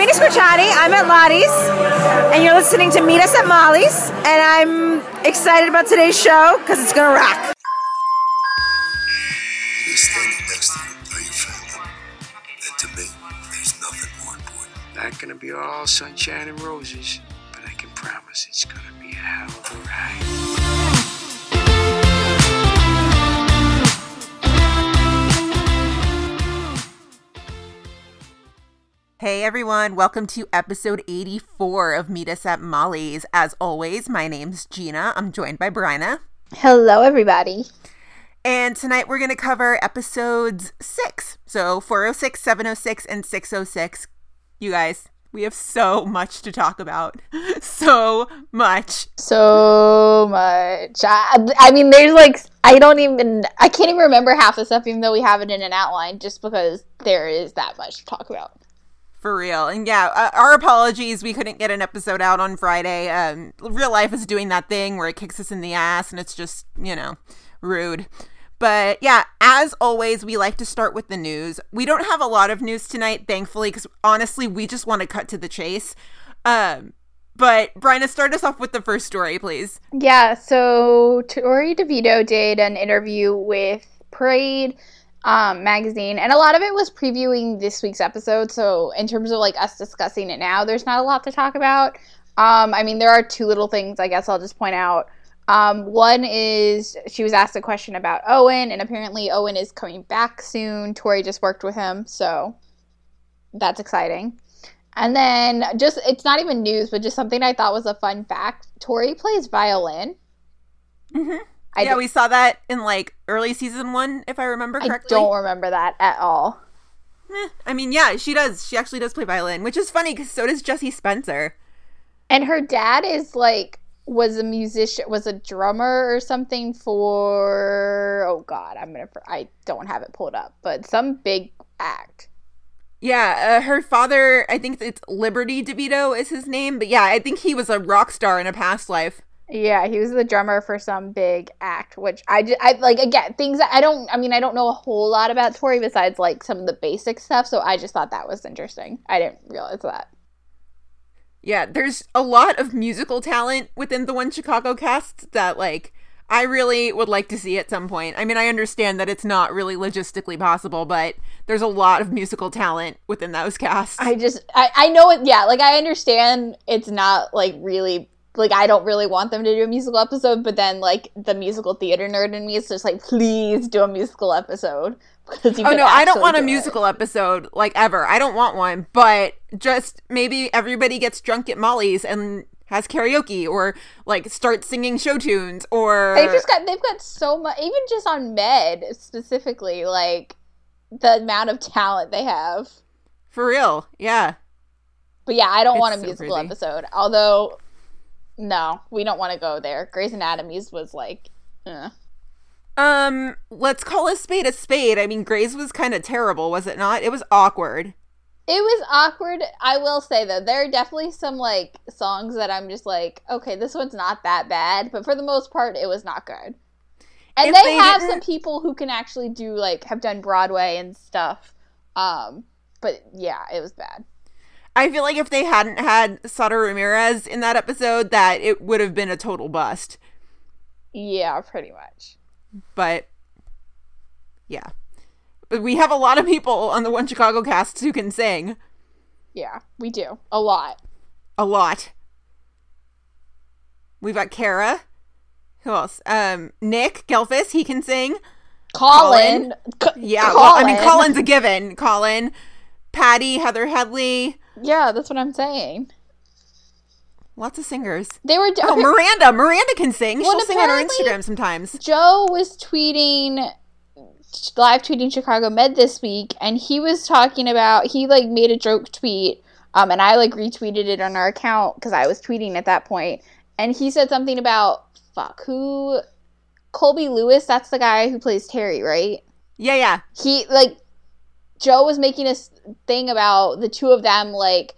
Irina Squarciani. I'm at Lottie's, and you're listening to Meet Us at Molly's, and I'm excited about today's show because it's gonna rock. Me standing next to you, are your family. And to me, there's nothing more important. Not gonna be all sunshine and roses, but I can promise it's gonna be a hell of a ride. Hey everyone, welcome to episode 84 of Meet Us at Molly's. As always, my name's Gina. I'm joined by Bryna. Hello, everybody. And tonight we're going to cover episodes 6. So 406, 706, and 606. You guys, we have so much to talk about. so much. So much. I, I mean, there's like, I don't even, I can't even remember half the stuff, even though we have it in an outline, just because there is that much to talk about. For real. And yeah, uh, our apologies. We couldn't get an episode out on Friday. Um, real life is doing that thing where it kicks us in the ass and it's just, you know, rude. But yeah, as always, we like to start with the news. We don't have a lot of news tonight, thankfully, because honestly, we just want to cut to the chase. Um, but Bryna, start us off with the first story, please. Yeah, so Torrey DeVitto did an interview with Parade um, magazine, and a lot of it was previewing this week's episode. So, in terms of like us discussing it now, there's not a lot to talk about. Um, I mean, there are two little things I guess I'll just point out. Um, one is she was asked a question about Owen, and apparently Owen is coming back soon. Torrey just worked with him, so that's exciting. And then just it's not even news, but just something I thought was a fun fact. Torrey plays violin. Mm-hmm. I yeah, d- we saw that in like early season one, if I remember correctly. I don't remember that at all. Eh, I mean, yeah, she does. She actually does play violin, which is funny because so does Jesse Spencer. And her dad is like was a musician, was a drummer or something for oh god, I'm gonna I don't have it pulled up, but some big act. Yeah, uh, her father, I think it's Liberty DeVitto is his name, but yeah, I think he was a rock star in a past life. Yeah, he was the drummer for some big act, which I, ju- I like again things that I don't. I mean, I don't know a whole lot about Torrey besides like some of the basic stuff. So I just thought that was interesting. I didn't realize that. Yeah, there's a lot of musical talent within the One Chicago cast that like I really would like to see at some point. I mean, I understand that it's not really logistically possible, but there's a lot of musical talent within those casts. I just I, I know it. Yeah, like I understand it's not like really like I don't really want them to do a musical episode, but then like the musical theater nerd in me is just like, please do a musical episode because you. Oh no, I don't want a do it. musical episode like ever. I don't want one, but just maybe everybody gets drunk at Molly's and has karaoke or like starts singing show tunes or They've just got they've got so much even just on med specifically like the amount of talent they have. for real. Yeah. But yeah, I don't It's want a so musical crazy. episode. Although no, we don't want to go there. Grey's Anatomy's was like uh. Um, let's call a spade a spade. I mean, Grey's was kind of terrible, was it not? It was awkward. It was awkward. I will say though, there are definitely some like songs that I'm just like, okay, this one's not that bad, but for the most part, it was not good. And they, they have some people who can actually do like have done Broadway and stuff. Um, but yeah, it was bad. I feel like if they hadn't had Sara Ramirez in that episode, that it would have been a total bust. Yeah, pretty much. But yeah. But we have a lot of people on the One Chicago cast who can sing. Yeah, we do a lot. A lot. We've got Kara. Who else? Um, Nick Gehlfuss, he can sing. Colin, Co- Yeah, well, I mean, Colin's a given. Colin, Patty, Heather Headley, Yeah, that's what I'm saying. lots of singers. They were. Oh, Miranda. Miranda can sing. Well, She'll sing on her Instagram sometimes. Joe was tweeting live tweeting Chicago Med this week and he was talking about he like made a joke tweet um and I like retweeted it on our account cuz I was tweeting at that point and he said something about fuck who Colby Lewis that's the guy who plays Terry right Yeah, yeah. he like Joe was making a thing about the two of them like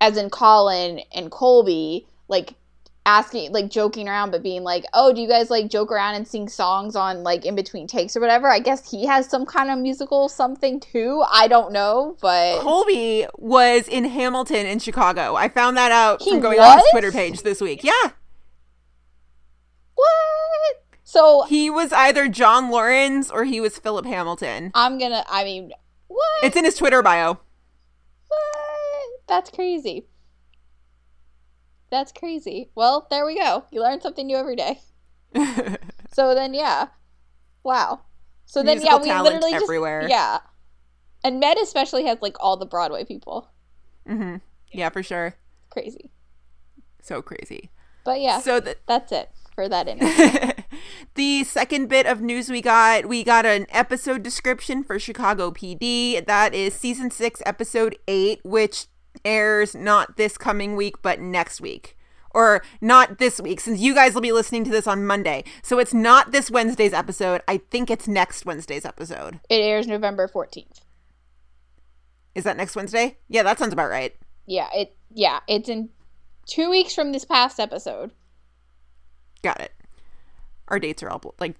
as in Colin and Colby like asking like joking around but being like oh do you guys like joke around and sing songs on like in between takes or whatever i guess he has some kind of musical something too i don't know but Colby was in Hamilton in Chicago. I found that out He from going on his? Twitter page this week. Yeah. what so He was either John Laurens or he was Philip Hamilton. i'm gonna i mean what It's in his Twitter bio. What? That's crazy. That's crazy. Well, there we go. You learn something new every day. so then, yeah. Wow. So then, Musical yeah, we literally just everywhere. yeah. And Med especially has like all the Broadway people. Mm-hmm. Yeah, for sure. Crazy. So crazy. But yeah, So the that's it for that interview. the second bit of news we got, we got an episode description for Chicago PD. That is season six, episode eight, which airs not this coming week, but next week. Or not this week, since you guys will be listening to this on Monday. So it's not this Wednesday's episode. I think it's next Wednesday's episode. it airs November 14th. Is that next Wednesday? Yeah, that sounds about right. Yeah, it yeah, it's in 2 weeks from this past episode. Got it. Our dates are all bl- like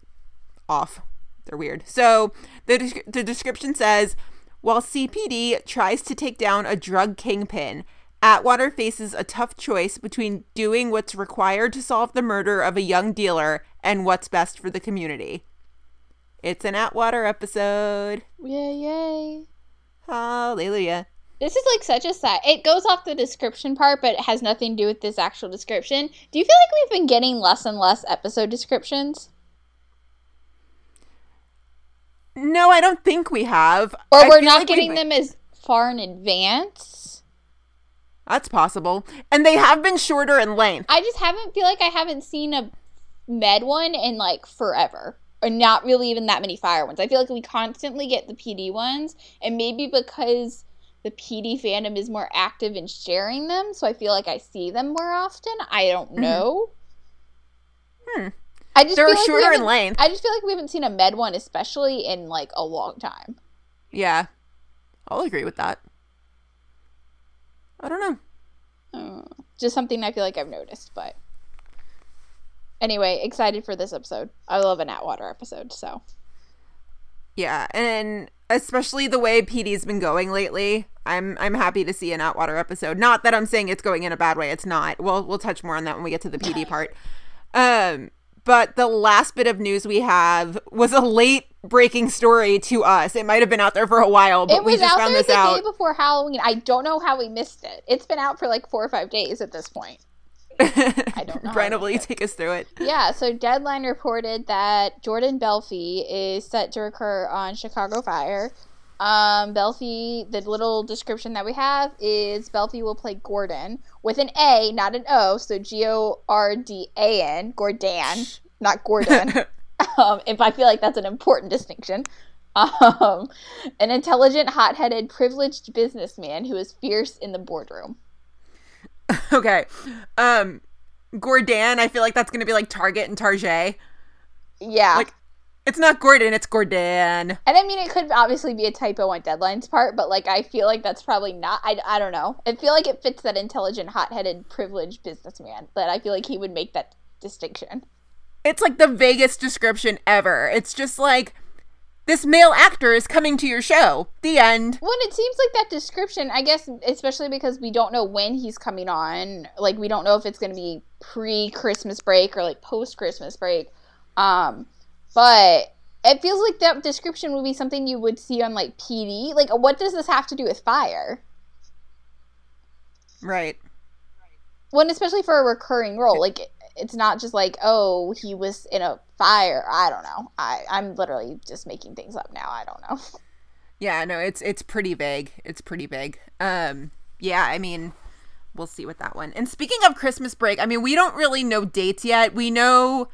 off. They're weird. So the the description says, while CPD tries to take down a drug kingpin, Atwater faces a tough choice between doing what's required to solve the murder of a young dealer and what's best for the community. It's an Atwater episode. Yay, yay. Hallelujah. This is like such a side. It goes off the description part, but it has nothing to do with this actual description. Do you feel like we've been getting less and less episode descriptions, No, I don't think we have. or I we're not like getting them as far in advance? That's possible. And they have been shorter in length. I just haven't feel like I haven't seen a med one in like forever, or not really even that many fire ones. I feel like we constantly get the PD ones, and maybe because the PD fandom is more active in sharing them, so I feel like I see them more often. I don't know. Hmm. I just They're feel like we shorter in haven't- length. I just feel like we haven't seen a med one, especially in like a long time. Yeah. I'll agree with that. I don't know. Uh, just something I feel like I've noticed, but anyway, excited for this episode. I love an Atwater episode, so Yeah, and especially the way PD's been going lately, I'm I'm happy to see an Atwater episode. Not that I'm saying it's going in a bad way. It's not. We'll we'll touch more on that when we get to the PD part. Um, but the last bit of news we have was a late breaking story to us. It might have been out there for a while, but it we was just out found there this the out. day before Halloween. I don't know how we missed it. It's been out for like four or five days at this point. I don't know Brian, will you take us through it? Yeah, so Deadline reported that Jordan Belfi is set to recur on Chicago Fire. Um, Belfi, the little description that we have is Belfi will play Gordon with an A, not an O, so G O R D A N, Gordon, not Gordon. um, if I feel like that's an important distinction. Um, an intelligent, hot-headed, privileged businessman who is fierce in the boardroom. okay. Um Gordon, I feel like that's gonna be like Target and Target. Yeah. Like it's not Gordon, it's Gordon. And I mean, it could obviously be a typo on Deadline's part, but like, I feel like that's probably not. I, I don't know. I feel like it fits that intelligent, hot headed, privileged businessman. That I feel like he would make that distinction. It's like the vaguest description ever. It's just like this male actor is coming to your show. The end. Well, it seems like that description, I guess, especially because we don't know when he's coming on. Like, we don't know if it's going to be pre Christmas break or like post Christmas break. Um, but it feels like that description would be something you would see on like PD. Like, what does this have to do with fire? Right. Well, and especially for a recurring role, like it's not just like oh he was in a fire. I don't know. I I'm literally just making things up now. I don't know. Yeah, no, it's it's pretty big. It's pretty big. Um yeah, I mean, we'll see with that one. And speaking of Christmas break, I mean, we don't really know dates yet. We know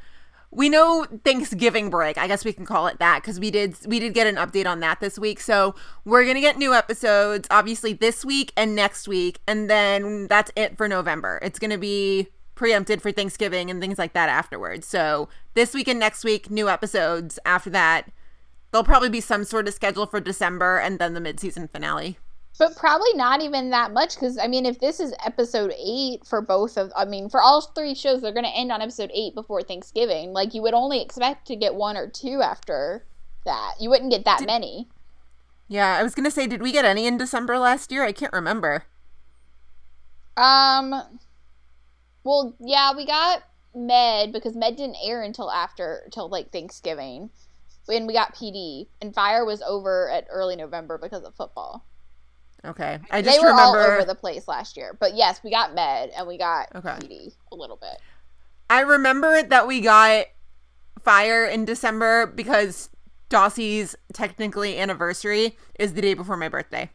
we know Thanksgiving break. I guess we can call it that cuz we did we did get an update on that this week. So, we're to get new episodes obviously this week and next week, and then that's it for November. It's to be preempted for Thanksgiving and things like that afterwards. So, this week and next week new episodes. After that, there'll probably be some sort of schedule for December and then the mid-season finale. But probably not even that much because I mean, if this is episode eight for both of, I mean, for all three shows, they're going to end on episode eight before Thanksgiving. Like you would only expect to get one or two after that. You wouldn't get that many. Yeah, I was gonna say, did we get any in December last year? I can't remember. Um, well, yeah, we got Med because Med didn't air until after, until like Thanksgiving. And we got PD, and Fire was over at early November because of football. Okay, I just they were remember. all over the place last year. But yes, we got Med and we got Okay. PD a little bit. I remember that we got fire in December because Dawsey's technically anniversary is the day before my birthday.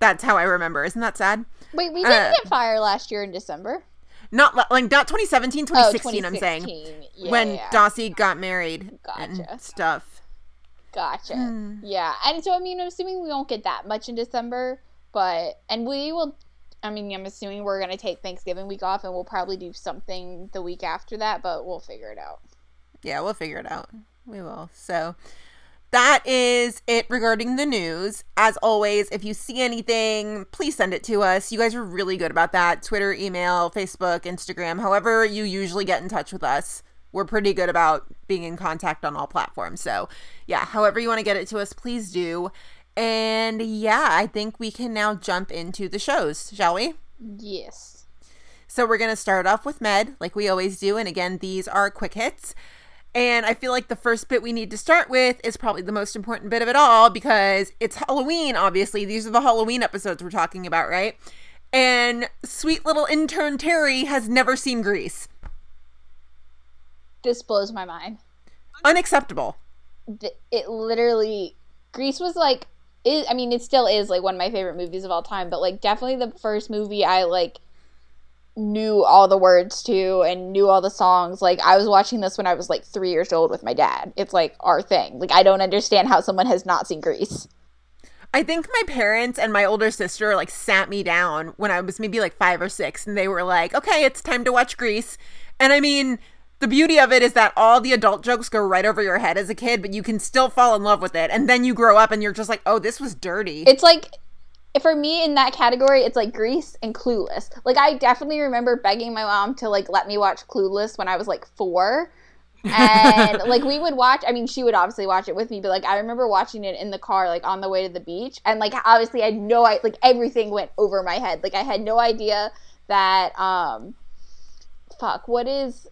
That's how I remember. Isn't that sad? Wait, we didn't Uh, get Fire last year in December. Not like not 2017, Oh, 2016, I'm saying. Yeah, when yeah. Dawsey got married Gotcha. and stuff. Gotcha. Hmm. Yeah, and so I mean, I'm assuming we won't get that much in December, but and we will. I mean, I'm assuming we're gonna take Thanksgiving week off, and we'll probably do something the week after that, but we'll figure it out. Yeah, we'll figure it out. We will. So that is it regarding the news. As always, if you see anything, please send it to us. You guys are really good about that. Twitter, email, Facebook, Instagram, however you usually get in touch with us. We're pretty good about being in contact on all platforms. So, yeah, however you want to get it to us, please do. And yeah, I think we can now jump into the shows, shall we? Yes. So we're going to start off with Med, like we always do. And again, these are quick hits. And I feel like the first bit we need to start with is probably the most important bit of it all because it's Halloween, obviously. These are the Halloween episodes we're talking about, right? And sweet little intern Terry has never seen Grease. This blows my mind. Unacceptable. It literally, Grease was like, it, I mean, it still is like one of my favorite movies of all time, but like definitely the first movie I like knew all the words to and knew all the songs. Like I was watching this when I was like three years old with my dad. It's like our thing. Like I don't understand how someone has not seen Grease. I think my parents and my older sister like sat me down when I was maybe like five or six, and they were like, "Okay, it's time to watch Grease." And I mean, the beauty of it is that all the adult jokes go right over your head as a kid, but you can still fall in love with it, and then you grow up and you're just like, "Oh, this was dirty." It's like for me in that category, it's like Grease and Clueless. Like I definitely remember begging my mom to like let me watch Clueless when I was like four. and like we would watch i mean she would obviously watch it with me but like i remember watching it in the car like on the way to the beach and like obviously i had no i like everything went over my head like i had no idea that um fuck what is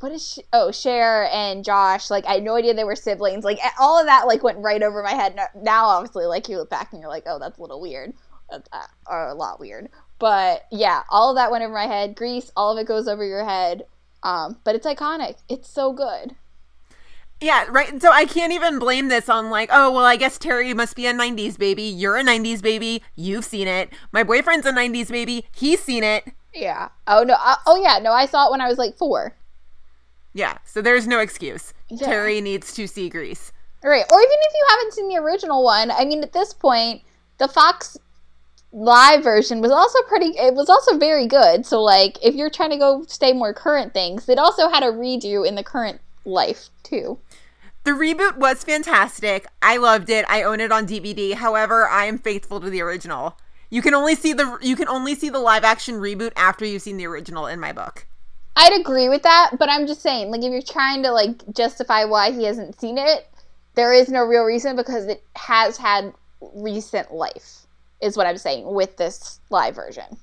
what is she, oh Cher and Josh like I had no idea they were siblings like all of that like went right over my head Now- obviously like you look back and you're like oh that's a little weird uh, or a lot weird but yeah all of that went over my head Grease all of it goes over your head um but it's iconic it's so good yeah, right. So I can't even blame this on like, oh, well, I guess Terry must be a 90s baby. You're a 90s baby. You've seen it. My boyfriend's a 90s baby. He's seen it. yeah oh no uh, oh yeah no I saw it when I was like four Yeah, so there's no excuse. Yeah. Terry needs to see Grease. Right. Or even if you haven't seen the original one, I mean, at this point, the Fox live version was also pretty, it was also very good. So, like, if you're trying to go stay more current things, it also had a redo in the current life, too. The reboot was fantastic. I loved it. I own it on DVD. However, I am faithful to the original. You can only see the you can only see the live action reboot after you've seen the original in my book. I'd agree with that, but I'm just saying, like, if you're trying to, like, justify why he hasn't seen it, there is no real reason because it has had recent life, is what I'm saying with this live version.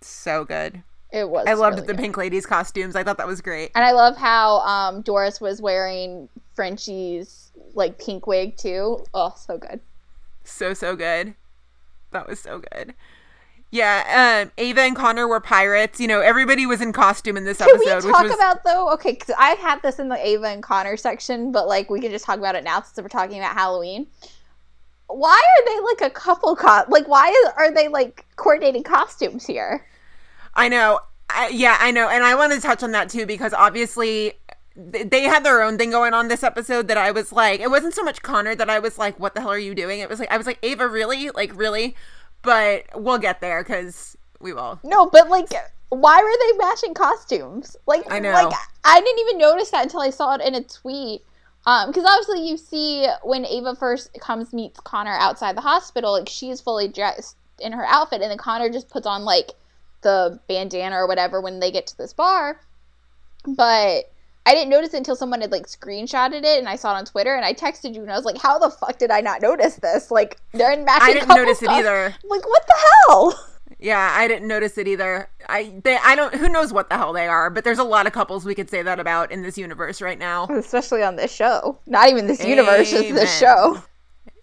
So good. It was. I loved really the good. Pink Ladies costumes. I thought that was great. And I love how um, Doris was wearing Frenchie's like pink wig too. Oh, so good. So so good. That was so good. Yeah, um, Ava and Connor were pirates. You know, everybody was in costume in this Can episode, Can we talk was about though? Okay, because I had this in the Ava and Connor section, but like we can just talk about it now since we're talking about Halloween. Why are they like a couple? Co- like why is, are they like coordinating costumes here? I know. I, yeah, I know. And I want to touch on that too because obviously they had their own thing going on this episode that I was like, it wasn't so much Connor that I was like, what the hell are you doing? It was like, I was like, Ava, really? Like, really? But we'll get there because we will. No, but like, why were they matching costumes? Like, I know. Like, I didn't even notice that until I saw it in a tweet. Um, because obviously you see when Ava first comes meets Connor outside the hospital, like she's fully dressed in her outfit, and then Connor just puts on like the bandana or whatever when they get to this bar. But I didn't notice it until someone had like screenshotted it, and I saw it on Twitter, and I texted you, and I was like, "How the fuck did I not notice this? Like they're in matching." I didn't notice it either. I'm Like what the hell? Yeah, I didn't notice it either. I they I don't who knows what the hell they are, but there's a lot of couples we could say that about in this universe right now. Especially on this show. Not even this universe, just this show.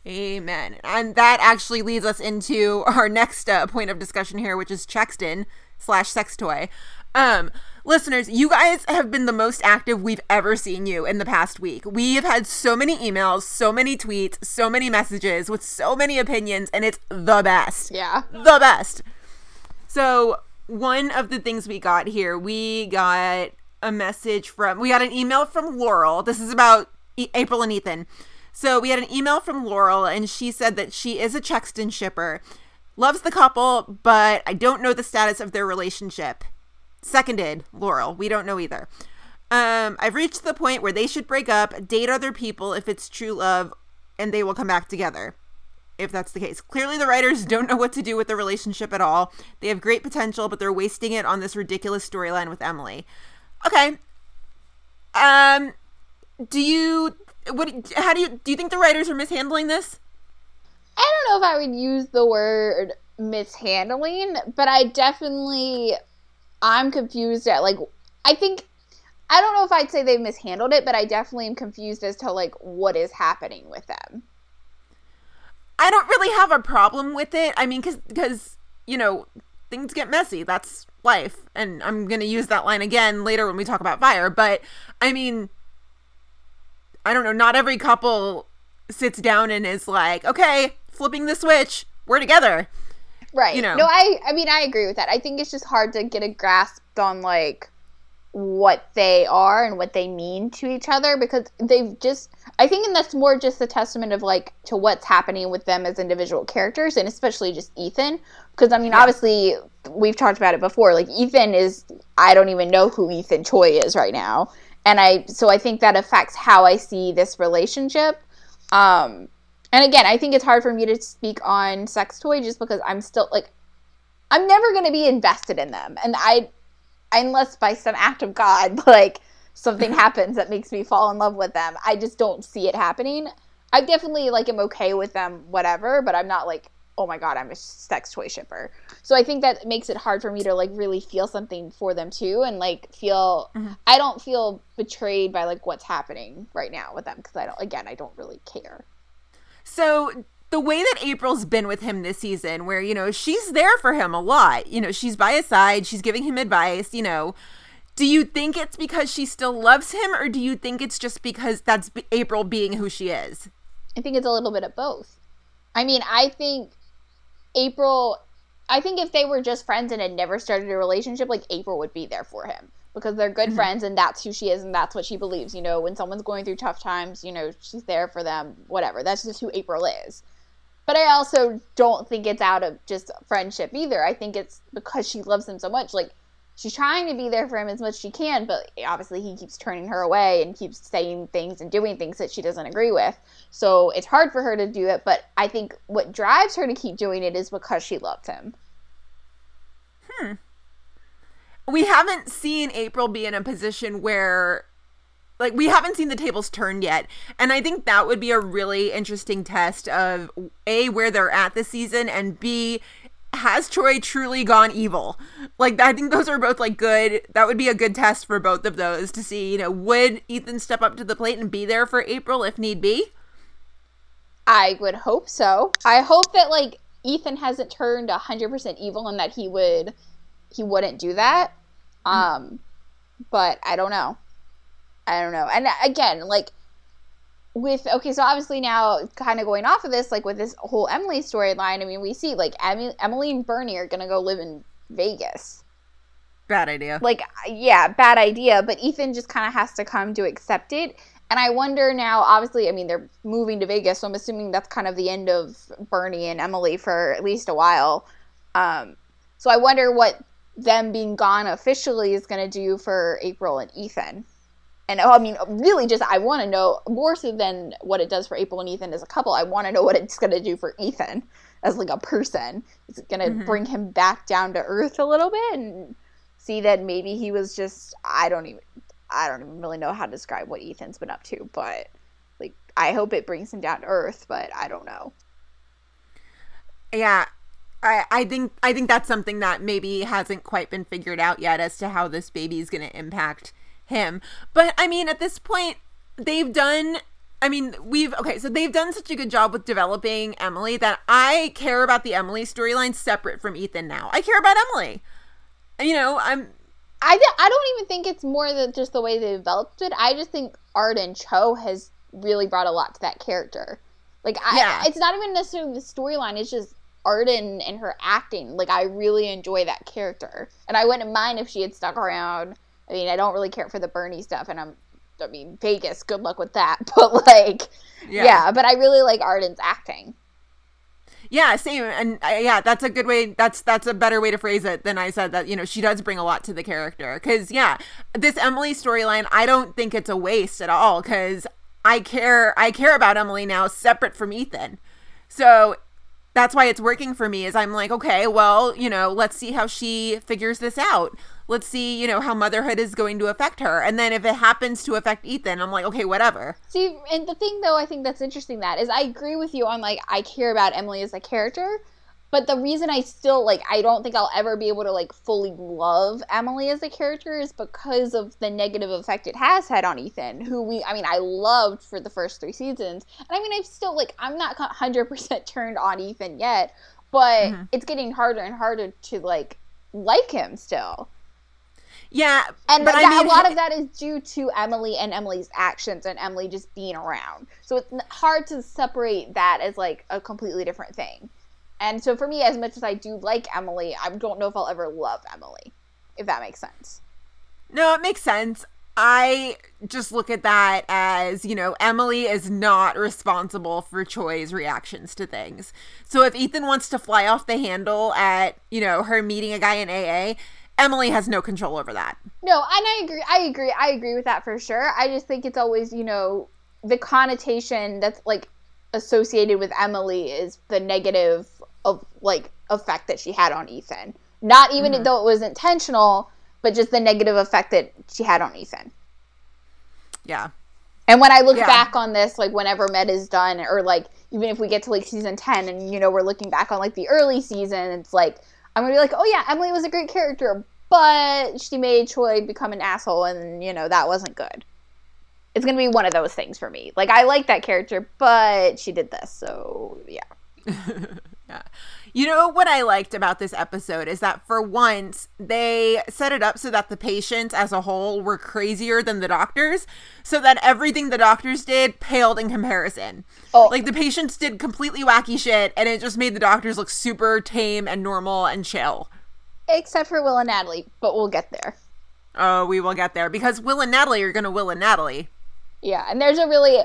Amen. And that actually leads us into our next uh, point of discussion here, which is Chexton slash sex toy. Um, listeners, you guys have been the most active we've ever seen you in the past week. We have had so many emails, so many tweets, so many messages with so many opinions, and it's the best. Yeah. The best. So, one of the things we got here, we got a message from, we got an email from Laurel. This is about e- April and Ethan. So, we had an email from Laurel, and she said that she is a Chexton shipper, loves the couple, but I don't know the status of their relationship. Seconded, Laurel. We don't know either. Um, I've reached the point where they should break up, date other people if it's true love, and they will come back together if that's the case. Clearly, the writers don't know what to do with the relationship at all. They have great potential, but they're wasting it on this ridiculous storyline with Emily. Okay. Um, do you what? How do you do? You think the writers are mishandling this? I don't know if I would use the word mishandling, but I definitely I'm confused at like I think I don't know if I'd say they've mishandled it, but I definitely am confused as to like what is happening with them. I don't really have a problem with it. I mean, because because you know things get messy. That's life, and I'm gonna use that line again later when we talk about fire. But I mean, I don't know. Not every couple sits down and is like, okay, flipping the switch, we're together. Right. You know. No, I I mean I agree with that. I think it's just hard to get a grasp on like what they are and what they mean to each other because they've just I think and that's more just a testament of like to what's happening with them as individual characters and especially just Ethan because I mean obviously we've talked about it before like Ethan is I don't even know who Ethan Choi is right now and I so I think that affects how I see this relationship um and again I think it's hard for me to speak on sex toy just because I'm still like I'm never going to be invested in them and I unless by some act of God, like something happens that makes me fall in love with them. I just don't see it happening. I definitely like am okay with them, whatever, but I'm not like, oh my god, I'm a sex toy shipper. So I think that makes it hard for me to like really feel something for them too, and like feel. Mm-hmm. I don't feel betrayed by like what's happening right now with them because I don't. Again, I don't really care. So the way that April's been with him this season, where, you know, she's there for him a lot, you know, she's by his side, she's giving him advice, you know. Do you think it's because she still loves him, or do you think it's just because that's April being who she is? I think it's a little bit of both. I mean, I think April, I think if they were just friends and had never started a relationship, like April would be there for him because they're good mm-hmm. friends and that's who she is and that's what she believes. You know, when someone's going through tough times, you know, she's there for them, whatever. That's just who April is. But I also don't think it's out of just friendship either. I think it's because she loves him so much. Like, she's trying to be there for him as much as she can, but obviously he keeps turning her away and keeps saying things and doing things that she doesn't agree with. So it's hard for her to do it, but I think what drives her to keep doing it is because she loves him. Hmm. We haven't seen April be in a position where like we haven't seen the tables turned yet. And i think that would be a really interesting test of a where they're at this season and b has Choi truly gone evil? Like i think those are both like good that would be a good test for both of those to see you know would ethan step up to the plate and be there for april if need be? I would hope so. I hope that like Ethan hasn't turned 100% evil and that he would he wouldn't do that. Um but I don't know. I don't know. And again, like with okay, so obviously now kind of going off of this like with this whole Emily storyline, I mean, we see like Emily, Emily and Bernie are going to go live in Vegas. bad idea Like yeah, bad idea, but Ethan just kind of has to come to accept it. And I wonder now, obviously, I mean, they're moving to Vegas, so I'm assuming that's kind of the end of Bernie and Emily for at least a while. Um, so I wonder what them being gone officially is going to do for April and Ethan. And oh, I mean, really, just I want to know more so than what it does for April and Ethan as a couple. I want to know what it's going to do for Ethan as like a person. Is it going to Mhm. bring him back down to earth a little bit and see that maybe he was just I don't even I don't even really know how to describe what Ethan's been up to, but like I hope it brings him down to earth, but I don't know. Yeah. I, I think I think that's something that maybe hasn't quite been figured out yet as to how this baby is going to impact him. But I mean, at this point, they've done. I mean, we've okay, so they've done such a good job with developing Emily that I care about the Emily storyline separate from Ethan now. I care about Emily. You know, I'm I, I don't even think it's more than just the way they developed it. I just think Arden Cho has really brought a lot to that character. Like, I, Yeah. it's not even necessarily the storyline. It's just Arden and her acting. Like, I really enjoy that character, and I wouldn't mind if she had stuck around. I mean, I don't really care for the Bernie stuff, and I'm, I mean, Vegas. Good luck with that. But like, yeah, but I really like Arden's acting. Yeah, same. And uh, yeah, that's a good way. That's that's a better way to phrase it than I said that. You know, she does bring a lot to the character. Because yeah, this Emily storyline, I don't think it's a waste at all. Because I care, I care about Emily now, separate from Ethan. So that's why it's working for me. Is I'm like, okay, well, you know, let's see how she figures this out. Let's see, you know, how motherhood is going to affect her. And then if it happens to affect Ethan, I'm like, okay, whatever. See, and the thing though, I think that's interesting. That is, I agree with you on like I care about Emily as a character, but the reason I still like I don't think I'll ever be able to like fully love Emily as a character is because of the negative effect it has had on Ethan, who we I mean I loved for the first three seasons, and I mean I'm still like I'm not hundred percent turned on Ethan yet, but mm-hmm. it's getting harder and harder to like like him still. Yeah, And but that, I mean, a lot of that is due to Emily and Emily's actions and Emily just being around. So it's hard to separate that as like a completely different thing. And so for me, as much as I do like Emily, I don't know if I'll ever love Emily, if that makes sense. No, it makes sense. I just look at that as, you know, Emily is not responsible for Choi's reactions to things. So if Ethan wants to fly off the handle at, you know, her meeting a guy in AA, Emily has no control over that. No, and I agree. I agree. I agree with that for sure. I just think it's always, you know, the connotation that's like associated with Emily is the negative of like effect that she had on Ethan. Not even mm-hmm. though it was intentional, but just the negative effect that she had on Ethan. Yeah. And when I look Yeah. back on this, like whenever Med is done, or like even if we get to like season ten, and you know we're looking back on like the early season, it's like I'm gonna be like, oh yeah, Emily was a great character, but she made Choi become an asshole, and you know that wasn't good. It's gonna be one of those things for me. Like I like that character, but she did this, so yeah. Yeah. You know what I liked about this episode is that for once they set it up so that the patients as a whole were crazier than the doctors, so that everything the doctors did paled in comparison. Oh. Like the patients did completely wacky shit and it just made the doctors look super tame and normal and chill. Except for Will and Natalie, but we'll get there. Oh, we will get there because Will and Natalie are going to Will and Natalie. Yeah, and there's a really,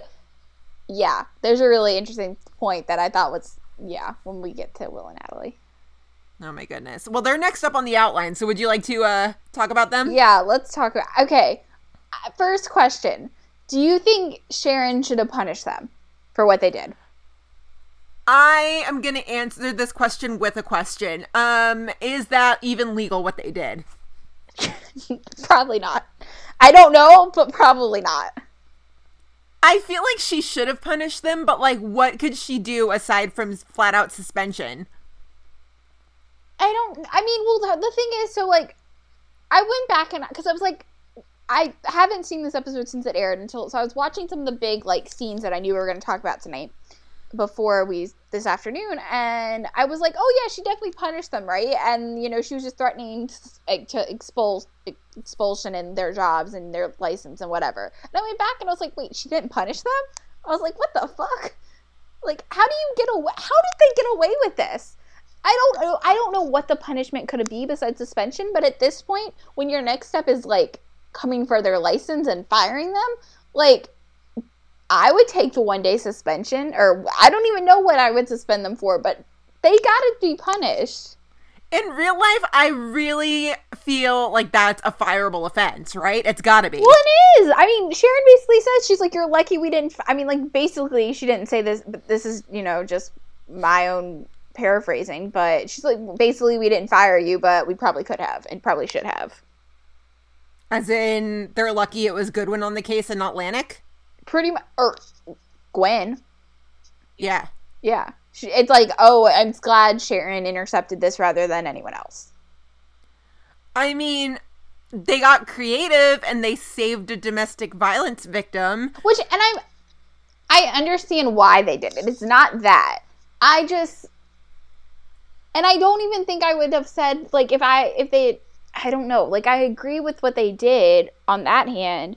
yeah, there's a really interesting point that I thought was yeah when we get to Will and Natalie. Oh my goodness. Well, they're next up on the outline. So would you like to uh talk about them? Yeah, let's talk about. Okay, uh, first question: Do you think Sharon should have punished them for what they did? I am going to answer this question with a question. Um, is that even legal what they did? probably not. I don't know, but probably not. I feel like she should have punished them, but like, what could she do aside from flat out suspension? I don't. I mean, well, the, thing is, so like, I went back and because I was like, I haven't seen this episode since it aired until so I was watching some of the big like scenes that I knew we were going to talk about tonight before we this afternoon, and I was like, oh yeah, she definitely punished them, right? And you know, she was just threatening like, to expose expulsion in their jobs and their license and whatever. And I went back and I was like, wait, she didn't punish them? I was like, what the fuck? Like, how do you get away? How did they get away with this? I don't know. I don't know what the punishment could be besides suspension. But at this point, when your next step is like coming for their license and firing them, like I would take the one day suspension, or I don't even know what I would suspend them for. But they got to be punished. in real life, I really feel like that's a fireable offense, right? It's got to be. Well, it is. I mean, Sharon basically says she's like, "You're lucky we didn't." F-. I mean, like basically, she didn't say this, but this is you know just my own paraphrasing. But she's like, basically, we didn't fire you, but we probably could have and probably should have. As in, they're lucky it was Goodwin on the case and not Lanik. Pretty much, or Gwen. Yeah. Yeah, she, it's like, oh, I'm glad Sharon intercepted this rather than anyone else. I mean, they got creative and they saved a domestic violence victim. Which, and I'm, I understand why they did it. It's not that. I just, and I don't even think I would have said like if I if they, I don't know. Like I agree with what they did on that hand,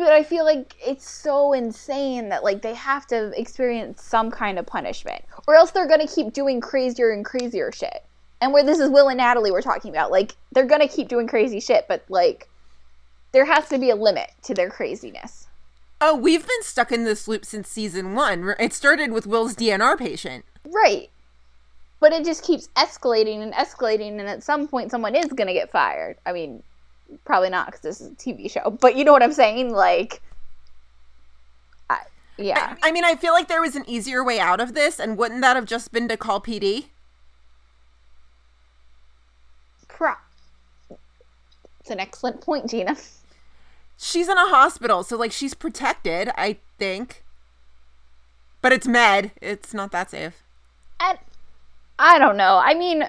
but I feel like it's so insane that like they have to experience some kind of punishment, or else they're gonna keep doing crazier and crazier shit. And where this is Will and Natalie we're talking about, like they're gonna keep doing crazy shit, but like there has to be a limit to their craziness. Oh, we've been stuck in this loop since season one. It started with Will's DNR patient. Right. But it just keeps escalating and escalating, and at some point, someone is going to get fired. I mean, probably not because this is a TV show, but you know what I'm saying? Like, I, yeah. I mean, I feel like there was an easier way out of this, and wouldn't that have just been to call PD? Pro- it's an excellent point, Gina. She's in a hospital, so like she's protected, I think. But it's med. It's not that safe. And I don't know. I mean,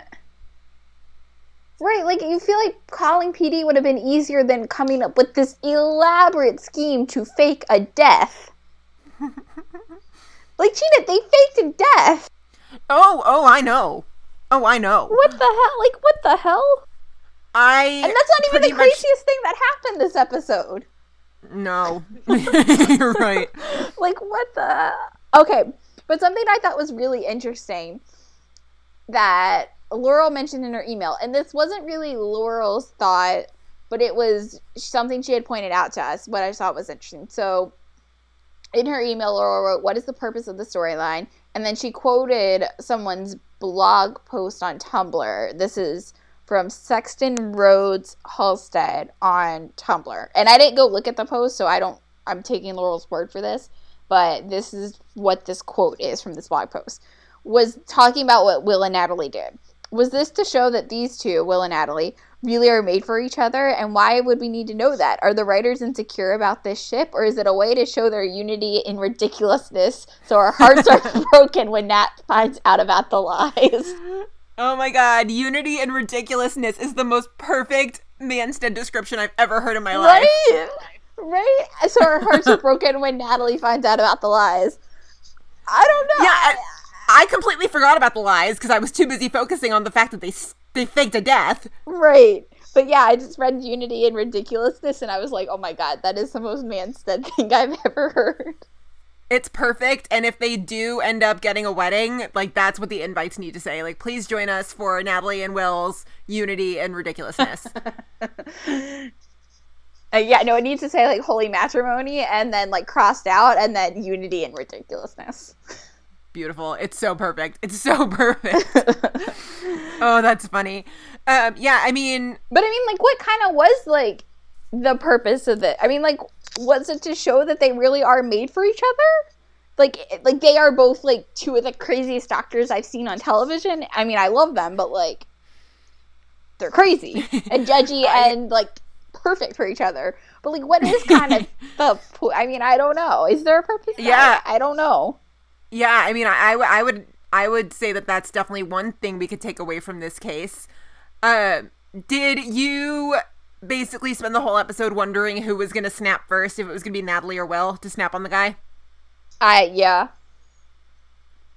right? Like you feel like calling PD would have been easier than coming up with this elaborate scheme to fake a death. like Gina, they faked a death. Oh, oh, I know. Oh, I know. What the hell? Like what the hell? I And that's not even the pretty much- craziest thing that happened this episode. No, you're right. like what the okay but something i thought was really interesting that laurel mentioned in her email and this wasn't really laurel's thought but it was something she had pointed out to us what i thought was interesting so in her email laurel wrote what is the purpose of the storyline and then she quoted someone's blog post on tumblr this is from Sexton Rhodes Halstead on Tumblr. And I didn't go look at the post, so I don't I'm taking Laurel's word for this, but this is what this quote is from this blog post. Was talking about what Will and Natalie did. Was this to show that these two, Will and Natalie, really are made for each other? And why would we need to know that? Are the writers insecure about this ship, or is it a way to show their unity in ridiculousness so our hearts are broken when Nat finds out about the lies? Oh my god, unity and ridiculousness is the most perfect Manstead description I've ever heard in my life. Right? Right? So our hearts are broken when Natalie finds out about the lies. I don't know. Yeah, I, I completely forgot about the lies because I was too busy focusing on the fact that they they faked a death. Right. But yeah, I just read Unity and Ridiculousness and I was like, oh my god, that is the most Manstead thing I've ever heard. It's perfect, and if they do end up getting a wedding, like that's what the invites need to say. Like, please join us for Natalie and Will's unity and ridiculousness. Uh, yeah, no, it needs to say like holy matrimony and then like crossed out and then unity and ridiculousness. Beautiful. It's so perfect. It's so perfect. oh, that's funny. Um, yeah, I mean, But I mean, like, what kind of was like the purpose of it? I mean, like, was it to show that they really are made for each other? Like, like they are both like two of the craziest doctors I've seen on television. I mean, I love them, but like, they're crazy and judgy and like perfect for each other. But like, what is kind of the? po- I mean, I don't know. Is there a purpose? Yeah. I, I don't know. Yeah, I mean, I, I, I would, I would say that that's definitely one thing we could take away from this case. Uh, did you basically spend the whole episode wondering who was going to snap first, if it was going to be Natalie or Will to snap on the guy? I yeah.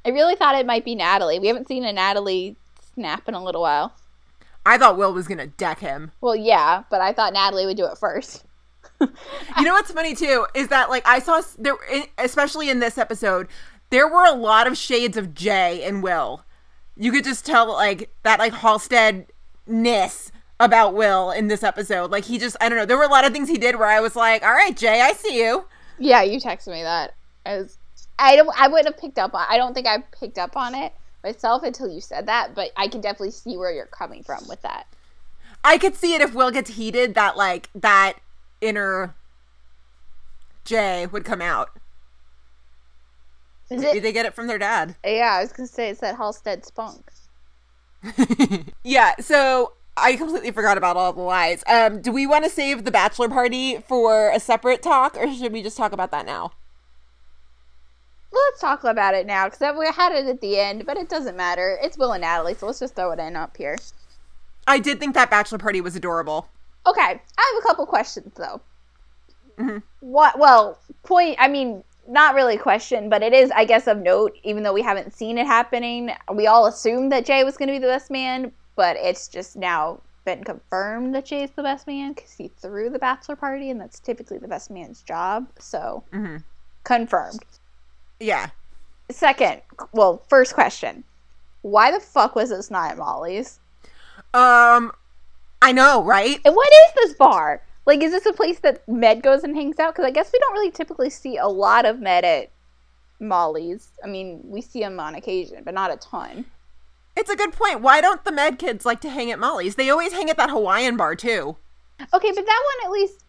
I really thought it might be Natalie. We haven't seen a Natalie snap in a little while. I thought Will was going to deck him. Well, yeah, but I thought Natalie would do it first. You know what's funny too is that like I saw there, especially in this episode, there were a lot of shades of Jay and Will. You could just tell like that like Halstead ness about Will in this episode. Like he just I don't know. There were a lot of things he did where I was like, all right, Jay, I see you. Yeah, you texted me that. I was, I don't, I wouldn't have picked up on. I don't think I picked up on it, myself until you said that, but I can definitely see where you're coming from with that. I could see it if Will gets heated that like that inner Jay would come out. Is Maybe it? they get it from their dad. Yeah, I was gonna say it's that Halstead spunk. Yeah, so I completely forgot about all the lies. Um, do we want to save the bachelor party for a separate talk, or should we just talk about that now? Let's talk about it now because we had it at the end, but it doesn't matter. It's Will and Natalie, so let's just throw it in up here. I did think that bachelor party was adorable. Okay, I have a couple questions though. What? Well, point. I mean, not really a question, but it is, I guess, of note. Even though we haven't seen it happening, we all assumed that Jay was going to be the best man, but it's just now been confirmed that Jay's the best man because he threw the bachelor party, and that's typically the best man's job. So, confirmed. Yeah. Second, well, first question: Why the fuck was this not at Molly's? Um, I know, right? And what is this bar? Like, is this a place that Med goes and hangs out? Because I guess we don't really typically see a lot of Med at Molly's. I mean, we see him on occasion, but not a ton. It's a good point. Why don't the med kids like to hang at Molly's? They always hang at that Hawaiian bar too. Okay, but that one at least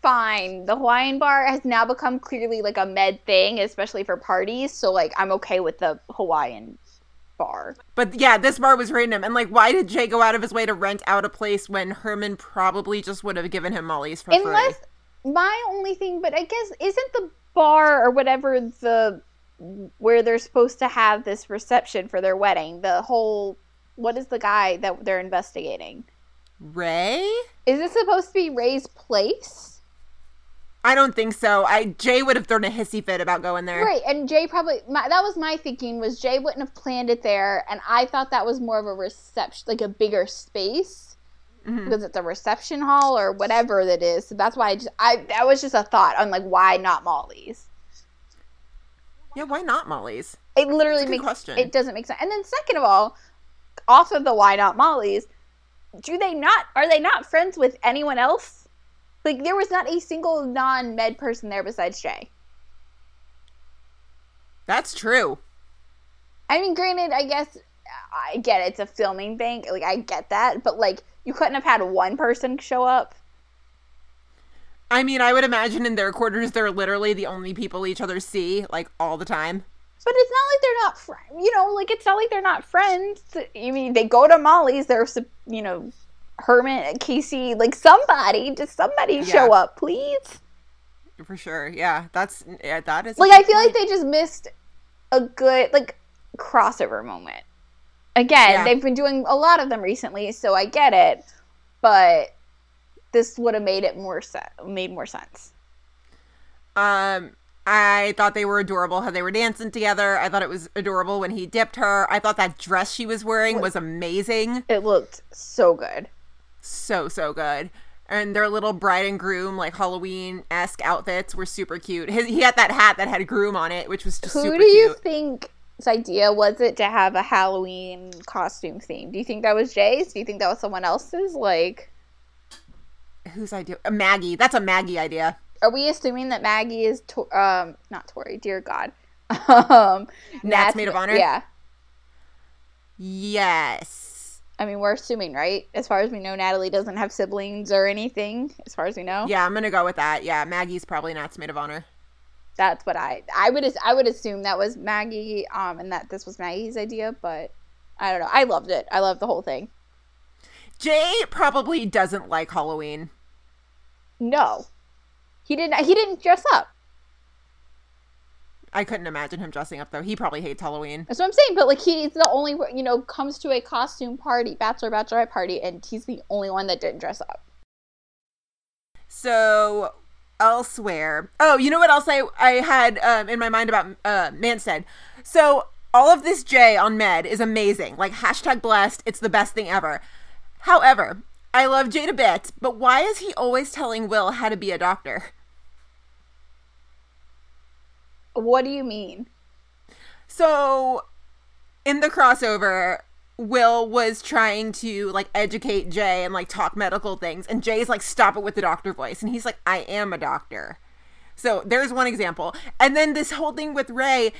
fine. The Hawaiian bar has now become clearly like a Med thing, especially for parties. So, like, I'm okay with the Hawaiian bar. But yeah, this bar was random. And like, why did Jay go out of his way to rent out a place when Herman probably just would have given him Molly's for Unless free? my only thing, but I guess isn't the bar or whatever the where they're supposed to have this reception for their wedding the whole what is the guy that they're investigating? Ray? Is this supposed to be Ray's place? I don't think so. I Jay would have thrown a hissy fit about going there. Right, and Jay probably my, that was my thinking was Jay wouldn't have planned it there, and I thought that was more of a reception, like a bigger space, because it's a reception hall or whatever that is. So that's why I just I that was just a thought on like why not Molly's. Yeah, why not Molly's? It literally makes question. it doesn't make sense. And then second of all, off of the why not Molly's, do they not are they not friends with anyone else? Like there was not a single non-med person there besides Jay. That's true. I mean, granted, I guess I get it, it's a filming bank. Like I get that, but like you couldn't have had one person show up. I mean, I would imagine in their quarters they're literally the only people each other see, like all the time. But it's not like they're not friends. You know, like it's not like they're not friends. I mean, they go to Molly's. They're, you know, Herman, Casey, like somebody, just somebody show up, please. For sure. Yeah, that's yeah, that is Like I feel like they just missed a good like crossover moment. Again, Yeah. they've been doing a lot of them recently, so I get it. But this would have made it more se- made more sense. Um, I thought they were adorable how they were dancing together. I thought it was adorable when he dipped her. I thought that dress she was wearing was amazing. It looked so good. So, so good. And their little bride and groom, like Halloween esque outfits were super cute. His, he had that hat that had groom on it, which was just. Who do you cute. think his idea was it to have a Halloween costume theme? Do you think that was Jay's? Do you think that was someone else's? Like, Whose idea? Uh, Maggie. That's a Maggie idea. are we assuming that Maggie is to- um not Torrey? Dear God, um, Nat's maid of honor? Yeah, Yes. I mean we're assuming, right? As far as we know, Natalie doesn't have siblings or anything. As far as we know, Yeah, I'm gonna go with that. Yeah, Maggie's probably Nat's maid of honor. that's what I I would I would assume that was Maggie, um, and that this was Maggie's idea. But I don't know. I loved it. I loved the whole thing. Jay probably doesn't like Halloween. No, he didn't. He didn't dress up. I couldn't imagine him dressing up though. He probably hates Halloween. That's what I'm saying. But like he's the only you know comes to a costume party, bachelor bachelorette party, and he's the only one that didn't dress up. So elsewhere, oh, you know what else I I had um, in my mind about uh, Manstead. So all of this Jay on Med is amazing. Like hashtag blessed. It's the best thing ever. However, I love Jade a bit, but why is he always telling Will how to be a doctor? What do you mean? So in the crossover, Will was trying to like educate Jay and like talk medical things, and Jay's like, stop it with the doctor voice. And he's like, I am a doctor. So there's one example. And then this whole thing with Ray,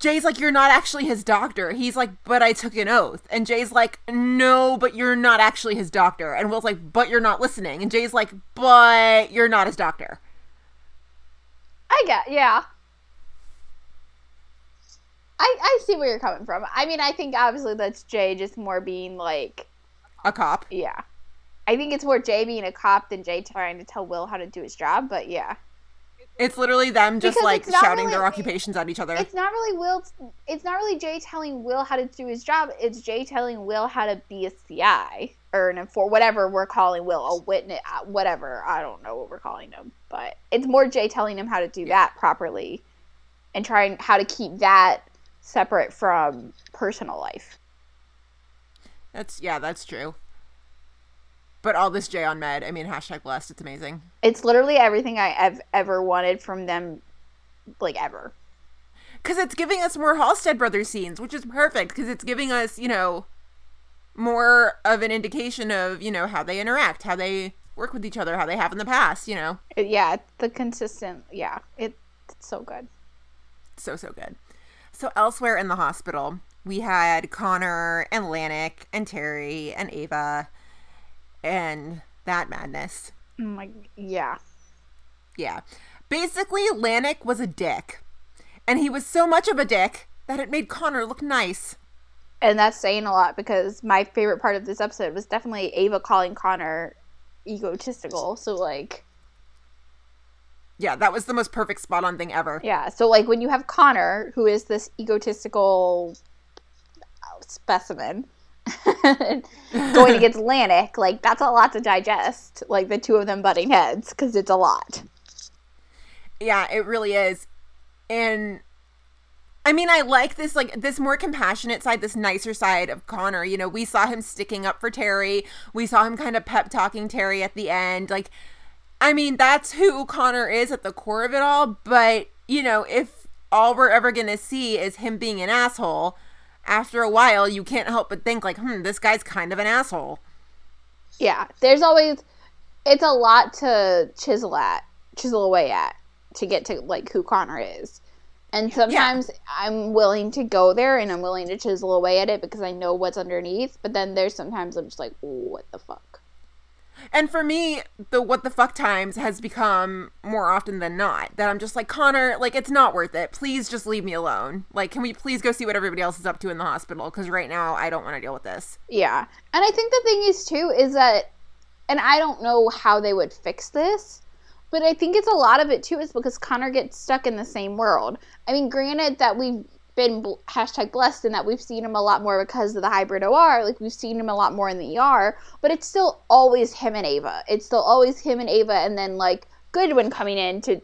Jay's like, You're not actually his doctor. He's like, But I took an oath. And Jay's like, No, but you're not actually his doctor. And Will's like, But you're not listening. And Jay's like, But you're not his doctor. I get, yeah. I I see where you're coming from. I mean, I think obviously that's Jay just more being like, A cop. yeah. I think it's more Jay being a cop than Jay trying to tell Will how to do his job. But yeah, It's literally them just Because like shouting really- their occupations at each other. it's not really Will. It's not really Jay telling Will how to do his job. It's Jay telling Will how to be a CI or an for whatever we're calling Will a witness, uh, whatever. I don't know what we're calling him, but it's more Jay telling him how to do that properly and trying how to keep that separate from personal life. That's yeah, that's true. But all this Jay on med, I mean, hashtag blessed. It's amazing. It's literally everything I have ever wanted from them, like ever. Because it's giving us more Halstead Brothers scenes, which is perfect. Because it's giving us, you know, more of an indication of, you know, how they interact, how they work with each other, how they have in the past. You know, yeah, the consistent. Yeah, it, it's so good. so so good. So elsewhere in the hospital, we had Connor and Lanik and Terry and Ava, and that madness. Mm, oh my, yeah. Yeah. Basically, Lanik was a dick. And he was so much of a dick that it made Connor look nice. And that's saying a lot because my favorite part of this episode was definitely Ava calling Connor egotistical. So like, Yeah, that was the most perfect spot on thing ever. yeah. So like when you have Connor, who is this egotistical specimen, going against Lanik, like that's a lot to digest. Like the two of them butting heads because it's a lot. Yeah, it really is. And I mean, I like this like this more compassionate side, this nicer side of Connor. You know, we saw him sticking up for Terry. We saw him kind of pep talking Terry at the end. Like I mean, that's who Connor is at the core of it all, but you know, if all we're ever going to see is him being an asshole, after a while you can't help but think like, "Hmm, this guy's kind of an asshole." Yeah, there's always it's a lot to chisel at, chisel away at to get to like who Connor is. And sometimes I'm willing to go there and I'm willing to chisel away at it because I know what's underneath. But then there's sometimes I'm just like, what the fuck? And for me, the what the fuck times has become more often than not that I'm just like, Connor, like, it's not worth it. Please just leave me alone. Like, can we please go see what everybody else is up to in the hospital? Because right now, I don't want to deal with this. Yeah. And I think the thing is too is that and I don't know how they would fix this, but I think it's a lot of it too is because Connor gets stuck in the same world. I mean, granted that we've been hashtag blessed in that we've seen him a lot more because of the hybrid OR. Like we've seen him a lot more in the ER, but it's still always him and Ava. It's still always him and Ava, and then like Goodwin coming in to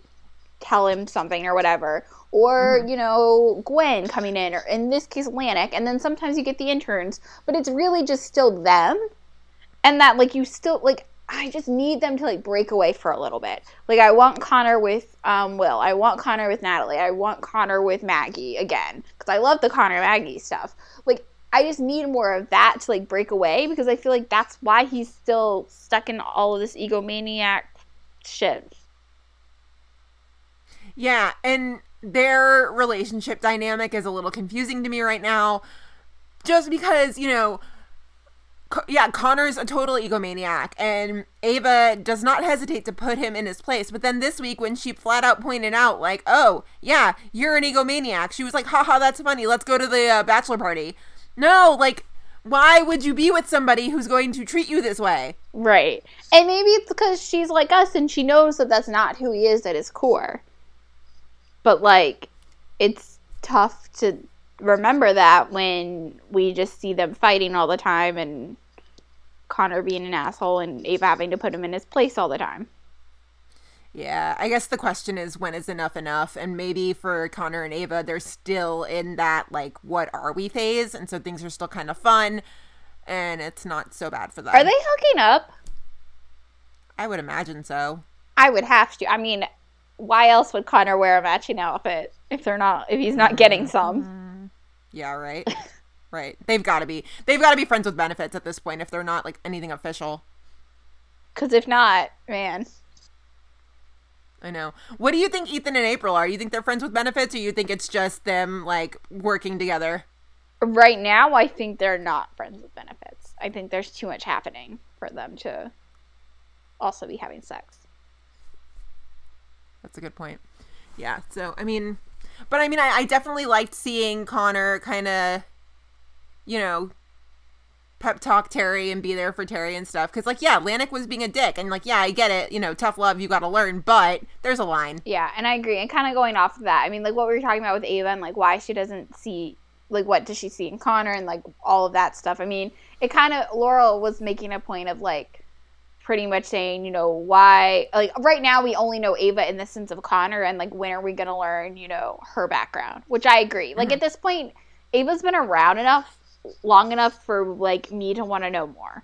tell him something or whatever. Or, you know, Gwen coming in, or in this case, Lanik. And then sometimes you get the interns, but it's really just still them. And that, like, you still, like, I just need them to, like, break away for a little bit. Like, I want Connor with um, Will. I want Connor with Natalie. I want Connor with Maggie again. Because I love the Connor Maggie stuff. Like, I just need more of that to, like, break away because I feel like that's why he's still stuck in all of this egomaniac shit. Yeah, and their relationship dynamic is a little confusing to me right now. Just because, you know, Yeah, Connor's a total egomaniac, and Ava does not hesitate to put him in his place. But then this week, when she flat out pointed out, like, oh, yeah, you're an egomaniac, she was like, haha, that's funny, let's go to the uh, bachelor party. No, like, why would you be with somebody who's going to treat you this way? Right. And maybe it's because she's like us and she knows that that's not who he is at his core. But, like, it's tough to remember that when we just see them fighting all the time and Connor being an asshole and Ava having to put him in his place all the time. Yeah, I guess the question is when is enough enough? And maybe for Connor and Ava, they're still in that, like, what are we phase? And so things are still kind of fun, and it's not so bad for them. Are they hooking up? I would imagine so. I would have to. I mean, why else would Connor wear a matching outfit if they're not if he's not getting some? Mm. Yeah, right. right. They've got to be. They've got to be friends with benefits at this point if they're not like anything official. Cuz if not, man. I know. What do you think Ethan and April are? You think they're friends with benefits, or you think it's just them like working together? Right now, I think they're not friends with benefits. I think there's too much happening for them to also be having sex. That's a good point. Yeah. So I mean, but I mean, I, I definitely liked seeing Connor kind of, you know, pep talk Terry and be there for Terry and stuff. Because like, yeah, Lanik was being a dick, and like, yeah, I get it. You know, tough love, you got to learn, but there's a line. Yeah, and I agree. And kind of going off of that, I mean, like what we were talking about with Ava and like why she doesn't see, like, what does she see in Connor and like all of that stuff. I mean, it kind of, Laurel was making a point of like, pretty much saying, you know, why like right now we only know Ava in the sense of Connor and like when are we going to learn, you know, her background, which I agree. Like Mm-hmm. at this point Ava's been around enough long enough for like me to want to know more.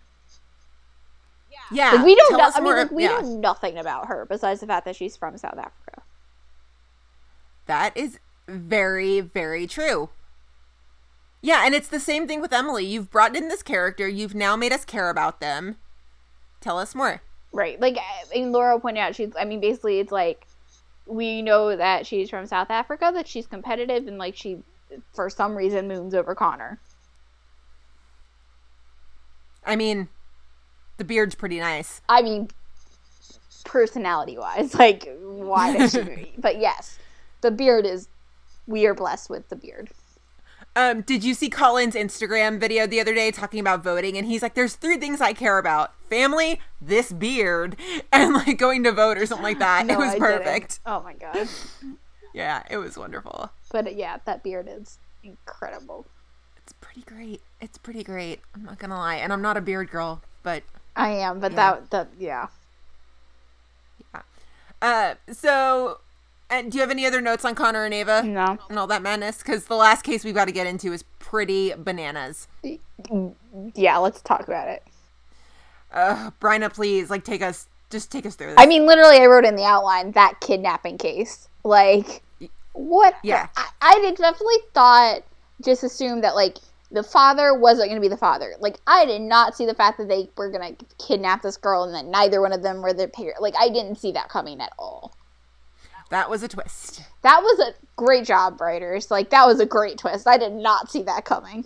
Yeah. Like we don't tell know, I mean like we yeah. know nothing about her besides the fact that she's from South Africa. That is very, very true. Yeah, and it's the same thing with Emily. You've brought in this character, you've now made us care about them. Tell us more. Right. Like and Laura pointed out she's I mean basically it's like we know that she's from South Africa, that she's competitive and like she for some reason moons over Connor. I mean, the beard's pretty nice. I mean, personality wise, like why does she? but yes, the beard is. We are blessed with the beard. Um, did you see Colin's Instagram video the other day talking about voting? And he's like, "There's three things I care about: family, this beard, and like going to vote or something like that." No, it was I didn't. perfect. Oh my god! Yeah, it was wonderful. But uh, yeah, that beard is incredible. It's pretty great. It's pretty great. I'm not gonna lie, and I'm not a beard girl, but I am, but Yeah. that that yeah. uh, so. And do you have any other notes on Connor and Ava No. and all that madness? Because the last case we've got to get into is pretty bananas. Yeah, let's talk about it. Uh, Bryna, please, like, take us, just take us through this. I mean, literally, I wrote in the outline that kidnapping case. Like, what? Yeah. I, I definitely thought, just assumed that, like, the father wasn't going to be the father. Like, I did not see the fact that they were going to kidnap this girl and that neither one of them were the parent. Like, I didn't see that coming at all. That was a twist. That was a great job, writers. Like, that was a great twist. I did not see that coming.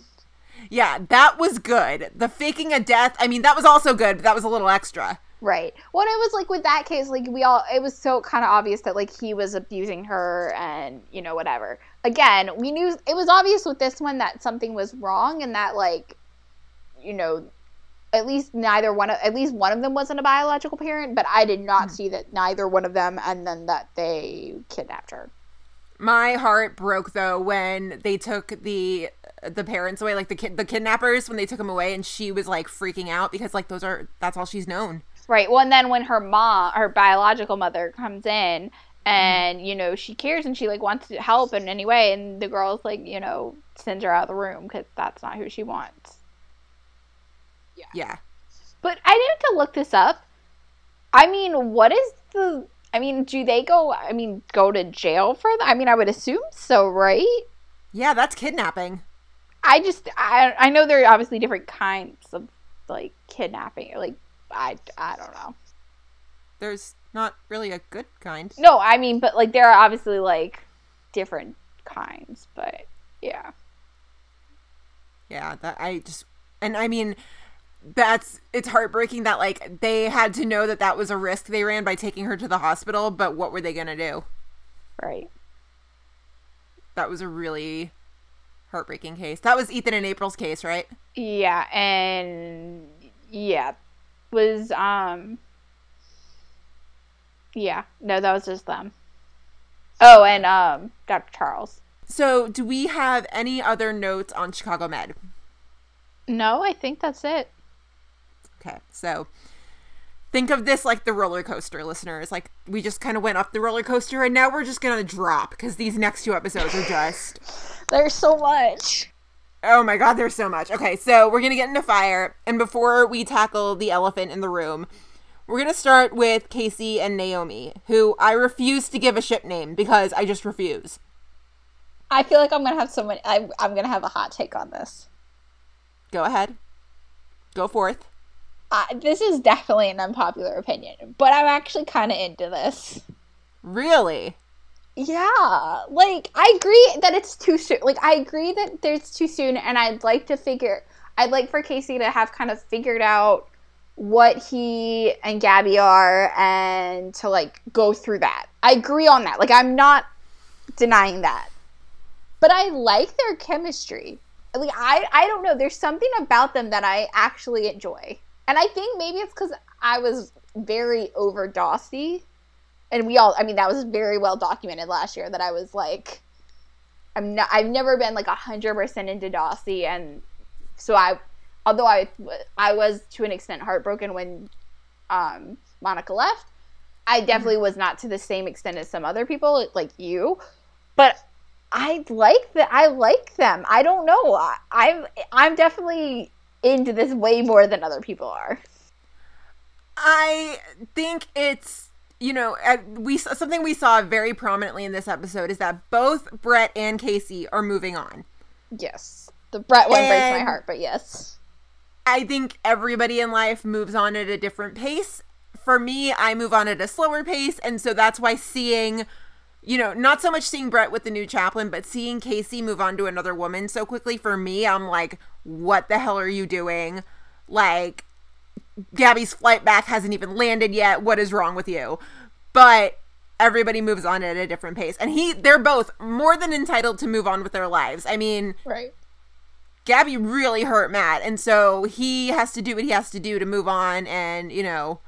Yeah, that was good. The faking a death, I mean, that was also good, but that was a little extra. Right. When it was like with that case, like we all, it was so kind of obvious that like he was abusing her and you know whatever. Again, we knew it was obvious with this one that something was wrong and that like, you know, at least neither one of at least one of them wasn't a biological parent, but I did not hmm. see that neither one of them and then that they kidnapped her. My heart broke though when they took the the parents away, like the kid, the kidnappers, when they took them away, and she was like freaking out because like those are that's all she's known. Right. Well, and then when her mom, her biological mother, comes in hmm. and you know she cares and she like wants to help in any way, and the girl's like you know sends her out of the room because that's not who she wants. Yeah, But I need to look this up. I mean, what is the? I mean, do they go? I mean, go to jail for that? I mean, I would assume so, right? yeah, that's kidnapping. I just I I know there are obviously different kinds of like kidnapping. Like I I don't know. There's not really a good kind. No, I mean, but like there are obviously like different kinds, but yeah. Yeah, that I just and I mean that's it's heartbreaking that like they had to know that that was a risk they ran by taking her to the hospital, but what were they going to do? Right. That was a really heartbreaking case. That was Ethan and April's case, right? Yeah, and yeah, was um yeah, no, that was just them. Oh, and um Dr. Charles. So, do we have any other notes on Chicago Med? No, I think that's it. Okay, so think of this like the roller coaster, listeners. Like we just kind of went up the roller coaster, and now we're just gonna drop because these next two episodes are just There's so much. oh my god, there's so much. Okay, so we're gonna get into fire, and before we tackle the elephant in the room, we're gonna start with Casey and Naomi, who I refuse to give a ship name because I just refuse. I feel like I'm gonna have so many. I'm, I'm gonna have a hot take on this. Go ahead, go forth. Uh, this is definitely an unpopular opinion, but I'm actually kind of into this. Really? Yeah, like I agree that it's too soon. Like I agree that there's too soon, and I'd like to figure. I'd like for Casey to have kind of figured out what he and Gabby are, and to like go through that. I agree on that. Like I'm not denying that, but I like their chemistry. Like I, I don't know. There's something about them that I actually enjoy, and I think maybe it's because I was very over Dawsey and we all i mean that was very well documented last year that i was like i'm not i've never been like 100% into dawsey and so i although i i was to an extent heartbroken when um monica left i definitely was not to the same extent as some other people like you. But i like that i like them. I don't know. I, i'm i'm definitely into this way more than other people are I think it's you know we something we saw very prominently in this episode is that both Brett and Casey are moving on. yes the brett one breaks my heart but yes I think everybody in life moves on at a different pace. For me, I move on at a slower pace, and so that's why seeing you know, not so much seeing Brett with the new chaplain, but seeing Casey move on to another woman so quickly for me, I'm like, what the hell are you doing? Like, Gabby's flight back hasn't even landed yet. What is wrong with you? But everybody moves on at a different pace. And he they're both more than entitled to move on with their lives. I mean, right Gabby really hurt Matt, and so he has to do what he has to do to move on and, you know,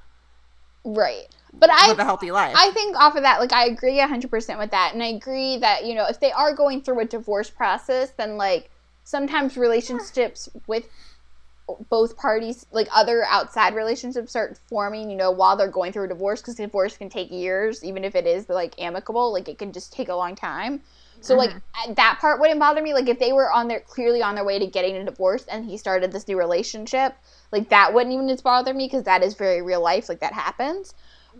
Right. But I live a healthy life. I think off of that, like I agree hundred percent with that. And I agree that, you know, if they are going through a divorce process, then like sometimes relationships with both parties, like other outside relationships start forming, you know, while they're going through a divorce because divorce can take years, even if it is like amicable, like it can just take a long time. So like Mm-hmm. that part wouldn't bother me. Like if they were on their clearly on their way to getting a divorce and he started this new relationship, like that wouldn't even just bother me because that is very real life. Like that happens.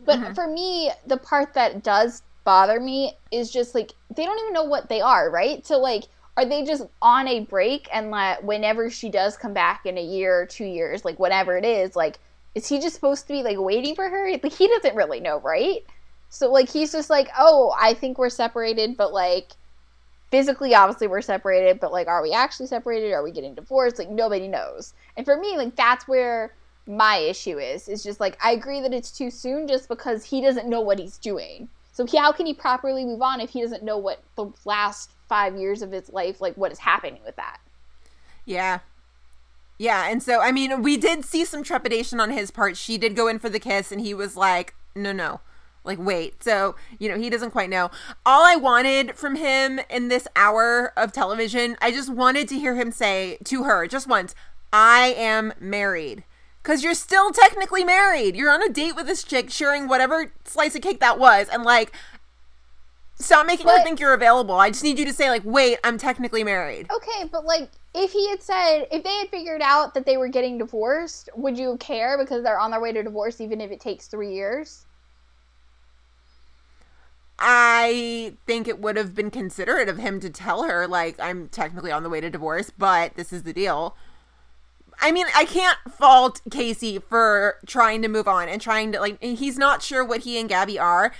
But for me, the part that does bother me is just like they don't even know what they are, right? So like are they just on a break and like whenever she does come back in a year or two years, like whatever it is, like is he just supposed to be like waiting for her? Like he doesn't really know, right? So like he's just like, "Oh, I think we're separated, but like physically obviously we're separated, but like are we actually separated? Are we getting divorced? Like nobody knows." And for me, like that's where my issue is. Is just like I agree that it's too soon just because he doesn't know what he's doing. So he, how can he properly move on if he doesn't know what the last 5 years of his life like what is happening with that? Yeah. Yeah, and so I mean, we did see some trepidation on his part. She did go in for the kiss and he was like, "No, no." Like, wait. So, you know, he doesn't quite know. All I wanted from him in this hour of television, I just wanted to hear him say to her just once, "I am married." Cuz you're still technically married. You're on a date with this chick sharing whatever slice of cake that was and like stop making her think you're available. I just need you to say like, "Wait, I'm technically married." Okay, but like if he had said if they had figured out that they were getting divorced, would you care because they're on their way to divorce even if it takes 3 years? I think it would have been considerate of him to tell her, like, I'm technically on the way to divorce, but this is the deal. I mean, I can't fault Casey for trying to move on and trying to, like, he's not sure what he and Gabby are,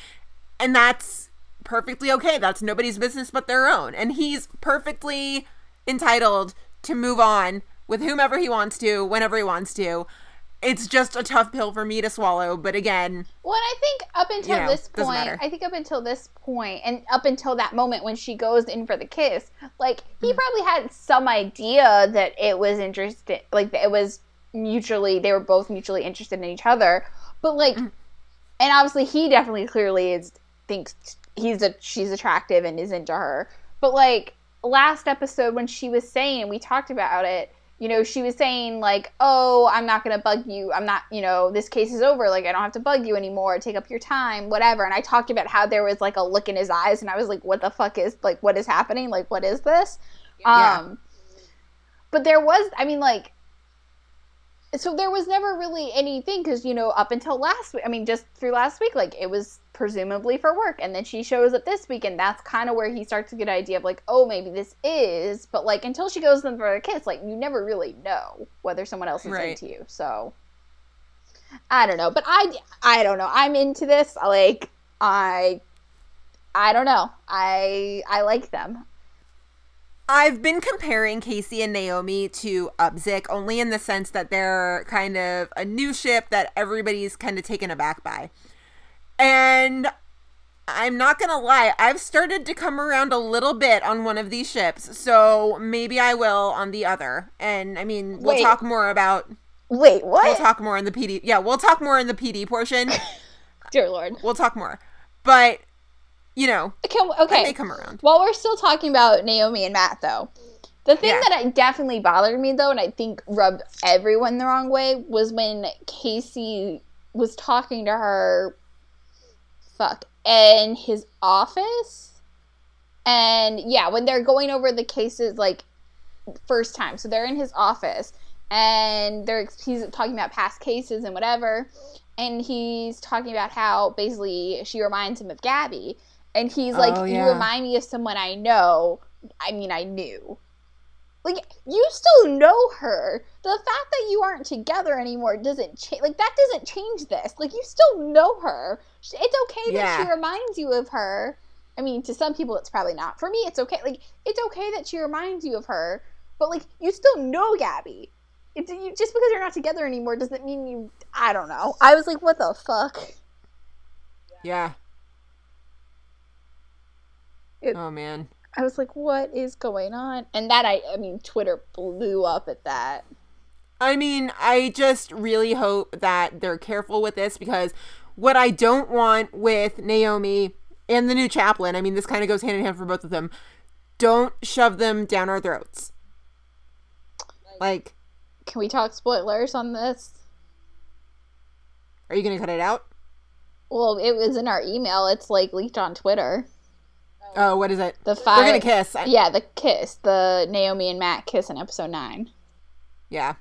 and that's perfectly okay. That's nobody's business but their own. And he's perfectly entitled to move on with whomever he wants to, whenever he wants to. It's just a tough pill for me to swallow, but again, Well, I think up until You know, this point. I think up until this point, and up until that moment when she goes in for the kiss, like he probably had some idea that it was interested, like it was mutually, they were both mutually interested in each other. But like, Mm-hmm. and obviously he definitely clearly is thinks he's a she's attractive and is into her. But like last episode when she was saying, we talked about it you know, she was saying like, "Oh, I'm not gonna bug you. I'm not, you know, this case is over. Like, I don't have to bug you anymore. Take up your time, whatever." And I talked about how there was like a look in his eyes, and I was like, "What the fuck is like? What is happening? Like, what is this?" Yeah. Um, but there was, I mean, like, so there was never really anything because you know, up until last week, I mean, just through last week, like it was presumably for work, and then she shows up this week, and that's kind of where he starts to get an idea of like, oh, maybe this is, but like until she goes in for a kiss, like you never really know whether someone else is Right. into you. So I don't know, but I I don't know. I'm into this. Like I I don't know. I I like them. I've been comparing Casey and Naomi to Upstead only in the sense that they're kind of a new ship that everybody's kind of taken aback by. And I'm not going to lie, I've started to come around a little bit on one of these ships. So maybe I will on the other. And I mean, we'll Wait. talk more about Wait, what? we'll talk more in the PD. Yeah, we'll talk more in the PD portion. Dear Lord. we'll talk more. But you know, Can, okay. they come around. While we're still talking about Naomi and Matt, though, the thing Yeah. that I definitely bothered me, though, and I think rubbed everyone the wrong way, was when Casey was talking to her, fuck, in his office. And yeah, when they're going over the cases, like, first time. So they're in his office, and they're he's talking about past cases and whatever. And he's talking about how basically she reminds him of Gabby. And he's like, Oh, You remind me of someone I know. I mean, I knew. Like, you still know her. The fact that you aren't together anymore doesn't change. Like, that doesn't change this. Like, you still know her. It's okay that she reminds you of her. I mean, to some people, it's probably not. For me, it's okay. Like, it's okay that she reminds you of her. But, like, you still know Gabby. It, you, just because you're not together anymore doesn't mean you. I don't know. I was like, what the fuck? Yeah. It- oh man. I was like, what is going on? And that, I, I mean, Twitter blew up at that. I mean, I just really hope that they're careful with this because what I don't want with Naomi and the new chaplain, I mean, this kind of goes hand in hand for both of them. Don't shove them down our throats. Like, Can we talk spoilers on this? are you going to cut it out? Well, it was in our email. It's like leaked on Twitter. Oh, what is it? The five. They're to kiss. I- Yeah, the kiss. The Naomi and Matt kiss in episode nine. yeah.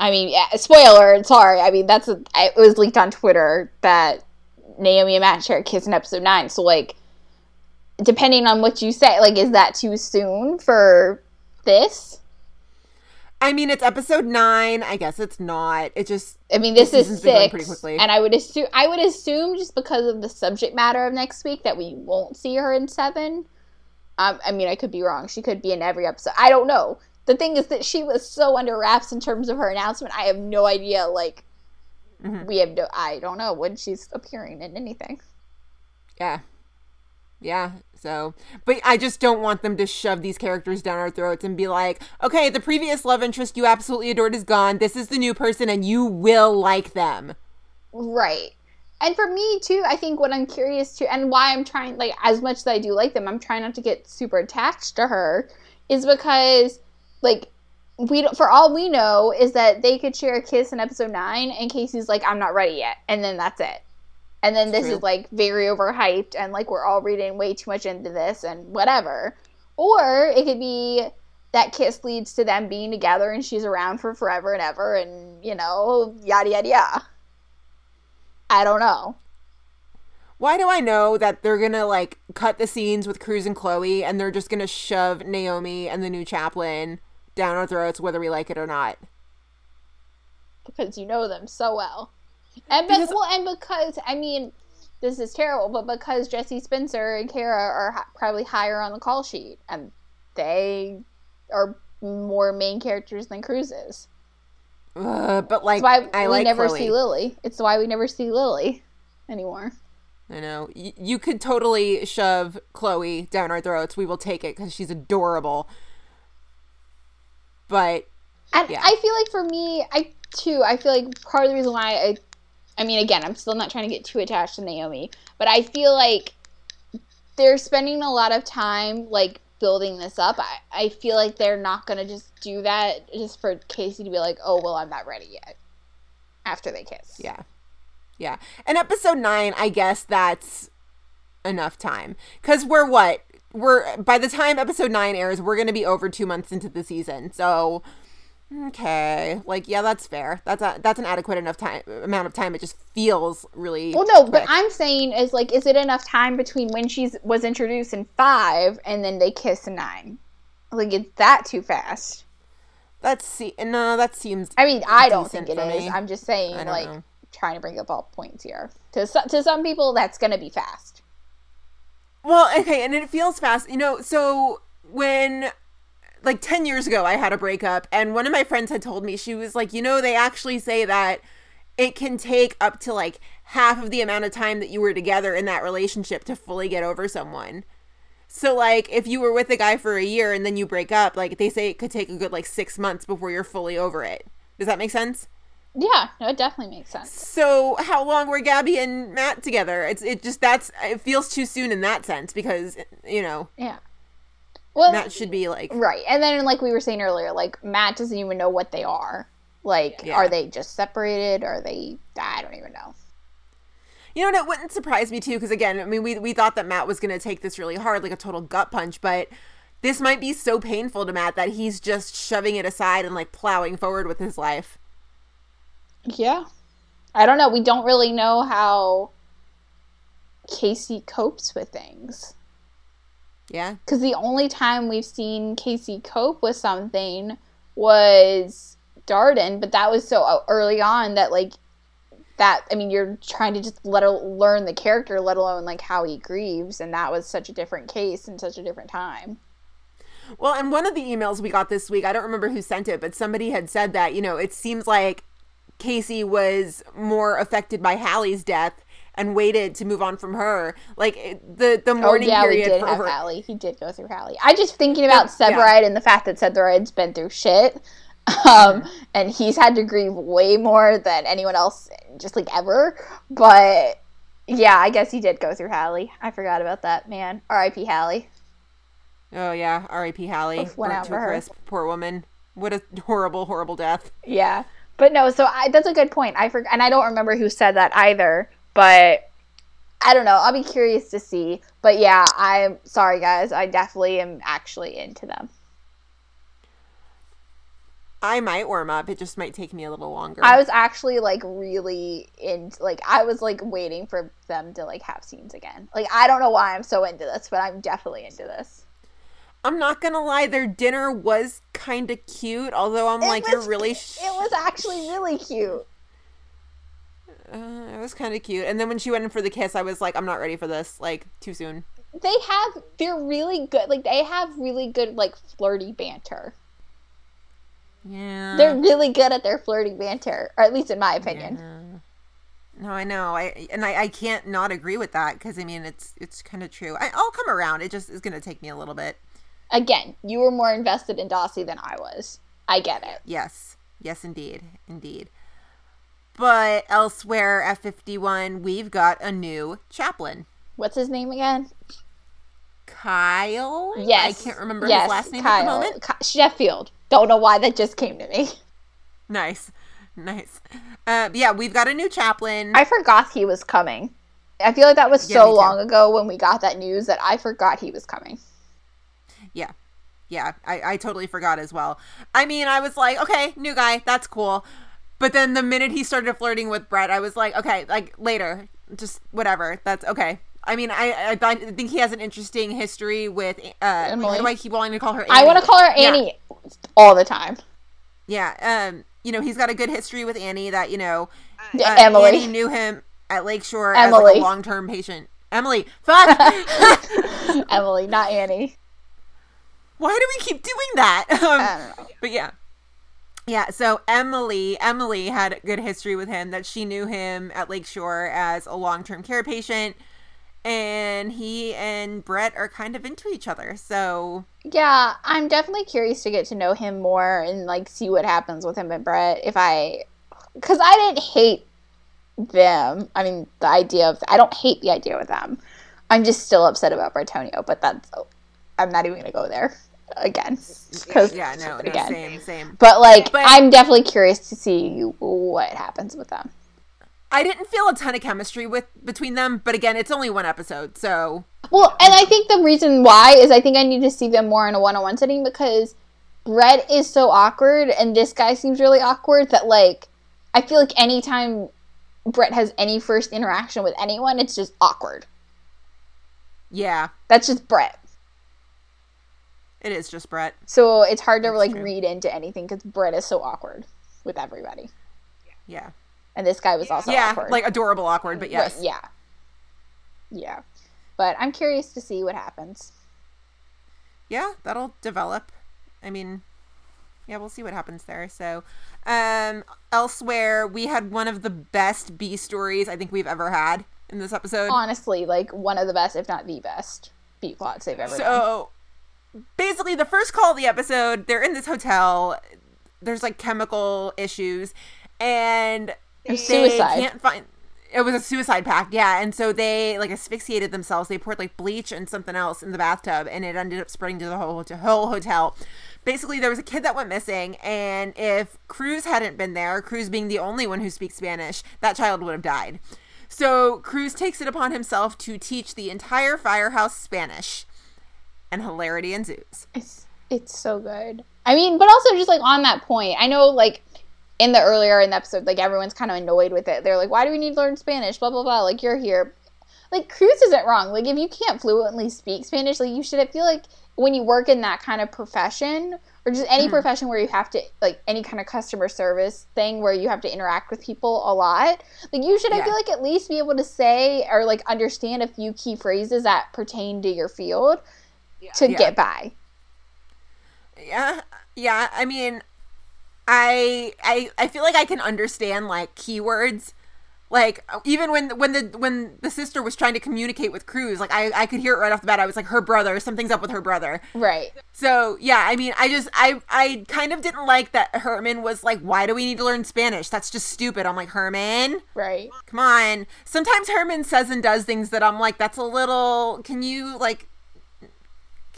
I mean, yeah, spoiler. Sorry. I mean, that's a, it was leaked on Twitter that Naomi and Matt share a kiss in episode nine. So, like, depending on what you say, like, is that too soon for this? I mean, it's episode nine. I guess it's not. It just, I mean, this is season's been going six, pretty quickly. and I would assume I would assume just because of the subject matter of next week that we won't see her in seven. Um, I mean, I could be wrong. She could be in every episode. I don't know. The thing is that she was so under wraps in terms of her announcement. I have no idea. Like, Mhm. we have no. I don't know when she's appearing in anything. yeah. Yeah. So, but I just don't want them to shove these characters down our throats and be like, okay, the previous love interest you absolutely adored is gone. This is the new person and you will like them. Right. And for me too, I think what I'm curious to and why I'm trying like as much as I do like them, I'm trying not to get super attached to her is because like we don't, for all we know is that they could share a kiss in episode 9 and Casey's like I'm not ready yet and then that's it. And then this True. is like very overhyped and like we're all reading way too much into this and whatever. Or it could be that kiss leads to them being together and she's around for forever and ever and you know yada yada yada. I don't know. Why do I know that they're gonna like cut the scenes with Cruz and Chloe and they're just gonna shove Naomi and the new chaplain down our throats whether we like it or not? because you know them so well. And be- Because- well, and because I mean, this is terrible, but because Jesse Spencer and Kara are probably higher on the call sheet, and they are more main characters than Cruz is. Ugh, but like, That's why I we like never Chloe. see Lily. It's why we never see Lily anymore. I know y- you could totally shove Chloe down our throats. We will take it because she's adorable. But And Yeah. I feel like for me, I too, I feel like part of the reason why I, I mean, again, I'm still not trying to get too attached to Naomi, but I feel like they're spending a lot of time like building this up. I, I feel like they're not gonna just do that just for Casey to be like, oh well, I'm not ready yet. After they kiss, yeah, yeah. And episode nine, I guess that's enough time because we're what we're by the time episode nine airs, we're gonna be over two months into the season. So okay, like yeah, that's fair. That's a that's an adequate enough time amount of time. It just feels really Well, no, but. I'm saying is like, is it enough time between when she's was introduced in five and then they kiss in nine? Like, is that too fast? That's see no, that seems I mean, I don't think it is. I'm just saying, like, know. trying to bring up all points here. To to some people, that's going to be fast. Well, okay, and it feels fast. You know, so when like 10 years ago I had a breakup and one of my friends had told me she was like, "You know, they actually say that it can take up to like half of the amount of time that you were together in that relationship to fully get over someone." So like if you were with a guy for a year and then you break up, like they say it could take a good like 6 months before you're fully over it. Does that make sense? Yeah, no, it definitely makes sense. So how long were Gabby and Matt together? It's it just that's it feels too soon in that sense because you know Yeah. Well, that should be like right, and then like we were saying earlier, like Matt doesn't even know what they are. Like, Yeah. are they just separated? Are they? I don't even know. You know, and it wouldn't surprise me too, because again, I mean, we we thought that Matt was going to take this really hard, like a total gut punch, but this might be so painful to Matt that he's just shoving it aside and like plowing forward with his life. Yeah. I don't know. We don't really know how Casey copes with things. Yeah, Because the only time we've seen Casey cope with something was Darden, but that was so uh, early on that, like, that, I mean, you're trying to just let her learn the character, let alone, like, how he grieves, and that was such a different case and such a different time. Well, and one of the emails we got this week, I don't remember who sent it, but somebody had said that, you know, it seems like Casey was more affected by Hallie's death and waited to move on from her. Like it- the the Oh, mourning yeah, we period did for have her. Hallie. He did go through Hallie. I just thinking about Yeah, yeah. And the fact that Severide's been through shit. Um, and he's had to grieve way more than anyone else, just like ever. But yeah, I guess he did go through Hallie. I forgot about that, man. R.I.P. Hallie. Oh yeah, R.I.P. Hallie. Oof, went Burnt out to for a her. Poor woman. What a horrible, horrible death. Yeah, but no. So I, that's a good point. I forgot, and I don't remember who said that either. But I don't know. I'll be curious to see. But yeah, I'm sorry, guys. I definitely am actually into them. I might warm up. It just might take me a little longer. I was actually like really into like I was like waiting for them to like have scenes again. Like I don't know why I'm so into this, but I'm definitely into this. I'm not gonna lie, their dinner was kind of cute. Although I'm It like, was- you're really. Sh- It was actually really cute. Uh, it was kind of cute. And then when she went in for the kiss, I was like, I'm not ready for this. Like too soon. They have they're really good. Like they have really good like flirty banter. Yeah. They're really good at their flirty banter, or at least in my opinion. No, I know. I and I, I can't not agree with that because I mean it's it's kind of true. I, I'll come around. It just is gonna take me a little bit. Again, you were more invested in Dawsey than I was. I get it. Yes, yes, indeed, indeed. But elsewhere at 51, we've got a new chaplain, What's his name again? Kyle. Yes. I can't remember yes, his last name Kyle. at the moment. Ki- Sheffield. Don't know why that just came to me. Nice, nice. Uh, yeah, we've got a new chaplain. I forgot he was coming. I feel like that was Yeah, so long ago when we got that news that I forgot he was coming. Yeah. Yeah, I, I totally forgot as well. I mean, I was like, okay, new guy, that's cool. But then the minute he started flirting with Brett, I was like, okay, like later, just whatever. That's okay. I mean, I I, I think he has an interesting history with. Uh, Emily? I keep wanting to call her? Annie? I want to call her Yeah. Annie all the time. Yeah. Um. You know, he's got a good history with Annie. That you know, uh, Emily. Annie knew him at Lakeshore as Emily. like a long-term patient. Emily, fuck. Emily, not Annie. Why do we keep doing that? Um, I don't know. But yeah. Yeah, so Emily, Emily had a good history with him that she knew him at Lakeshore as a long-term care patient and he and Brett are kind of into each other. So, Yeah, I'm definitely curious to get to know him more and like see what happens with him and Brett. If I, because I didn't hate them. I mean, the idea of I don't hate the idea with them. I'm just still upset about Bretonio, but that's I'm not even gonna go there again. Because yeah, no, no again. same, same. But like, But- I'm definitely curious to see what happens with them. I didn't feel a ton of chemistry with between them, but again, it's only one episode, so Well, and I think the reason why is I think I need to see them more in a one-on-one setting because Brett is so awkward and this guy seems really awkward that like I feel like anytime Brett has any first interaction with anyone, it's just awkward. yeah, That's just Brett. It is just Brett. So it's hard to That's like true. read into anything because Brett is so awkward with everybody, Yeah. and this guy was also yeah, awkward. like adorable awkward, but yes. Right, yeah, yeah. but I'm curious to see what happens. yeah, that'll develop. I mean, yeah, we'll see what happens there. So, um, elsewhere, we had one of the best B stories I think we've ever had in this episode. Honestly, like one of the best, if not the best, B plots they've ever done. Basically, the first call of the episode, they're in this hotel. There's like chemical issues, and they Suicide. can't find. It was a suicide pact, yeah. And so they like asphyxiated themselves. They poured like bleach and something else in the bathtub, and it ended up spreading to the whole to whole hotel. Basically, there was a kid that went missing, and if Cruz hadn't been there, Cruz being the only one who speaks Spanish, that child would have died. So Cruz takes it upon himself to teach the entire firehouse Spanish, and hilarity ensues. It's it's so good. I mean, but also just like on that point, I know like in the earlier in the episode, like everyone's kind of annoyed with it. They're like, "Why do we need to learn Spanish?" Blah blah blah. Like you're here. Like Cruz isn't wrong. Like if you can't fluently speak Spanish, like you should. I feel like when you work in that kind of profession or just any mm-hmm. profession where you have to like any kind of customer service thing where you have to interact with people a lot like you should i feel like at least be able to say or like understand a few key phrases that pertain to your field to Yeah. get by Yeah, yeah. I mean, I I I feel like I can understand like keywords. Like even when when the when the sister was trying to communicate with Cruz, like I I could hear it right off the bat. I was like, her brother, something's up with her brother. right So yeah, I mean, I just I I kind of didn't like that Herman was like, why do we need to learn Spanish? That's just stupid. I'm like, Herman, right come on. Sometimes Herman says and does things that I'm like, that's a little. Can you like?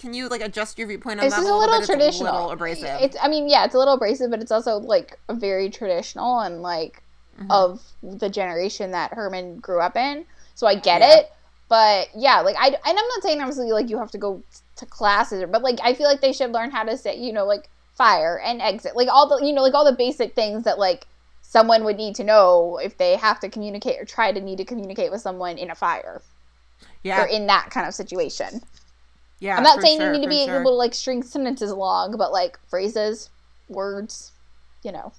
Can you like adjust your viewpoint on this that is a little, little bit? traditional It's a little abrasive. it's i mean yeah it's a little abrasive but it's also like very traditional and like Mm-hmm. of the generation that herman grew up in so i get Yeah. it but yeah like i and i'm not saying obviously like you have to go to classes but like i feel like they should learn how to say you know like fire and exit like all the you know like all the basic things that like someone would need to know if they have to communicate or try to need to communicate with someone in a fire yeah, or in that kind of situation yeah. I'm not saying sure, you need to be sure. able to like string sentences along, but like phrases, words, you know.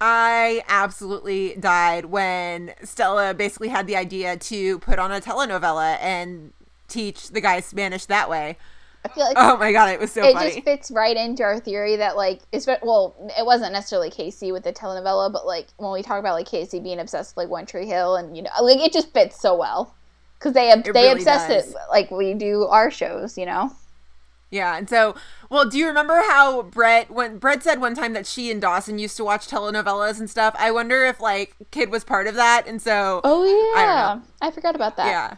I absolutely died when Stella basically had the idea to put on a telenovela and teach the guys Spanish that way. I feel like Oh my god, it was so it funny. just fits right into our theory that like it's well, it wasn't necessarily Casey with the telenovela, but like when we talk about like Casey being obsessed with like One Tree Hill and you know like it just fits so well because they they really obsess does. it like we do our shows, you know. Yeah, and so, well, do you remember how Brett, when Brett said one time that she and Dawson used to watch telenovelas and stuff? I wonder if like Kidd was part of that, and so Oh I yeah, don't I, forgot about that. yeah.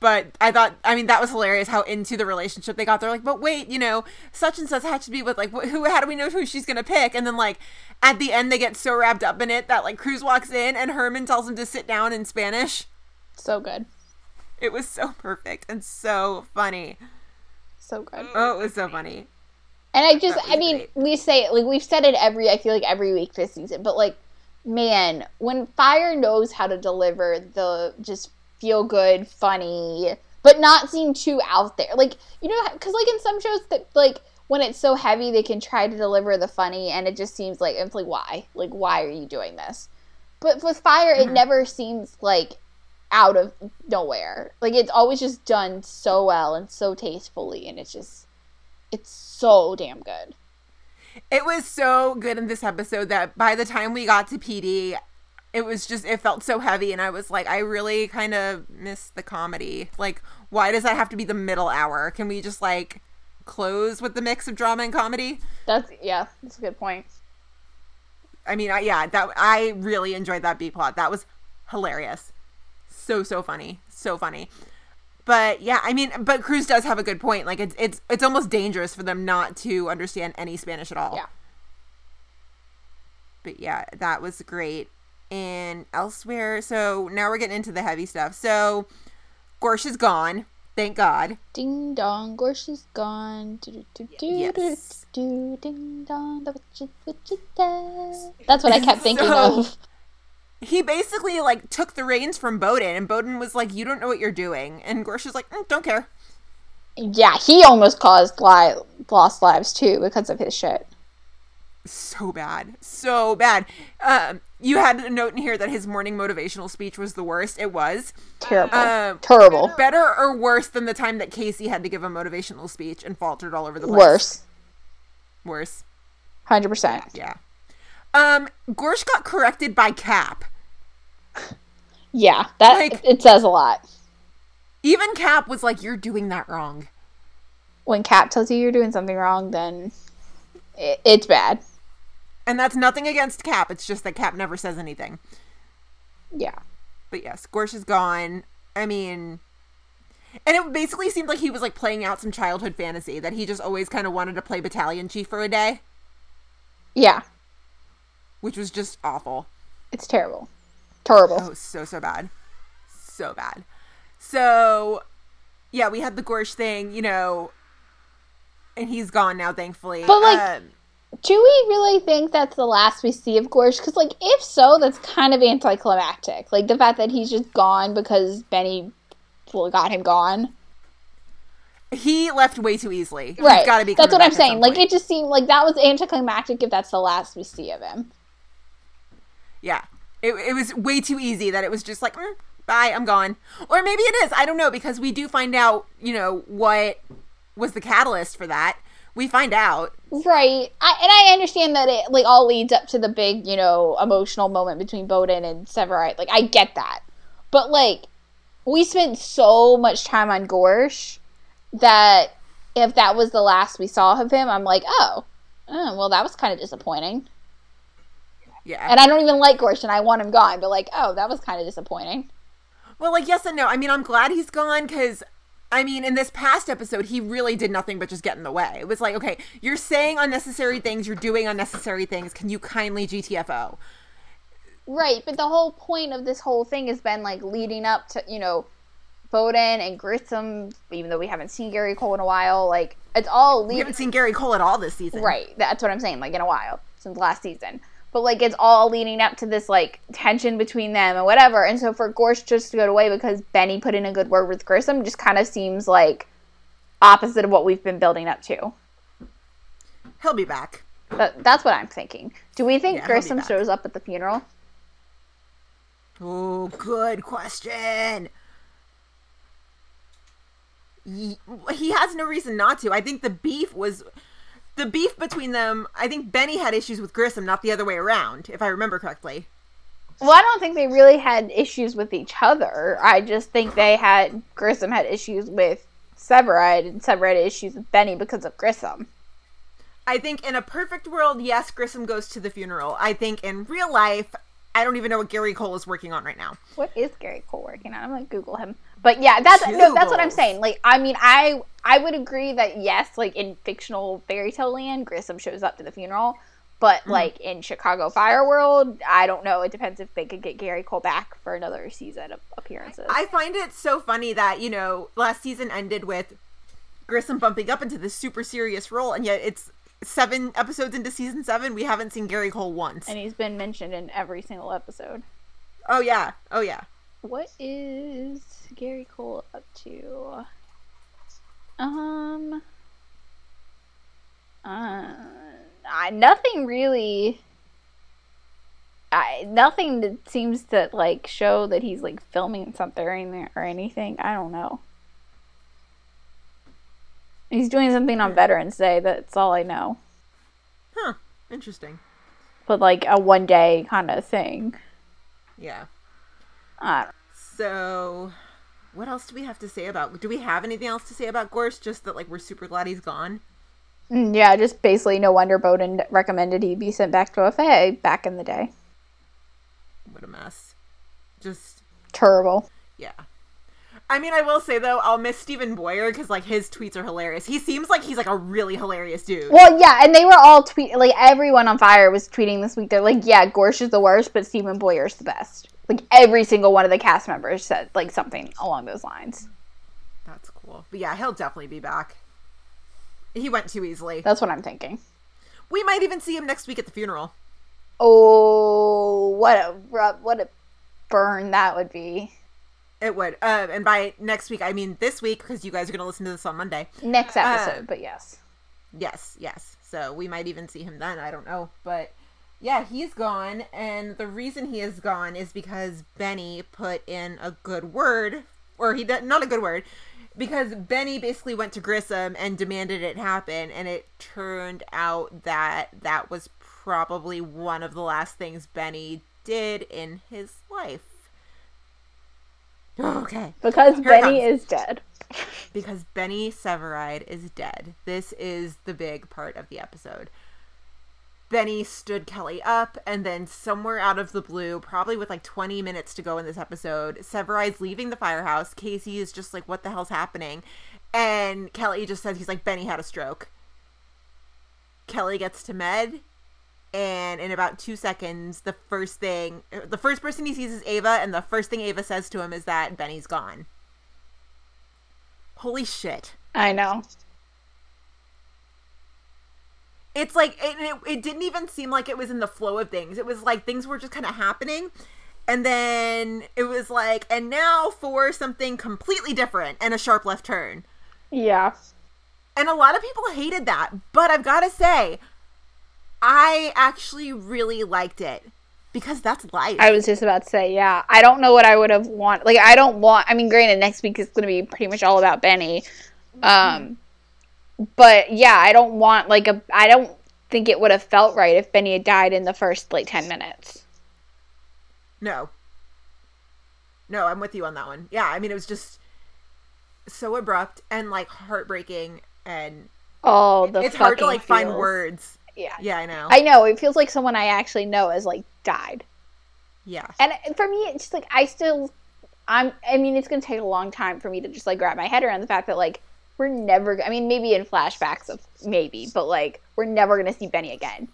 But I thought, I mean, that was hilarious how into the relationship they got. They're like, but wait, you know, such and such had to be with like, wh- who? How do we know who she's gonna pick? And then like at the end, they get so wrapped up in it that like Cruz walks in and Herman tells him to sit down in Spanish. so good, It was so perfect and so funny. so good. Oh, it was so funny. And I just, I mean, great. we say it, like we've said it every, I feel like every week this season, but like, man, when Fire knows how to deliver the just feel good, funny, but not seem too out there, like you know, because like in some shows that like when it's so heavy, they can try to deliver the funny, and it just seems like it's like why, like why are you doing this? But with Fire, Mm-hmm. it never seems like out of nowhere. Like it's always just done so well and so tastefully, and it's just it's so damn good. It was so good in this episode that by the time we got to PD, it was just it felt so heavy and I was like I really kind of miss the comedy. Like why does that have to be the middle hour? Can we just like close with the mix of drama and comedy? That's yeah, that's a good point. I mean, I, yeah, that I really enjoyed that B plot. That was hilarious. So so funny. So funny. But yeah, I mean, but Cruz does have a good point. Like it's it's it's almost dangerous for them not to understand any Spanish at all. Yeah. but yeah, that was great. And elsewhere, so now we're getting into the heavy stuff. So Gorsh is gone, thank God. Ding dong, Gorsh is gone. Do, do, do, Yes. do, do, ding dong, da, what you, what you da. That's what I kept thinking So- of. He basically like took the reins from Boden, and Boden was like, "You don't know what you're doing," and Gorsh is like, mm, "Don't care." Yeah, he almost caused li- lost lives too because of his shit. so bad, so bad. Um, you had a note in here that his morning motivational speech was the worst. It was Terrible. Um, Terrible. better or worse than the time that Casey had to give a motivational speech and faltered all over the place. Worse. Worse. 100%. Yeah. Um, Gorsh got corrected by Capp. Yeah, that Like- it says a lot. Even Capp was like, "You're doing that wrong." When Capp tells you you're doing something wrong, then it, it's bad. And that's nothing against Capp. It's just that Capp never says anything. Yeah. But yes, Gorsh is gone. I mean, and it basically seemed like he was like playing out some childhood fantasy that he just always kind of wanted to play battalion chief for a day, Yeah. Which was just awful. It's terrible. Terrible. Oh, so so bad, so bad. So, yeah, we had the Gorsh thing, you know, and he's gone now, thankfully. But, like, Um, Do we really think that's the last we see of Gorsh? Because, like, if so, that's kind of anticlimactic. Like, the fact that he's just gone because Benny got him gone. he left way too easily. He's Right. gotta be. that's what I'm saying. Like, point. it just seemed like that was anticlimactic if that's the last we see of him. Yeah. It, it was way too easy that it was just like, mm, bye, I'm gone. Or maybe it is. I don't know because we do find out, you know, what was the catalyst for that. We find out. Right. I, and I understand that it, like, all leads up to the big, you know, emotional moment between Boden and Severide. Like, I get that. But, like, we spent so much time on Gorsh that if that was the last we saw of him, I'm like, oh, oh well, that was kind of disappointing. Yeah. And I don't even like Gorsh and I want him gone, but, like, oh, that was kind of disappointing. well, like, yes and no. I mean, I'm glad he's gone because, I mean, in this past episode, he really did nothing but just get in the way. It was like, okay, you're saying unnecessary things, you're doing unnecessary things. Can you kindly GTFO? Right, but the whole point of this whole thing has been like leading up to you know Boden and Grissom, even though we haven't seen Gary Cole in a while. Like it's all We haven't seen Gary Cole at all this season. right. That's what I'm saying. Like in a while since last season, but like it's all leading up to this like tension between them and whatever. And so for Gorsh just to go away because Benny put in a good word with Grissom just kind of seems like opposite of what we've been building up to. He'll be back. But that's what I'm thinking. Do we think Yeah, Grissom shows up at the funeral? Oh, good question. He he has no reason not to. I think the beef was the beef between them. I think Benny had issues with Grissom, not the other way around, if I remember correctly. Well, I don't think they really had issues with each other. I just think they had Grissom had issues with Severide, and Severide had issues with Benny because of Grissom. I think in a perfect world, yes, Grissom goes to the funeral. I think in real life, I don't even know what Gary Cole is working on right now. What is Gary Cole working on? I'm gonna Google him. But yeah, that's no, that's what I'm saying. Like, I mean, I I would agree that yes, like in fictional fairy tale land, Grissom shows up to the funeral. But mm. like in Chicago Fire World, I don't know. It depends if they could get Gary Cole back for another season of appearances. I find it so funny that, you know, last season ended with Grissom bumping up into this super serious role, and yet it's seven episodes into season seven, we haven't seen Gary Cole once. and he's been mentioned in every single episode. Oh, yeah. Oh, yeah. What is Gary Cole up to? Um, uh, I, nothing really. I nothing that seems to like show that he's like filming something or anything. Or anything. I don't know. He's doing something on Veterans Day. That's all I know. Huh. Interesting. But like a one day kind of thing. Yeah. I don't So, what else do we have to say about? Do we have anything else to say about Gorsh? Just that, like, we're super glad he's gone. Mm, Yeah, just basically no wonder Boden recommended he be sent back to FA back in the day. What a mess. Just, Terrible. yeah. I mean, I will say though, I'll miss Steven Boyer because like his tweets are hilarious. He seems like he's like a really hilarious dude. Well, yeah, and they were all tweet like everyone on fire was tweeting this week. They're like, yeah, Gorsh is the worst, but Steven Boyer's the best. Like every single one of the cast members said like something along those lines. That's cool. But yeah, he'll definitely be back. He went too easily. That's what I'm thinking. We might even see him next week at the funeral. Oh, what a what a burn that would be. It would. Uh, and by next week, I mean this week because you guys are going to listen to this on Monday. Next Uh, episode, but yes. Yes, yes. So we might even see him then. I don't know. But yeah, he's gone. And the reason he is gone is because Benny put in a good word, or he did not a good word, because Benny basically went to Grissom and demanded it happen. And it turned out that that was probably one of the last things Benny did in his life. Okay. Because Here Benny is dead. because Benny Severide is dead. This is the big part of the episode. Benny stood Kelly up, and then somewhere out of the blue, probably with like 20 minutes to go in this episode, Severide's leaving the firehouse. Casey is just like, What the hell's happening? And Kelly just says, He's like, Benny had a stroke. Kelly gets to med, and in about two seconds, the first thing, the first person he sees is Ava, and the first thing Ava says to him is that Benny's gone. Holy shit. I know. It's like, it, it, it didn't even seem like it was in the flow of things. It was like things were just kind of happening. And then it was like, and now for something completely different and a sharp left turn. Yeah. And a lot of people hated that. But I've got to say, I actually really liked it because that's life. I was just about to say, yeah. I don't know what I would have want. Like, I don't want. I mean, granted, next week is going to be pretty much all about Benny. Um, but yeah, I don't want like a. I don't think it would have felt right if Benny had died in the first like ten minutes. No. No, I'm with you on that one. Yeah, I mean, it was just so abrupt and like heartbreaking, and Oh, the it's hard to like find words. Yeah. Yeah, I know. I know. It feels like someone I actually know has like died. yeah. And for me, it's just like I still, I'm. I mean, it's gonna take a long time for me to just like wrap my head around the fact that like we're never. I mean, maybe in flashbacks of maybe, but like we're never gonna see Benny again.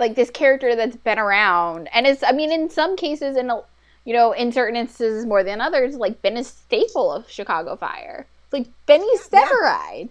Like this character that's been around, and it's. I mean, in some cases, in a, you know, in certain instances more than others, like been a staple of Chicago Fire. Like Benny's Yeah. Severide.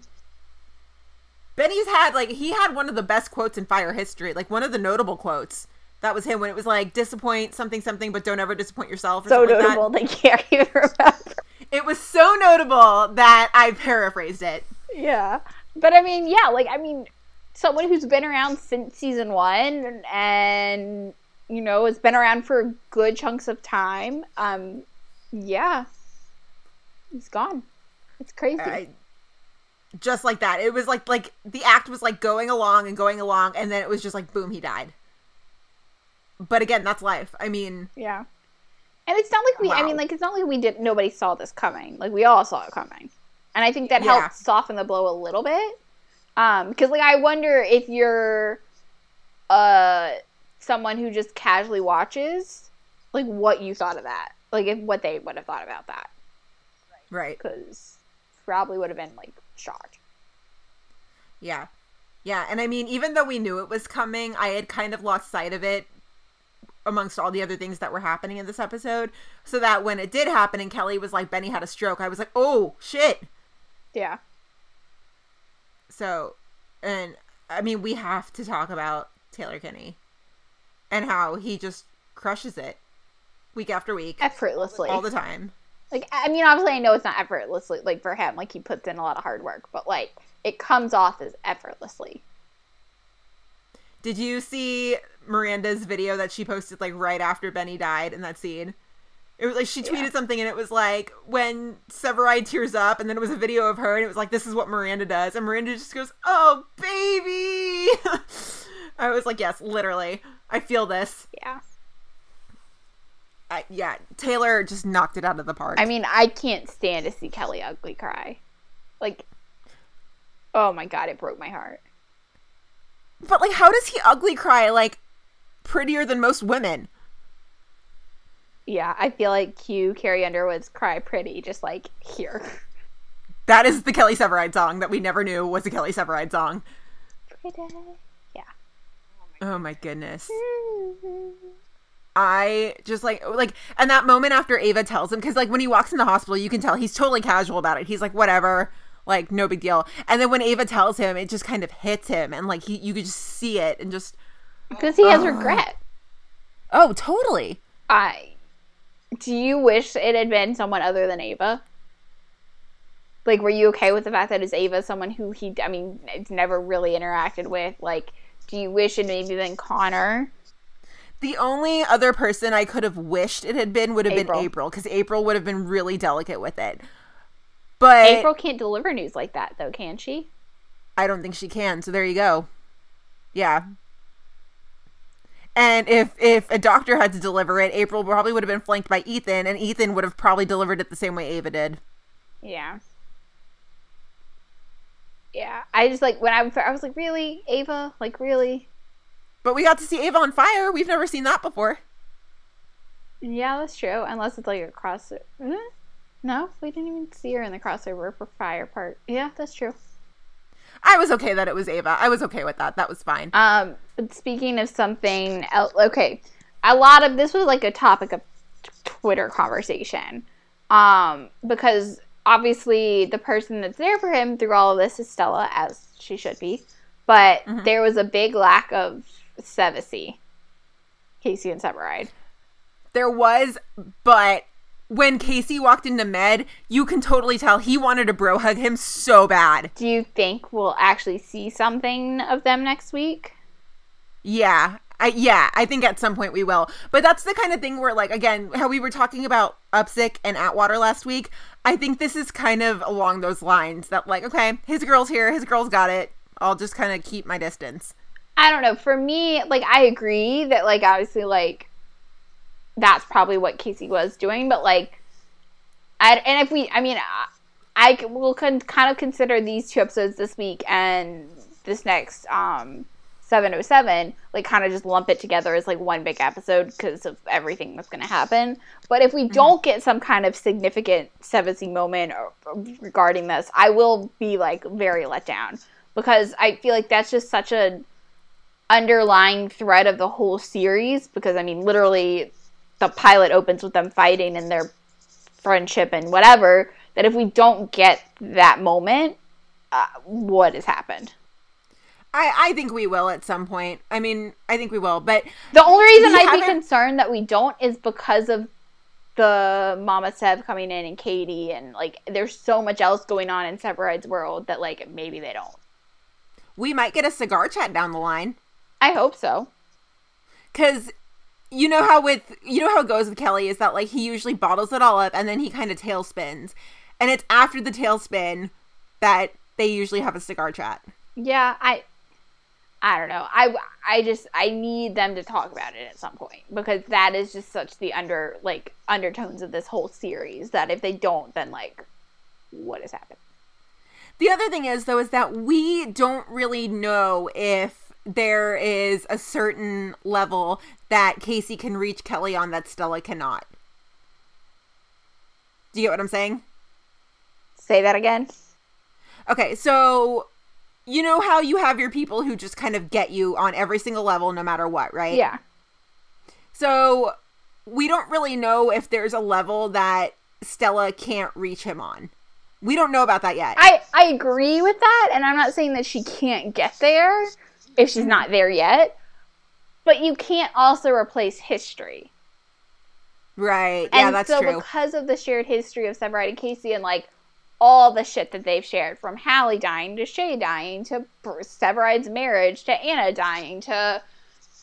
Benny's had like he had one of the best quotes in fire history, like one of the notable quotes. That was him when it was like disappoint something something, but don't ever disappoint yourself. Or So something like that. notable they can't even remember. It was so notable that I paraphrased it. Yeah. But I mean, yeah, like I mean, someone who's been around since season one and you know has been around for good chunks of time. Um, yeah, he's gone. It's crazy. I, just like that. It was like like the act was like going along and going along, and then it was just like boom, he died. But again, that's life. I mean, yeah. And it's not like we. I mean, like it's not like we did. Nobody saw this coming. Like we all saw it coming, and I think that Yeah. helped soften the blow a little bit. Um, because like I wonder if you're, uh, someone who just casually watches, like what you thought of that, like if what they would have thought about that, right? because probably would have been like shocked. Yeah. Yeah, and I mean, even though we knew it was coming, I had kind of lost sight of it amongst all the other things that were happening in this episode. So that when it did happen and Kelly was like, Benny had a stroke, I was like, oh, shit. Yeah. So, and I mean, we have to talk about Taylor Kinney and how he just crushes it week after week, Effortlessly. all the time. like I mean, obviously I know it's not effortlessly like for him, like he puts in a lot of hard work, but like it comes off as effortlessly. Did you see Miranda's video that she posted like right after Benny died in that scene? It was like she tweeted Yeah. something and it was like when Severide tears up and then it was a video of her and it was like this is what Miranda does and Miranda just goes, "Oh, baby." I was like, "Yes, literally. I feel this." Yeah. I, yeah, Taylor just knocked it out of the park. I mean, I can't stand to see Kelly ugly cry. Like, oh my god, it broke my heart. But like how does he ugly cry like prettier than most women? Yeah, I feel like Q Carrie Underwood's cry pretty, just like here. That is the Kelly Severide song that we never knew was a Kelly Severide song. Pretty. Yeah. Oh my goodness. Mm-hmm. I just like like and that moment after Ava tells him because like when he walks in the hospital you can tell he's totally casual about it. He's like whatever, like no big deal. And then when Ava tells him, it just kind of hits him and like he you could just see it and just Because he has regret. oh totally. I. Do you wish it had been someone other than Ava? Like, were you okay with the fact that it's Ava, someone who he, I mean, it's never really interacted with? Like, do you wish it maybe been Connor? The only other person I could have wished it had been would have April. been April because April would have been really delicate with it. But April can't deliver news like that, though, can she? I don't think she can. So there you go. Yeah. And if if a doctor had to deliver it, April probably would have been flanked by Ethan, and Ethan would have probably delivered it the same way Ava did. Yeah. Yeah, I just like when I, I was like, really, Ava? Like, really? But we got to see Ava on fire. We've never seen that before. Yeah, that's true. Unless it's like a cross. Mm, No, we didn't even see her in the crossover for fire part. Yeah, that's true. I was okay that it was Ava. I was okay with that. That was fine. Um, but speaking of something else, okay, a lot of this was like a topic of Twitter conversation. Um, because obviously the person that's there for him through all of this is Stella, as she should be. But there was a big lack of Sevasey, Casey and Severide. There was, but when Casey walked into Med, you can totally tell he wanted to bro hug him so bad. Do you think we'll actually see something of them next week? Yeah. I, yeah, I think at some point we will. But that's the kind of thing where, like, again, how we were talking about Upstead and Atwater last week. I think this is kind of along those lines that, like, okay, his girl's here, his girl's got it. I'll just kind of keep my distance. I don't know. For me, like I agree that like obviously like that's probably what Casey was doing, but like I and if we I mean I will con- kind of consider these two episodes this week and this next um 707 like kind of just lump it together as like one big episode because of everything that's going to happen. But if we don't get some kind of significant 70 moment or, regarding this, I will be like very let down because I feel like that's just such a underlying thread of the whole series because I mean literally the pilot opens with them fighting and their friendship and whatever that if we don't get that moment uh, what has happened I, I think we will at some point. I mean, I think we will. But the only reason I'd be concerned that we don't is because of the Mama Sev coming in and Katie and like there's so much else going on in Severide's world that like maybe they don't we might get a cigar chat down the line. I hope so Because you know how with you know how it goes with Kelly is that like he usually bottles it all up and then he kind of tailspins, and it's after the tailspin that they usually have a cigar chat. Yeah, I I don't know. I I just I need them to talk about it at some point because that is just such the under like undertones of this whole series that if they don't then like what has happened? The other thing is though is that we don't really know if there is a certain level that Casey can reach Kelly on that Stella cannot. Do you get what I'm saying? Say that again? Okay, so you know how you have your people who just kind of get you on every single level no matter what, right? Yeah. So we don't really know if there's a level that Stella can't reach him on. We don't know about that yet. I I agree with that and I'm not saying that she can't get there if she's not mm-hmm. there yet. But you can't also replace history. right. Yeah, and that's so true. because of the shared history of Severide and Casey and like all the shit that they've shared from Hallie dying to Shay dying to Severide's marriage to Anna dying to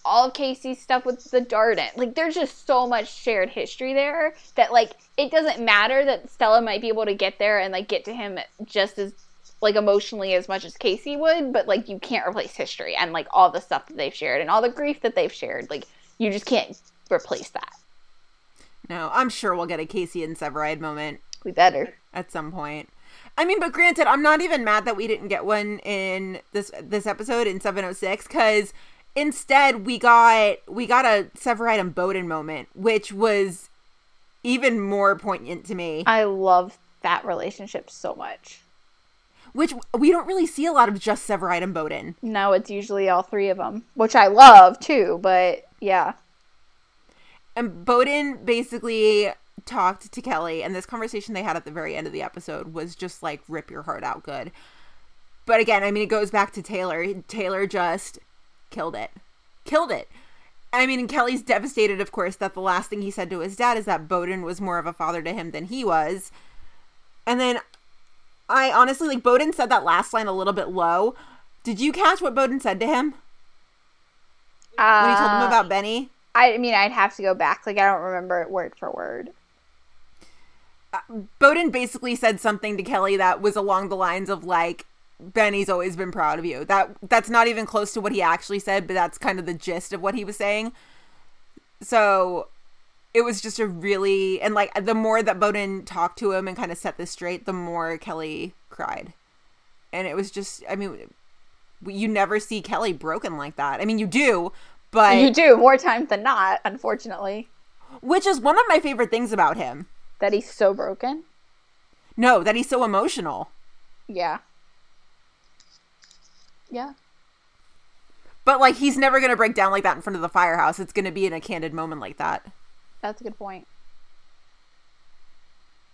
all of Casey's stuff with the Darden. Like there's just so much shared history there that like it doesn't matter that Stella might be able to get there and like get to him just as like emotionally as much as Casey would, but like you can't replace history and like all the stuff that they've shared and all the grief that they've shared. Like you just can't replace that. no, I'm sure we'll get a Casey and Severide moment We better. at some point. I mean, but granted, I'm not even mad that we didn't get one in this this episode in 706 because instead we got we got a Severide and Boden moment, which was even more poignant to me. I love that relationship so much. Which we don't really see a lot of just Severide and Boden. No, it's usually all three of them, which I love too. But yeah, And Boden basically talked to Kelly, and this conversation they had at the very end of the episode was just like rip your heart out good. But again, I mean, it goes back to Taylor. Taylor just killed it. Killed it. I mean, and Kelly's devastated, of course, that the last thing he said to his dad is that Boden was more of a father to him than he was. And then I honestly like Boden said that last line a little bit low. Did you catch what Boden said to him Uh, when he told him about Benny? I mean, I'd have to go back. Like, I don't remember it word for word. Boden basically said something to Kelly that was along the lines of like Benny's always been proud of you. That that's not even close to what he actually said, but that's kind of the gist of what he was saying. So it was just a really and like the more that Boden talked to him and kind of set this straight, the more Kelly cried. And it was just I mean you never see Kelly broken like that. I mean you do, but You do more times than not, unfortunately. which is one of my favorite things about him. That he's so broken. No, that he's so emotional. Yeah. Yeah. But like he's never gonna break down like that in front of the firehouse. It's gonna be in a candid moment like that. That's a good point.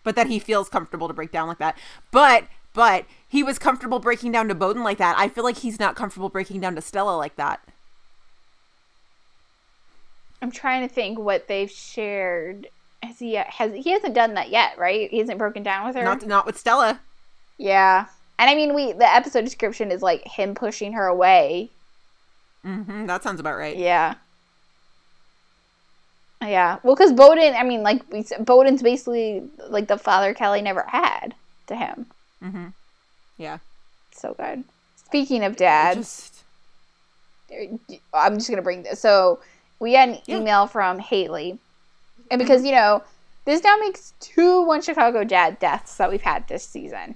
But that he feels comfortable to break down like that. But but he was comfortable breaking down to Boden like that. I feel like he's not comfortable breaking down to Stella like that. I'm trying to think what they've shared. Has he has he hasn't done that yet, right? He hasn't broken down with her. Not not with Stella. yeah. And I mean, we the episode description is like him pushing her away. hmm that sounds about right. Yeah. Yeah. Well, because Boden, I mean, like we said, Boden's basically like the father Kelly never had to him. Mm-hmm. Yeah. So good. Speaking of dads, Just I'm just gonna bring this. So we had an Yeah. email from Haley, and because mm-hmm. you know this now makes two One Chicago dad deaths that we've had this season.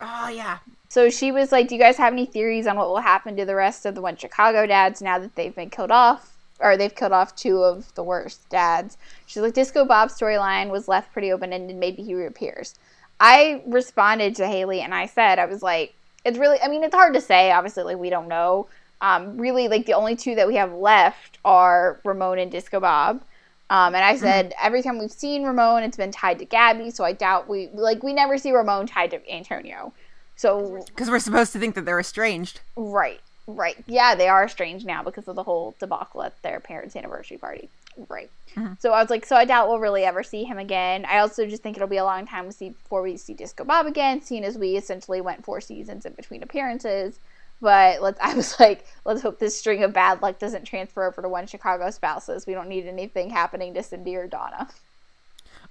Oh yeah. So she was like, "Do you guys have any theories on what will happen to the rest of the One Chicago dads now that they've been killed off, or they've killed off two of the worst dads?" She's like, "Disco Bob's storyline was left pretty open ended. Maybe he reappears." I responded to Haley and I said, "I was like, it's really. I mean, it's hard to say. Obviously, like we don't know. Um, really, like the only two that we have left are Ramon and Disco Bob." Um, and I said every time we've seen Ramon, it's been tied to Gabby, so I doubt we like we never see Ramon tied to Antonio. So Because we're supposed to think that they're estranged. Right, right. Yeah, they are estranged now because of the whole debacle at their parents' anniversary party. Right. Uh-huh. So I was like, so I doubt we'll really ever see him again. I also just think it'll be a long time see before we see Disco Bob again, seeing as we essentially went four seasons in between appearances. But let's I was like, let's hope this string of bad luck doesn't transfer over to one Chicago spouses. We don't need anything happening to Cindy or Donna.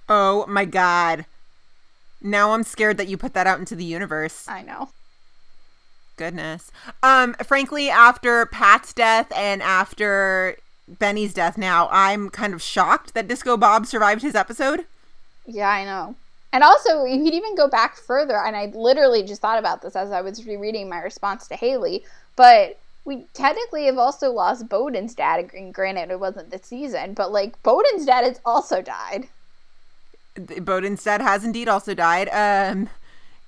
Oh my god. Now I'm scared that you put that out into the universe. I know. Goodness. Um, frankly, after Pat's death and after Benny's death now, I'm kind of shocked that Disco Bob survived his episode. Yeah, I know. And also, you could even go back further, and I literally just thought about this as I was rereading my response to Haley. But we technically have also lost Boden's dad. And granted, it wasn't this season, but like Boden's dad has also died. Boden's dad has indeed also died. Um,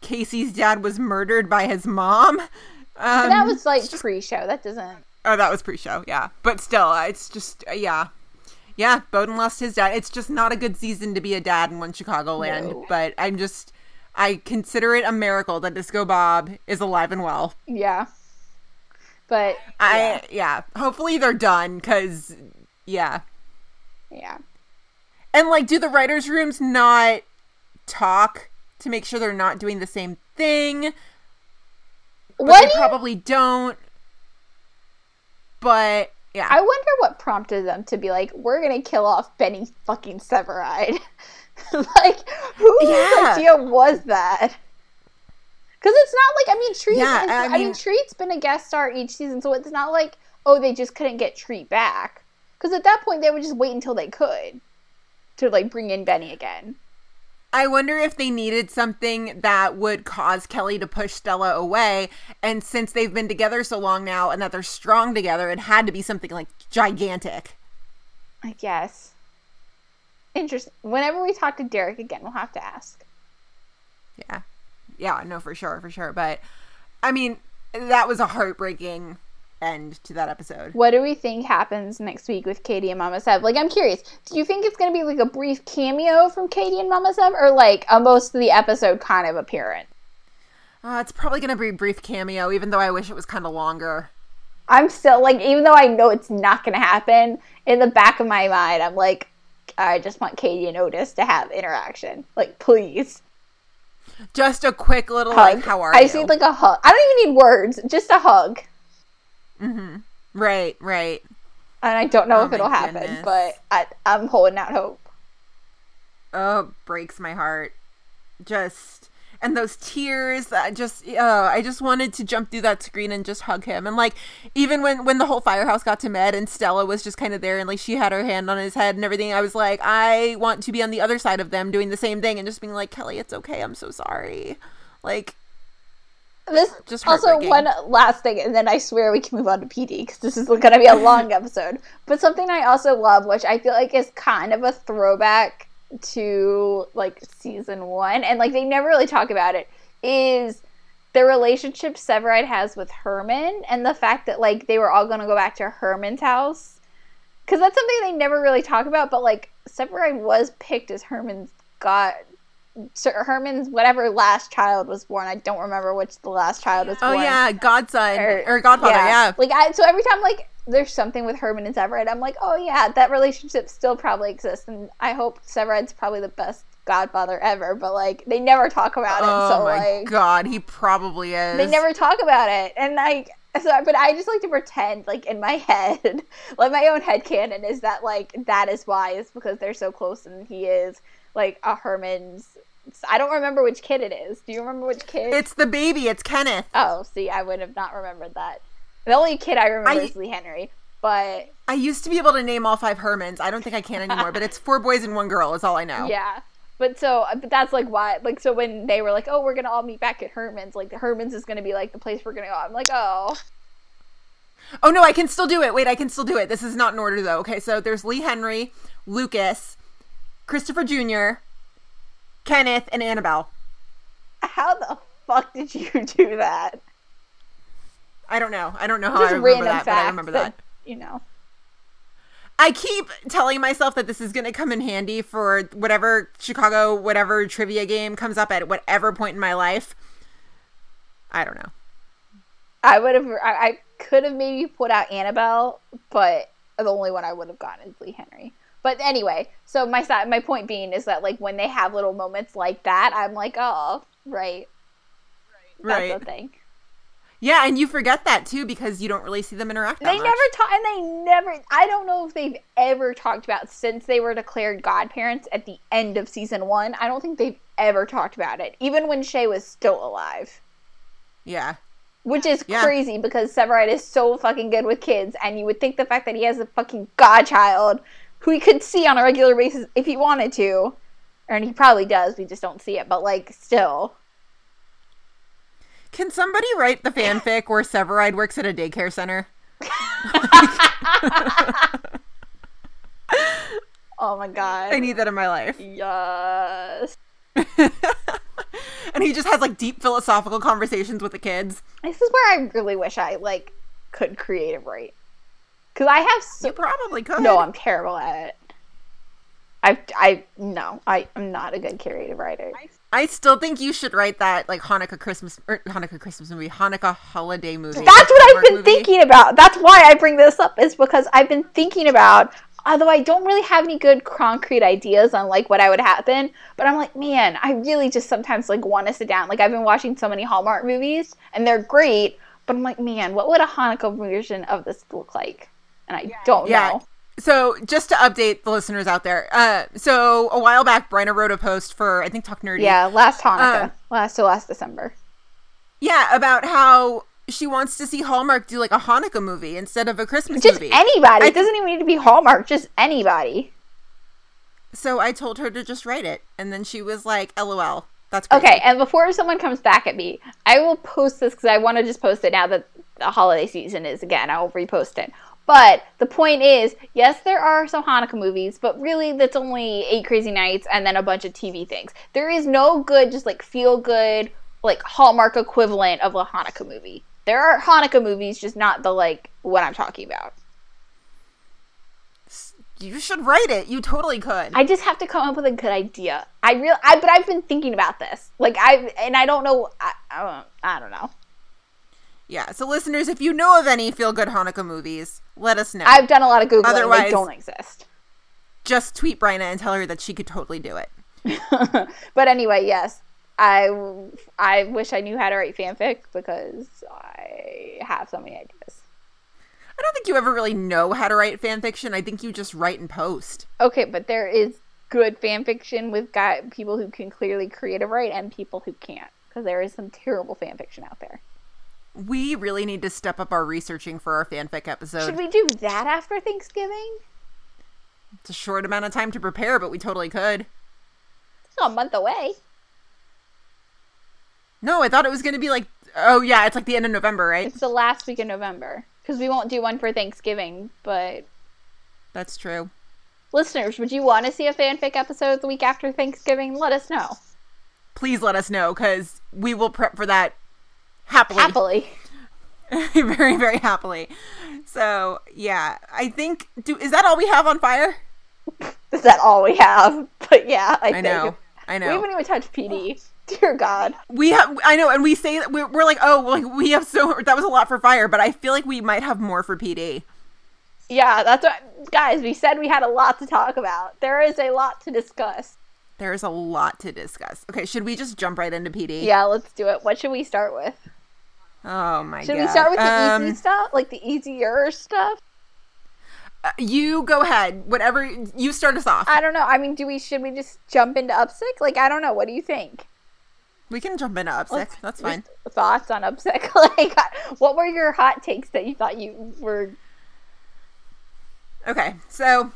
Casey's dad was murdered by his mom. Um, that was like pre-show. That doesn't. oh, that was pre-show, yeah. But still, uh, it's just uh, yeah, yeah. Boden lost his dad. It's just not a good season to be a dad in one Chicagoland. No. But I'm just, I consider it a miracle that Disco Bob is alive and well. Yeah. But I yeah. Hopefully they're done because yeah. yeah, And like, do the writers' rooms not talk to make sure they're not doing the same thing? But what? they do you- probably don't. But yeah, I wonder what prompted them to be like, "We're gonna kill off Benny fucking Severide." like, whose Yeah. idea was that? Because it's not like I mean, Treat. Yeah, is- I I mean, mean- Treat's been a guest star each season, so it's not like oh they just couldn't get Treat back. Because at that point they would just wait until they could to like bring in Benny again. I wonder if they needed something that would cause Kelly to push Stella away. And since they've been together so long now and that they're strong together, it had to be something like gigantic. I guess. Interesting. Whenever we talk to Derek again, we'll have to ask. Yeah. Yeah, no, for sure, for sure. But I mean, that was a heartbreaking end to that episode. What do we think happens next week with Katie and Mama Sev? Like, I'm curious. Do you think it's going to be like a brief cameo from Katie and Mama Sev, or like a most of the episode kind of appearance? Uh, it's probably going to be a brief cameo, even though I wish it was kind of longer. I'm still like, even though I know it's not going to happen, in the back of my mind, I'm like, I just want Katie and Otis to have interaction. Like, please. Just a quick little hug. like, how are I you? just need like a hug. I don't even need words, just a hug. Right, right. And I don't know Oh if it'll happen, goodness. but I, I'm holding out hope. Oh, breaks my heart. Just and those tears. I just, uh, I just wanted to jump through that screen and just hug him. And like, even when when the whole firehouse got to Med and Stella was just kind of there, and like she had her hand on his head and everything, I was like, I want to be on the other side of them doing the same thing and just being like, Kelly, it's okay. I'm so sorry. Like, This Just also one last thing, and then I swear we can move on to PD because this is going to be a long episode. But something I also love, which I feel like is kind of a throwback to like season one, and like they never really talk about it, is the relationship Severide has with Herman, and the fact that like they were all going to go back to Herman's house, because that's something they never really talk about. But like Severide was picked as Herman's god. Sir Herman's whatever last child was born. I don't remember which the last child was born. oh born. yeah, Godson or, Godfather. Yeah. Like I so every time like there's something with Herman and Severide, I'm like, oh yeah, that relationship still probably exists, and I hope Severide's probably the best godfather ever. But like they never talk about it, Oh so my like god, he probably is. they never talk about it, and like. So, but I just like to pretend, like in my head, like my own head canon is that like that is why is because they're so close, and he is like a Herman's. I don't remember which kid it is. Do you remember which kid? It's the baby. It's Kenneth. Oh, see, I would have not remembered that. The only kid I remember I- is Lee Henry, but I used to be able to name all five Hermans. I don't think I can anymore, but it's four boys and one girl is all I know. yeah. But so, but that's like why, like, so when they were like, "Oh, we're gonna all meet back at Herman's," like, Herman's is gonna be like the place we're gonna go. I'm like, oh, Oh no, I can still do it. Wait, I can still do it. This is not in order though. Okay, so there's Lee Henry, Lucas, Christopher Jr., Kenneth, and Annabelle. how the fuck did you do that? I don't know. I don't know how Just I remember that, but I remember that. you know. I keep telling myself that this is going to come in handy for whatever Chicago, whatever trivia game comes up at whatever point in my life. I don't know. I would have, I, I could have maybe put out Annabelle, but the only one I would have gotten is Lee Henry. But anyway, so my my point being is that like when they have little moments like that, I'm like, oh, right, right, that's the thing. Yeah, and you forget that too because you don't really see them interact. They much. never talk, and they never. I don't know if they've ever talked about since they were declared godparents at the end of season one. I don't think they've ever talked about it, even when Shay was still alive. Yeah. Which is Yeah. crazy because Severide is so fucking good with kids, and you would think the fact that he has a fucking godchild who he could see on a regular basis if he wanted to, and he probably does, we just don't see it, but like, still. Can somebody write the fanfic where Severide works at a daycare center? Oh my god. I need that in my life. Yes. and he just has like deep philosophical conversations with the kids. This is where I really wish I, like, could creative write. Because I have so. You probably could. No, I'm terrible at it. I, I, no, I, I'm not a good creative writer. I still think you should write that like Hanukkah Christmas or Hanukkah Christmas movie, Hanukkah holiday movie. That's what I've been movie. thinking about. That's why I bring this up is because I've been thinking about although I don't really have any good concrete ideas on like what I would happen, but I'm like, man, I really just sometimes like want to sit down. Like I've been watching so many Hallmark movies and they're great, but I'm like, man, what would a Hanukkah version of this look like? And I don't Yeah. know. So just to update the listeners out there, uh, so a while back, Bryna wrote a post for I think Talk Nerdy. Yeah, last Hanukkah, Uh, last to last December. yeah, about how she wants to see Hallmark do like a Hanukkah movie instead of a Christmas Just movie. anybody. I it doesn't even need to be Hallmark. Just anybody. so I told her to just write it, and then she was like, "LOL." That's crazy. Okay, and before someone comes back at me, I will post this because I want to just post it now that the holiday season is again. I will repost it. But the point is, yes, there are some Hanukkah movies, but really that's only Eight Crazy Nights and then a bunch of TV things. There is no good, just like feel good, like Hallmark equivalent of a Hanukkah movie. There are Hanukkah movies, just not the like what I'm talking about. You should write it. You totally could. I just have to come up with a good idea. I real, I but I've been thinking about this, like I and I don't know. I, I, don't, I don't know. Yeah. So listeners, if you know of any feel good Hanukkah movies, let us know. I've done a lot of googling. Otherwise- they don't exist. Just tweet Bryna and tell her that she could totally do it. but anyway, yes, I I wish I knew how to write fanfic because I have so many ideas. I don't think you ever really know how to write fan fiction. I think you just write and post. Okay, but there is good fan fiction with guy people who can clearly creative write and people who can't because there is some terrible fan fiction out there. We really need to step up our researching for our fanfic episode. Should we do that after Thanksgiving? It's a short amount of time to prepare, but we totally could. It's not a month away. No, I thought it was going to be like, oh yeah, it's like the end of November, right? It's the last week of November because we won't do one for Thanksgiving. But That's true. listeners, would you want to see a fanfic episode the week after Thanksgiving? Let us know Please let us know because we will prep for that happily. happily. very, very happily. So yeah, I think. Do is that all we have on fire? Is that all we have? But yeah, I, I think know. I we haven't even touched PD. Dear God. We have, I know, and we say that we're, we're like, oh, like we have so that was a lot for fire, but I feel like we might have more for PD. Yeah, that's what, guys. We said we had a lot to talk about. There is a lot to discuss. There's a lot to discuss. Okay, should we just jump right into PD? Yeah, let's do it. What should we start with? Oh my Should god. Should we start with the Um, easy stuff, like the easier stuff? uh, You go ahead. Whatever you start us off. I don't know. I mean, do we should we just jump into Upsick? Like, I don't know. What do you think? we can jump into upsick. Let's- That's fine. Thoughts on Upsick? like, what were your hot takes that you thought you were? Okay, so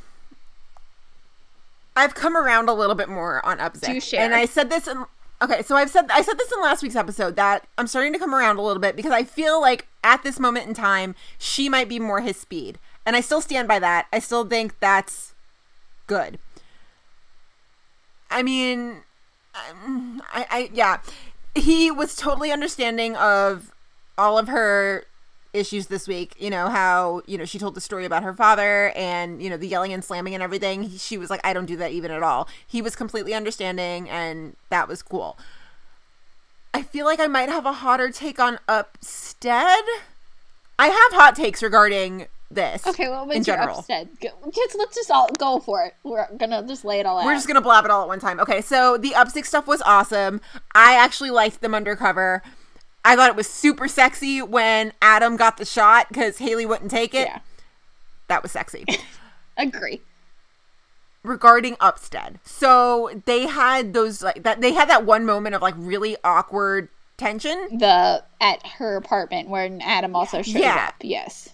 I've come around a little bit more on upsick. Do share. And I said this in Okay, so I've said I said this in last week's episode that I'm starting to come around a little bit because I feel like at this moment in time she might be more his speed. And I still stand by that. I still think that's good. I mean, um, I, I yeah, he was totally understanding of all of her issues this week. You know how you know she told the story about her father and you know the yelling and slamming and everything. He- She was like, I don't do that even at all. He was completely understanding, and that was cool. I feel like I might have a hotter take on Upstead. I have hot takes regarding this. Okay, well, in general. Go, just let's just all go for it. We're gonna just lay it all out. We're just gonna blab it all at one time. Okay, so the Upstick stuff was awesome. I actually liked them undercover. I thought it was super sexy when Adam got the shot because Haley wouldn't take it. yeah, That was sexy. agree. Regarding Upstead, so they had those like that. They had that one moment of like really awkward tension. The at her apartment where Adam also shows Yeah. up. Yes.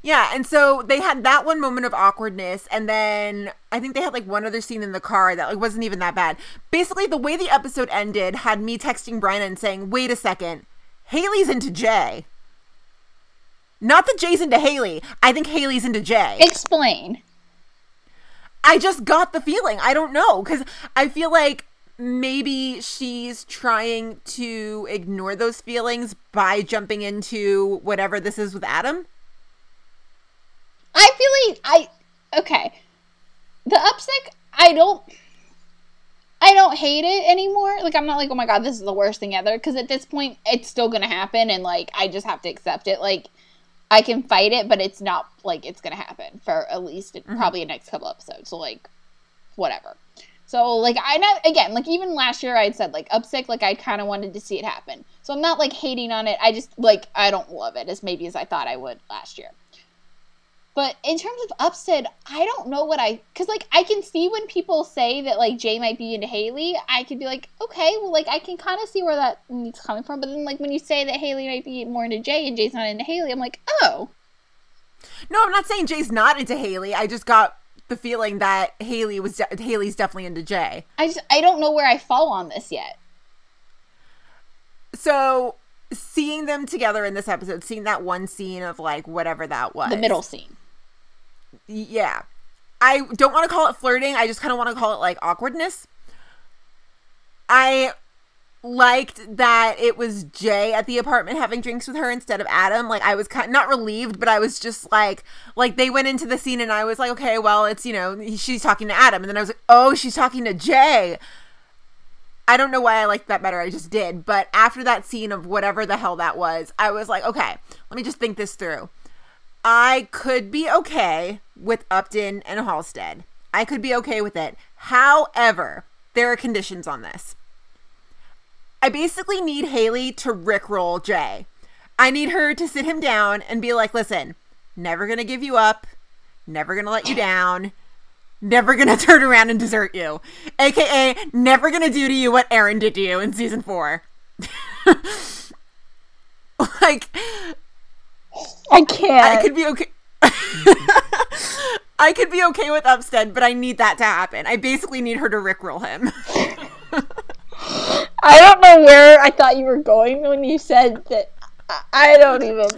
Yeah, and so they had that one moment of awkwardness, and then I think they had like one other scene in the car that like wasn't even that bad. Basically, the way the episode ended had me texting Brian and saying, "Wait a second, Haley's into Jay." Not that Jay's into Haley. I think Haley's into Jay. Explain. I just got the feeling. I don't know because I feel like maybe she's trying to ignore those feelings by jumping into whatever this is with Adam. I feel like I okay. The upstick, I don't I don't hate it anymore. Like I'm not like, oh my god, this is the worst thing ever. Because at this point, it's still gonna happen, and like I just have to accept it. Like I can fight it, but it's not like it's gonna happen for at least mm-hmm. probably the next couple episodes. So like, whatever. So like I know again, like even last year I had said like upstick, like I kind of wanted to see it happen. So I'm not like hating on it. I just like I don't love it as maybe as I thought I would last year. But in terms of Upstead, I don't know what I because like I can see when people say that like Jay might be into Haley, I could be like, okay, well like I can kind of see where that is coming from. But then like when you say that Haley might be more into Jay and Jay's not into Haley, I'm like, oh, No, I'm not saying Jay's not into Haley. I just got the feeling that Haley was de- Haley's definitely into Jay. I just I don't know where I fall on this yet. So seeing them together in this episode, seeing that one scene of like whatever that was, The middle scene. Yeah. I don't want to call it flirting. I just kind of want to call it like awkwardness. I liked that it was Jay at the apartment having drinks with her instead of Adam. Like I was kind of, not relieved, but I was just like like they went into the scene and I was like, okay, well, it's you know, she's talking to Adam and then I was like, "Oh, she's talking to Jay." I don't know why I liked that better. I just did. But after that scene of whatever the hell that was, I was like, okay, let me just think this through. I could be okay with Upton and Halstead. I could be okay with it. However, there are conditions on this. I basically need Haley to rickroll Jay. I need her to sit him down and be like, listen, never gonna give you up, never gonna let you down, never gonna turn around and desert you. AKA, never gonna do to you what Aaron did to you in season four. like, I can't. I could be okay. I could be okay with Upstead, but I need that to happen. I basically need her to rickroll him. I don't know where I thought you were going when you said that. I- don't even.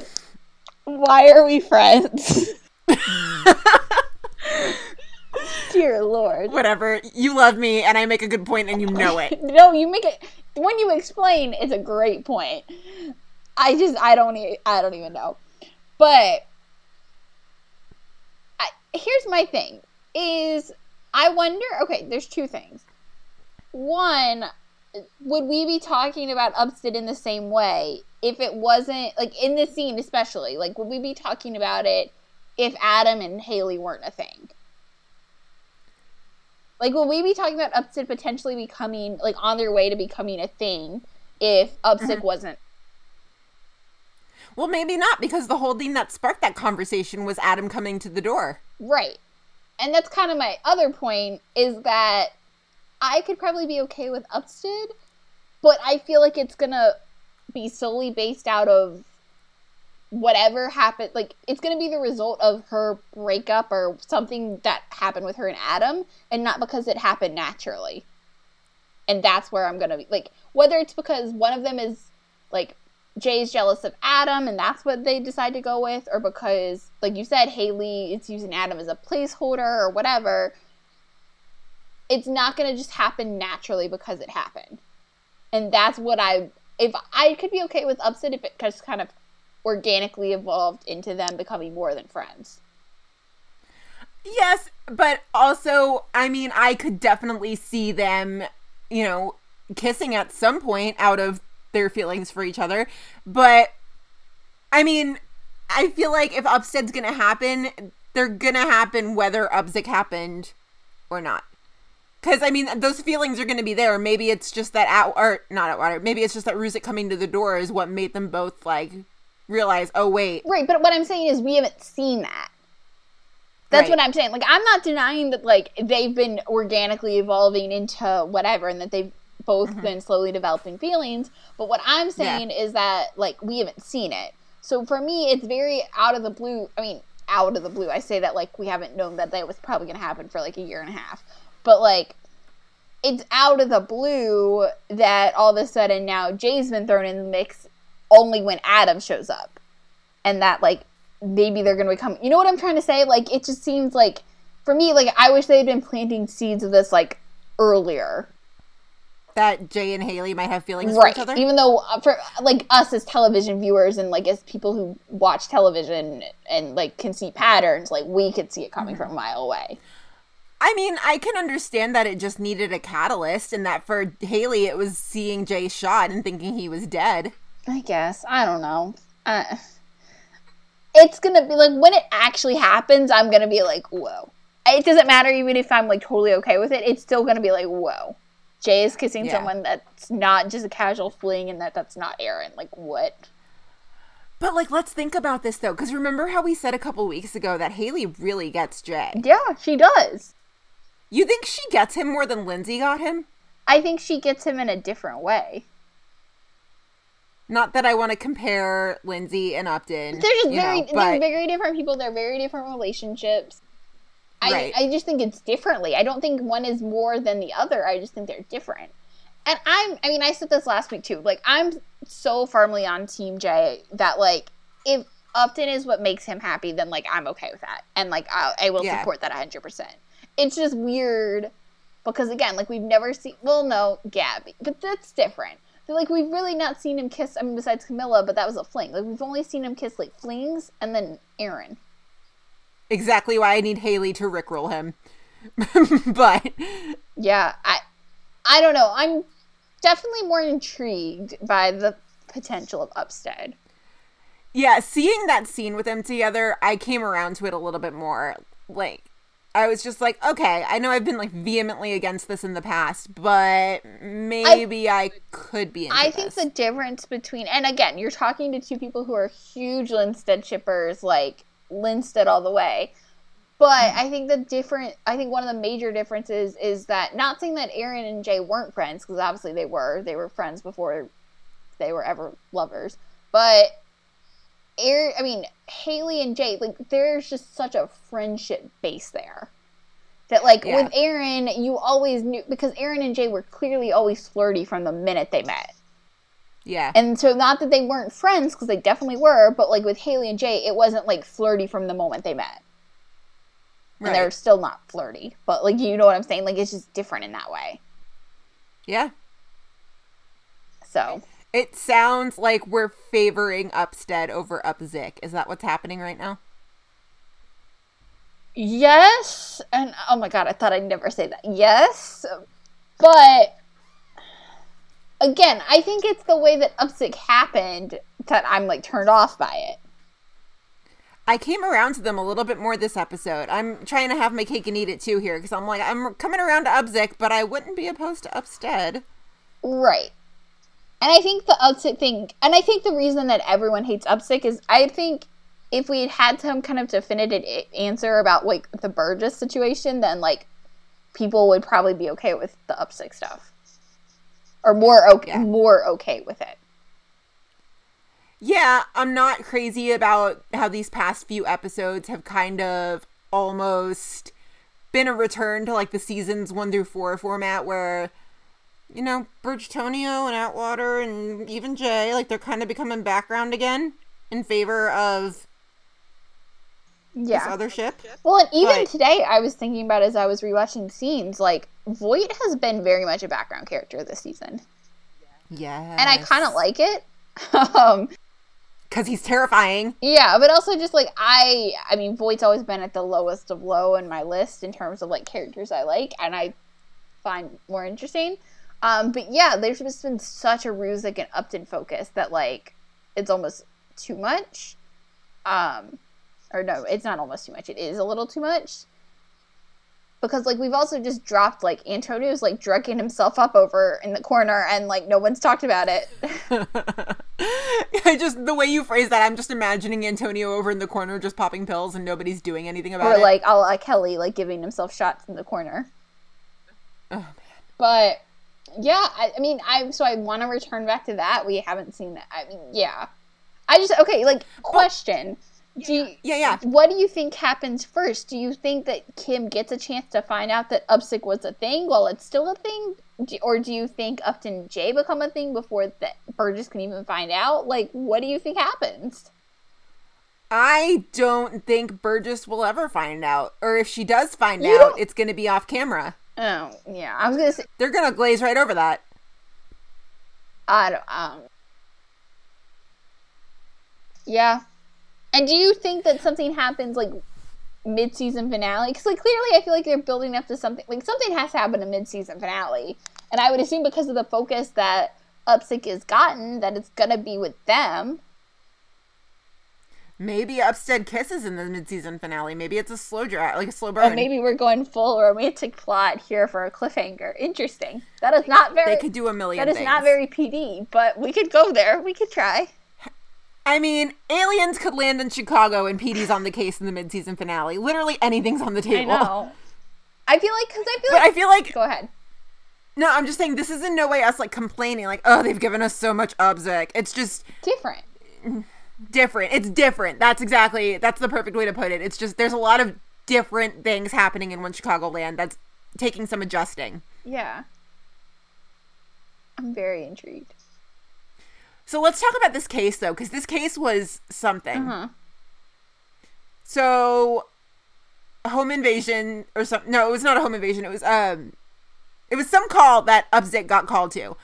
Why are we friends? Dear Lord. Whatever. You love me, and I make a good point, and you know it. No, you make it when you explain. It's a great point. I just I don't e- I don't even know, but I, here's my thing: is I wonder. Okay, there's two things. One, would we be talking about Upstead in the same way if it wasn't like in the scene, especially? Like, would we be talking about it if Adam and Haley weren't a thing? Like, will we be talking about Upstead potentially becoming like on their way to becoming a thing if Upstead mm-hmm. wasn't? Well, maybe not, because the whole thing that sparked that conversation was Adam coming to the door. Right. And that's kind of my other point is that I could probably be okay with Upstead, but I feel like it's gonna be solely based out of whatever happened. Like, it's gonna be the result of her breakup or something that happened with her and Adam, and not because it happened naturally. And that's where I'm gonna be. Like, whether it's because one of them is, like, Jay's jealous of Adam and that's what they decide to go with, or because, like you said, Haley is using Adam as a placeholder or whatever. It's not going to just happen naturally because it happened. And that's what I, if I could be okay with Upset if it just kind of organically evolved into them becoming more than friends. Yes, but also, I mean, I could definitely see them, you know, kissing at some point out of their feelings for each other. But I mean, I feel like if Upstead's gonna happen, they're gonna happen whether Upsick happened or not. Because I mean, those feelings are gonna be there. Maybe it's just that out or not Atwater. Maybe it's just that Ruzek coming to the door is what made them both like realize. Oh wait, Right, but what I'm saying is we haven't seen that. That's Right. what I'm saying. Like I'm not denying that like they've been organically evolving into whatever and that they've both mm-hmm. been slowly developing feelings, but what I'm saying is that like we haven't seen it. So for me it's very out of the blue. I mean, out of the blue. I say that like we haven't known that that was probably going to happen for like a year and a half. But like it's out of the blue that all of a sudden now Jay's been thrown in the mix only when Adam shows up. And that like maybe they're gonna become you know what I'm trying to say? Like it just seems like for me, like I wish they'd been planting seeds of this like earlier. That Jay and Haley might have feelings for each other. Even though uh, for like us as television viewers and like as people who watch television and like can see patterns, like we could see it coming from a mile away. I mean, I can understand that it just needed a catalyst, and that for Haley, it was seeing Jay shot and thinking he was dead. I guess. I don't know. Uh, it's gonna be like when it actually happens, I'm gonna be like, whoa. It doesn't matter even if I'm like totally okay with it. It's still gonna be like, whoa. Jay is kissing Yeah. someone that's not just a casual fling, and that that's not Aaron. Like what? But like, let's think about this though, because remember how we said a couple weeks ago that Haley really gets Jay. Yeah, she does. You think she gets him more than Lindsay got him? I think she gets him in a different way. Not that I want to compare Lindsay and Upton. They're just very know, they're very different people. They're very different relationships. I Right. I just think it's differently. I don't think one is more than the other. I just think they're different. And I'm I mean I said this last week too. Like I'm so firmly on Team Jay that like if Upton is what makes him happy, then like I'm okay with that, and like I, I will Yeah. support that 100. percent It's just weird because again, like we've never seen. Well, no, Gabby, but that's different. But, like we've really not seen him kiss. I mean, besides Camilla, but that was a fling. Like we've only seen him kiss like flings, and then Aaron. Exactly why I need Haley to rickroll him. but Yeah, I, I don't know. I'm definitely more intrigued by the potential of Upstead. yeah, seeing that scene with them together, I came around to it a little bit more. Like, I was just like, okay, I know I've been like vehemently against this in the past, but maybe I, could be. I think this. the difference between and again, you're talking to two people who are huge Linstead shippers, like Linstead all the way. But hmm. I think the different, I think one of the major differences is that not saying that Aaron and Jay weren't friends because obviously they were. They were friends before they were ever lovers. But Aaron, I mean Haley and Jay, like there's just such a friendship base there. That like Yeah. with Aaron, you always knew because Aaron and Jay were clearly always flirty from the minute they met. Yeah, And so, not that they weren't friends, because they definitely were, but like with Haley and Jay, it wasn't like flirty from the moment they met. And they're still not flirty, but like, you know what I'm saying? Like, it's just different in that way. yeah. So, It sounds like we're favoring Upstead over Upzick. Is that what's happening right now? yes. And oh my god, I thought I'd never say that. Yes. But again, I think it's the way that Upsick happened that I'm like turned off by it. I came around to them a little bit more this episode. I'm trying to have my cake and eat it too here because I'm like I'm coming around to Upzick, but I wouldn't be opposed to Upstead. Right. And I think the Upsick thing, and I think the reason that everyone hates Upsick is I think if we had had some kind of definitive answer about like the Burgess situation, then like people would probably be okay with the Upsick stuff, or more okay, Yeah. more okay with it. Yeah, I'm not crazy about how these past few episodes have kind of almost been a return to like the seasons one through four format where, you know, Bridgetonio and Atwater and even Jay, like they're kind of becoming background again in favor of this Yeah. other ship. Well, and even But- today, I was thinking about as I was rewatching scenes, like Voight has been very much a background character this season, Yeah. and I kind of like it. um, Because he's terrifying. Yeah, but also just like I I mean Voight's always been at the lowest of low in my list in terms of like characters I like and I find more interesting. Um but yeah, there's just been such a ruse Ruzek and Upton focus that like it's almost too much. Um or no, it's not almost too much. It is a little too much. Because like we've also just dropped like Antonio's like drugging himself up over in the corner and like no one's talked about it. I just the way you phrase that, I'm just imagining Antonio over in the corner just popping pills and nobody's doing anything about or it. Or like a la Kelly, like giving himself shots in the corner. oh man. But yeah, I, I mean, I so I want to return back to that. We haven't seen that. I mean, yeah, I just okay. Like question: Do you, Yeah, yeah. what do you think happens first? Do you think that Kim gets a chance to find out that Upsick was a thing while it's still a thing, Do- or do you think Upton and Jay become a thing before that Burgess can even find out? Like, what do you think happens? I don't think Burgess will ever find out. Or if she does find You out, don't- it's going to be off camera. Oh, yeah, I was gonna say They're going to glaze right over that. I don't. Um, yeah. And do you think that something happens like mid-season finale? Because like clearly, I feel like they're building up to something. Like something has to happen in mid-season finale, and I would assume because of the focus that Upsick has gotten, that it's gonna be with them. Maybe Upstead kisses in the mid-season finale. Maybe it's a slow drag, like a slow burn. Or maybe we're going full romantic plot here for a cliffhanger. Interesting. That is not very. they could do a million that is things. not very PD, but we could go there. We could try. I mean, aliens could land in Chicago and PD's on the case in the mid-season finale. Literally anything's on the table. I know. I feel like because I feel But like. I feel like go ahead. no, I'm just saying this is in no way us like complaining like, "Oh, they've given us so much Upzick." It's just Different. different. It's different. That's exactly that's the perfect way to put it. It's just there's a lot of different things happening in one Chicago land that's taking some adjusting. Yeah. I'm very intrigued. So let's talk about this case though, because this case was something. Uh-huh. So, home invasion or something? No, it was not a home invasion. It was um, it was some call that Upzick got called to,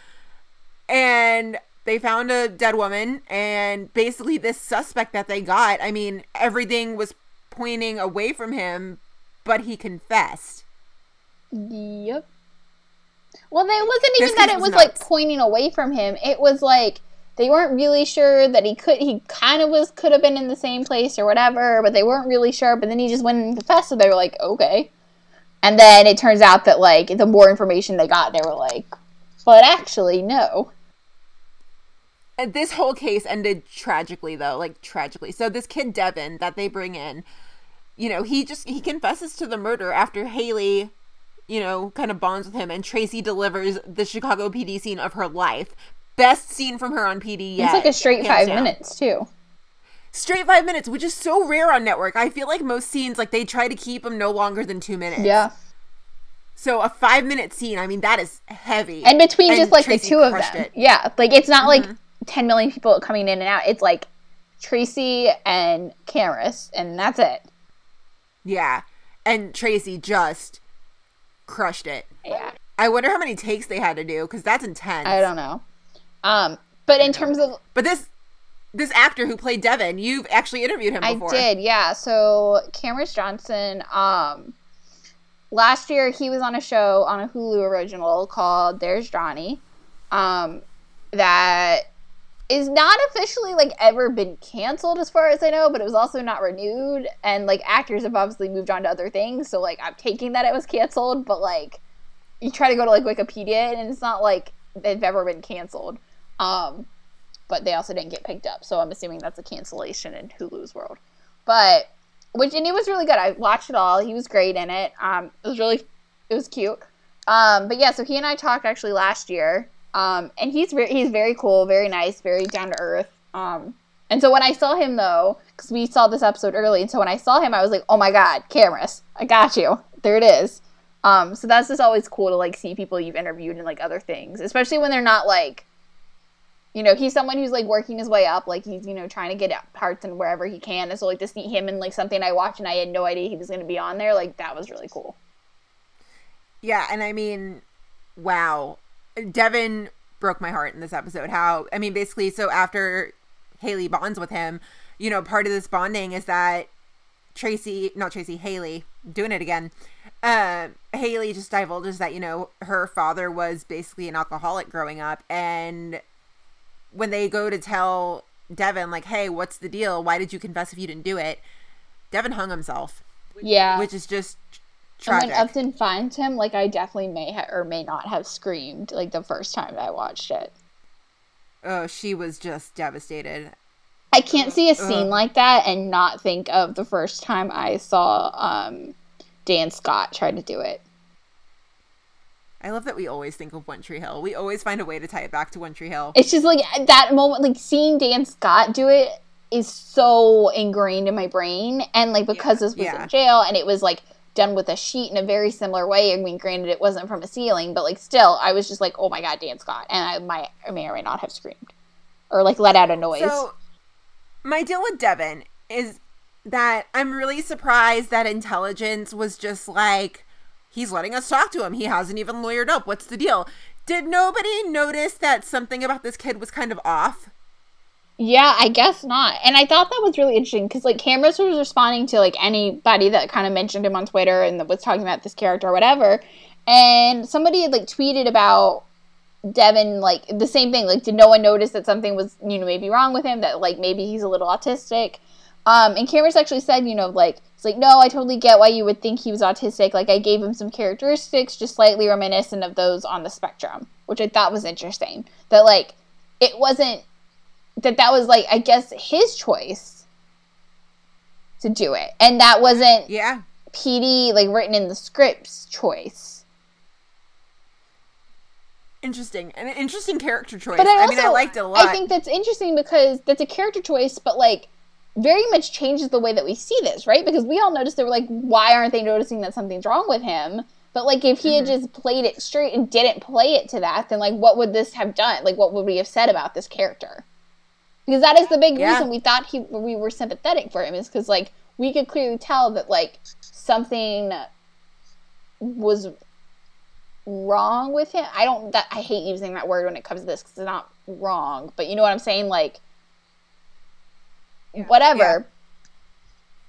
and they found a dead woman. And basically, this suspect that they got, I mean, everything was pointing away from him, but he confessed. Yep. Well, it wasn't This even that it was was like pointing away from him. It was like they weren't really sure that he could. He kind of was could have been in the same place or whatever, but they weren't really sure. But then he just went and confessed, so they were like, okay. And then it turns out that like the more information they got, they were like, but actually no. And this whole case ended tragically though, like tragically. So this kid Devin that they bring in, you know, he just he confesses to the murder after Haley, you know, kind of bonds with him and Tracy delivers the Chicago PD scene of her life. Best scene from her on PD yet. It's like a straight five down. minutes too. Straight five minutes, which is so rare on network. I feel like most scenes, like they try to keep them no longer than two minutes. Yeah. So a five minute scene, I mean, that is heavy. And between And just like Tracy the two of them. it. Yeah. Like it's not like mm-hmm. 10 million people coming in and out. It's like Tracy and Cameras, and that's it. Yeah. And Tracy just crushed it. Yeah. I wonder how many takes they had to do because that's intense. I don't know. Um, but in terms of But this this actor who played Devin, you've actually interviewed him I did, yeah. So Cameras Johnson, um, last year he was on a show on a Hulu original called There's Johnny, um, that is not officially like ever been canceled as far as I know, but it was also not renewed. And like actors have obviously moved on to other things, so like I'm taking that it was canceled, but like you try to go to like Wikipedia and it's not like they've ever been canceled. Um, but they also didn't get picked up. So I'm assuming that's a cancellation in Hulu's world. But which and it was really good. I watched it all. He was great in it. Um, it was really, it was cute. Um, but yeah, so he and I talked actually last year. Um, and he's very, he's very cool, very nice, very down to earth. Um, and so when I saw him though, because we saw this episode early, and so when I saw him, I was like, oh my god, cameras, I got you. There it is. Um, so that's just always cool to like see people you've interviewed and like other things, especially when they're not like you know, he's someone who's like working his way up, like he's, you know, trying to get parts and wherever he can. And so like to see him in like something I watched and I had no idea he was gonna be on there, like that was really cool. Yeah, and I mean, wow. Devin broke my heart in this episode. How I mean, basically, so after Haley bonds with him, you know, part of this bonding is that Tracy, not Tracy, Haley, doing it again. Uh, Haley just divulges that you know her father was basically an alcoholic growing up, and when they go to tell Devin, like, "Hey, what's the deal? Why did you confess if you didn't do it?" Devin hung himself, Yeah. which is just and when Upton finds him, like I definitely may ha- or may not have screamed like the first time I watched it. oh, she was just devastated. I can't see a scene Ugh. like that and not think of the first time I saw um, Dan Scott try to do it. I love that we always think of One Tree Hill. We always find a way to tie it back to One Tree Hill. It's just like that moment, like seeing Dan Scott do it is so ingrained in my brain. And like because this was Yeah. in jail and it was like done with a sheet in a very similar way. I mean, granted, it wasn't from a ceiling, but like still, I was just like, oh my god, Dan Scott, and I might, I may or may not have screamed or like let out a noise. So, my deal with Devin is that I'm really surprised that intelligence was just like, he's letting us talk to him. He hasn't even lawyered up. What's the deal? Did nobody notice that something about this kid was kind of off? Yeah, I guess not. And I thought that was really interesting because like Cameras was responding to like anybody that kind of mentioned him on Twitter and was talking about this character or whatever. And somebody had like tweeted about Devin like the same thing. Like, did no one notice that something was you know maybe wrong with him? That like maybe he's a little autistic. Um, and Cameras actually said, you know, like it's like no, I totally get why you would think he was autistic. Like I gave him some characteristics just slightly reminiscent of those on the spectrum, which I thought was interesting. That like it wasn't that that was like I guess his choice to do it, and that wasn't Yeah. PD like written in the script's choice. Interesting. An interesting character choice. But I, I, also, mean, I liked it a lot. I think that's interesting because that's a character choice, but like very much changes the way that we see this, right? Because we all noticed they were like, why aren't they noticing that something's wrong with him? But like, if he had Mm-hmm. just played it straight and didn't play it to that, then like, what would this have done? Like, what would we have said about this character? Because that is the big Yeah. reason we thought he we were sympathetic for him is because like we could clearly tell that like something was wrong with him. I don't that I hate using that word when it comes to this because it's not wrong, but you know what I'm saying, like whatever.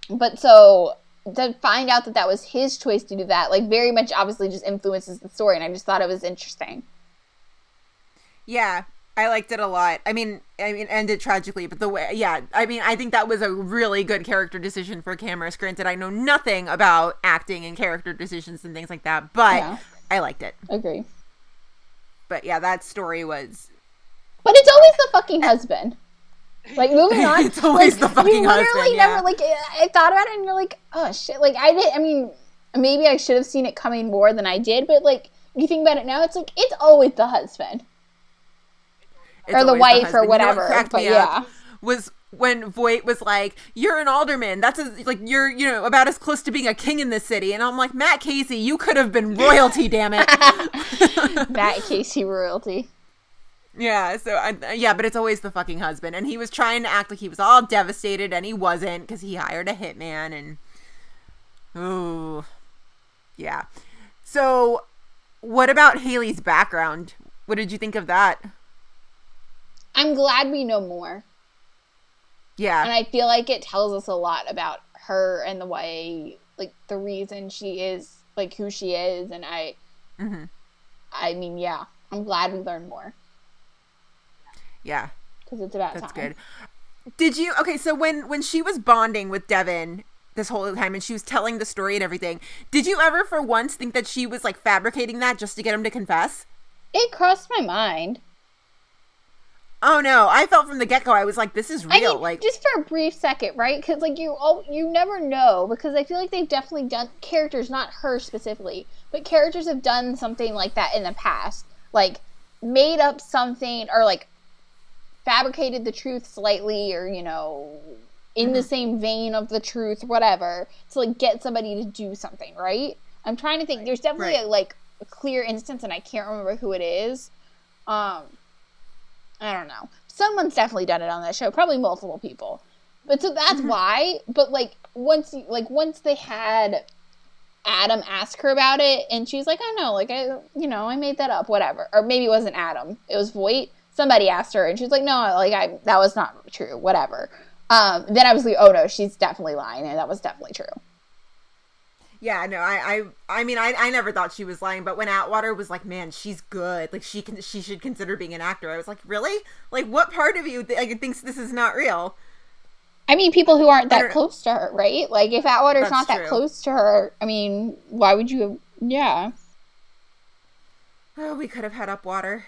But so to find out that that was his choice to do that, like very much obviously just influences the story, and I just thought it was interesting. Yeah. I liked it a lot. I mean, I mean, ended tragically, but the way, yeah, I mean, I think that was a really good character decision for Cameras. Granted, I know nothing about acting and character decisions and things like that, but Yeah. I liked it. Agree. But yeah, that story was But it's always the fucking husband. Like moving on. It's always like, the fucking you literally husband, never yeah. like I thought about it and you're like, oh shit. Like I did I mean, maybe I should have seen it coming more than I did, but like you think about it now, it's like it's always the husband. It's Or the wife or husband. You know what whatever, but up yeah. was when Voight was like, "You're an alderman. That's a, like you're you know about as close to being a king in this city." And I'm like, Matt Casey, you could have been royalty. damn it. Matt Casey royalty. Yeah, so I, yeah, but it's always the fucking husband, and he was trying to act like he was all devastated, and he wasn't because he hired a hitman, and ooh, yeah. So, what about Haley's background? What did you think of that? I'm glad we know more. Yeah, And I feel like it tells us a lot about her and the way like the reason she is like who she is and I Mhm. I mean, yeah. I'm glad we learned more yeah, because it's about that's time. good. Did you okay? So when when she was bonding with Devin this whole time, and she was telling the story and everything, did you ever for once think that she was like fabricating that just to get him to confess? It crossed my mind. Oh no, I felt from the get go. I was like, this is real. I mean, like, just for a brief second, right? Because like you, all you never know. Because I feel like they've definitely done characters, not her specifically, but characters have done something like that in the past, like made up something or like fabricated the truth slightly, or you know, in the same vein of the truth, whatever, to like get somebody to do something, right? I'm trying to think. There's definitely Right. a like a clear instance, and I can't remember who it is. Um, I don't know. Someone's definitely done it on that show. Probably multiple people. But so that's why. But like once you like once they had Adam ask her about it, and she's like, "I oh, know, like I, you know, I made that up, whatever." Or maybe it wasn't Adam. It was Voight. Somebody asked her, and she's like, "No, like I that was not true, whatever." Um, then I was like, "Oh no, she's definitely lying, and that was definitely true." Yeah, no, I, I, I mean, I, I never thought she was lying, but when Atwater was like, "Man, she's good. Like, she can, she should consider being an actor," I was like, "Really? Like, what part of you th- like, thinks this is not real?" I mean, people who aren't that close to her, right? Like, if Atwater's That's not that close to her, I mean, why would you? Have, Yeah. Oh, we could have had Upwater.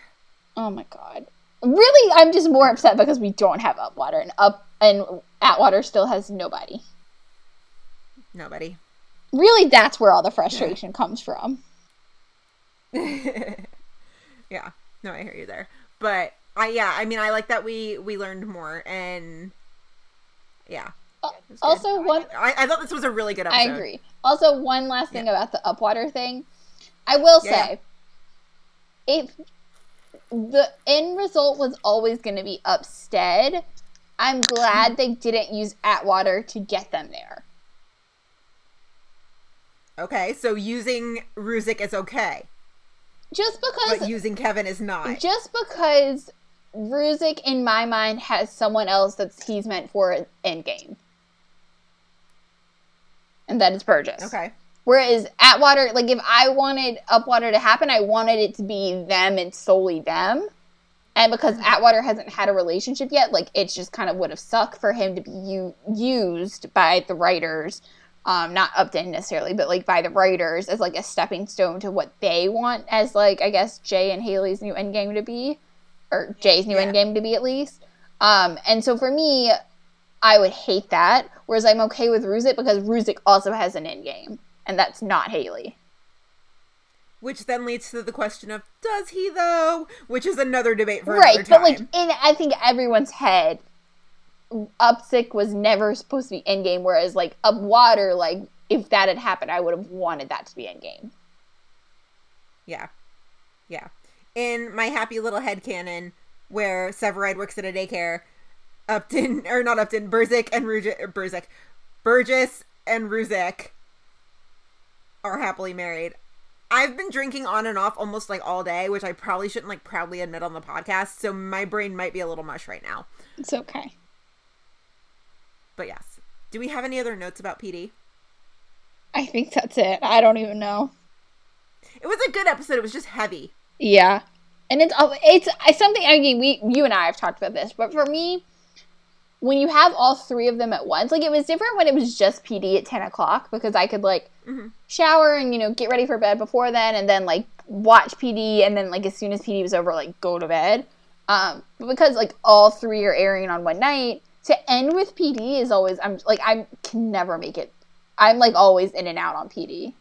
Oh my god. Really, I'm just more upset because we don't have Upwater and up and Atwater still has nobody. Nobody. Really, that's where all the frustration comes from. Yeah, no, I hear you there. But I, yeah, I mean, I like that we we learned more, and yeah, Uh, also, one I, I thought this was a really good episode. I agree. Also, one last thing about the Upwater thing. I will Yeah, say, if the end result was always going to be Upstead, I'm glad mm-hmm. they didn't use Atwater to get them there. Okay, so using Ruzek is okay, Just because but using Kevin is not. just because Ruzek in my mind has someone else that he's meant for Endgame. And that is Burgess. Okay. Whereas Atwater, like if I wanted Upwater to happen, I wanted it to be them and solely them. And because Atwater hasn't had a relationship yet, like it just kind of would have sucked for him to be u- used by the writers, um, not Upton necessarily, but like by the writers as like a stepping stone to what they want as like I guess Jay and Haley's new endgame to be, or Jay's new Yeah. endgame to be at least. Um, and so for me, I would hate that. Whereas I'm okay with Ruzek because Ruzek also has an endgame, and that's not Haley. Which then leads to the question of does he though? Which is another debate for right, but like in I think everyone's head, Upsick was never supposed to be endgame. Whereas like Upwater, like if that had happened, I would have wanted that to be endgame. Yeah. Yeah. In my happy little head canon, where Severide works at a daycare, Upton, or not Upton, Burzek and Burzek, Burgess and Ruzek are happily married. I've been drinking on and off almost like all day, which I probably shouldn't like proudly admit on the podcast, so my brain might be a little mush right now. It's okay. But yes. Do we have any other notes about PD? I think that's it. I don't even know. It was a good episode. It was just heavy. Yeah, and it's oh, it's it's something. I mean, we you and I have talked about this, but for me, when you have all three of them at once, like it was different when it was just PD at ten o'clock because I could like shower and you know get ready for bed before then, and then like watch PD, and then like as soon as PD was over, like go to bed. Um, but because like all three are airing on one night, to end with PD is always I'm like I can never make it. I'm like always in and out on PD.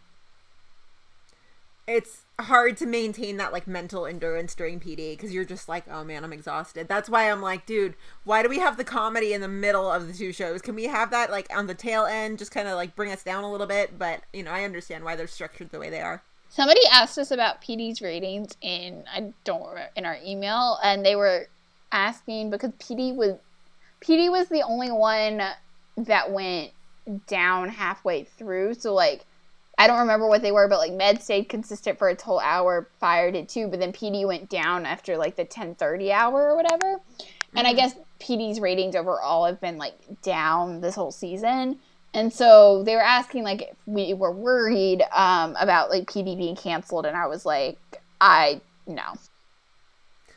it's hard to maintain that like mental endurance during PD because you're just like, oh man, I'm exhausted. That's why I'm like, dude, why do we have the comedy in the middle of the two shows? Can we have that like on the tail end, just kind of like bring us down a little bit? But you know, I understand why they're structured the way they are. Somebody asked us about PD's ratings in I don't remember in our email, and they were asking because PD was PD was the only one that went down halfway through. So like I don't remember what they were, but like Med stayed consistent for its whole hour. Fire did too, but then PD went down after like the ten thirty hour or whatever. And I guess PD's ratings overall have been like down this whole season. And so they were asking like if we were worried um, about like PD being canceled, and I was like, I no.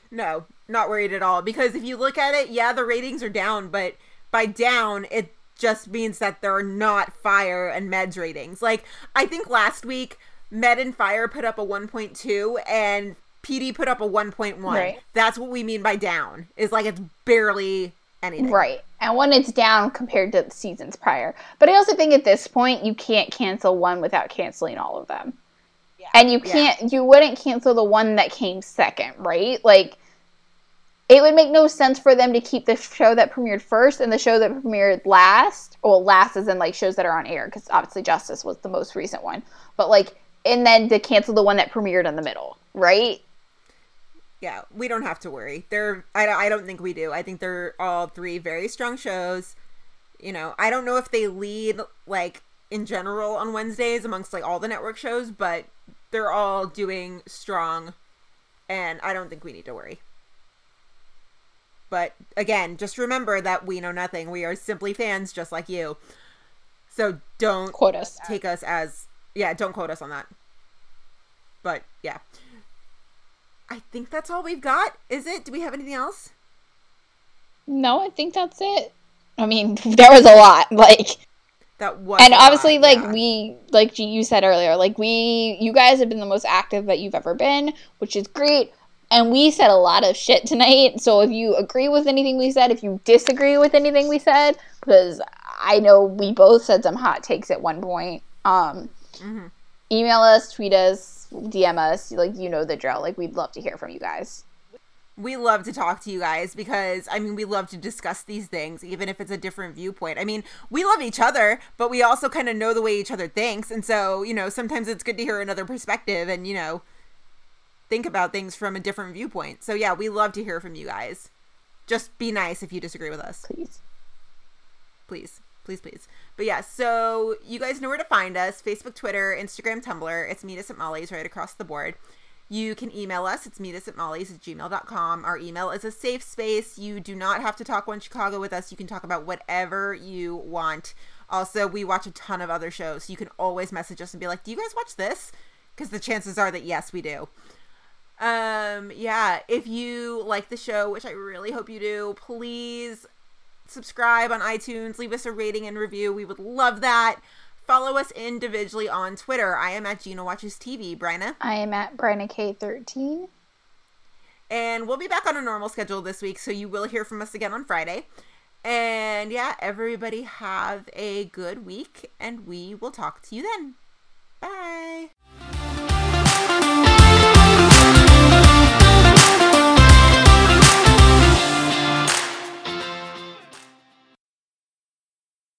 No, not worried at all. Because if you look at it, yeah, the ratings are down, but by down, it just means that there are not Fire and Med's ratings. Like, I think last week, Med and Fire put up a 1.2 and PD put up a 1.1. Right. That's what we mean by down, is like it's barely anything. Right. And when it's down compared to the seasons prior. But I also think at this point you can't cancel one without canceling all of them. And you can't you wouldn't cancel the one that came second, right? Like it would make no sense for them to keep the show that premiered first and the show that premiered last. Well, last is in like shows that are on air because obviously Justice was the most recent one. But like, and then to cancel the one that premiered in the middle, right? Yeah, we don't have to worry. They're I, I don't think we do. I think they're all three very strong shows. You know, I don't know if they lead like in general on Wednesdays amongst like all the network shows, but they're all doing strong and I don't think we need to worry. But again, just remember that we know nothing. We are simply fans just like you. So don't Quote us. take us as yeah, don't quote us on that. But yeah. I think that's all we've got. Is it? Do we have anything else? No, I think that's it. I mean, there was a lot. Like That was and obviously lot, like yeah. we like you said earlier like we you guys have been the most active that you've ever been which is great and we said a lot of shit tonight so if you agree with anything we said if you disagree with anything we said because i know we both said some hot takes at one point um Mm-hmm. email us tweet us dm us like you know the drill like we'd love to hear from you guys we love to talk to you guys because I mean we love to discuss these things even if it's a different viewpoint. I mean, we love each other, but we also kind of know the way each other thinks, and so, you know, sometimes it's good to hear another perspective and, you know, think about things from a different viewpoint. So yeah, we love to hear from you guys. Just be nice if you disagree with us. please. Please. Please please. But yeah so you guys know where to find us. Facebook twitter instagram tumblr. It's meet us at molly's right across the board. You can email us. It's meet us at molly's at gmail.com our email is a safe space. You do not have to talk one chicago with us. You can talk about whatever you want. Also we watch a ton of other shows. You can always message us and be like do you guys watch this? Because the chances are that yes we do um yeah if you like the show which i really hope you do please subscribe on iTunes, leave us a rating and review. We would love that. Follow us individually on Twitter. I am at Gina Watches TV, Bryna. i am at bryna k13 And we'll be back on a normal schedule this week, so you will hear from us again on Friday. And yeah, everybody have a good week, and we will talk to you then. Bye.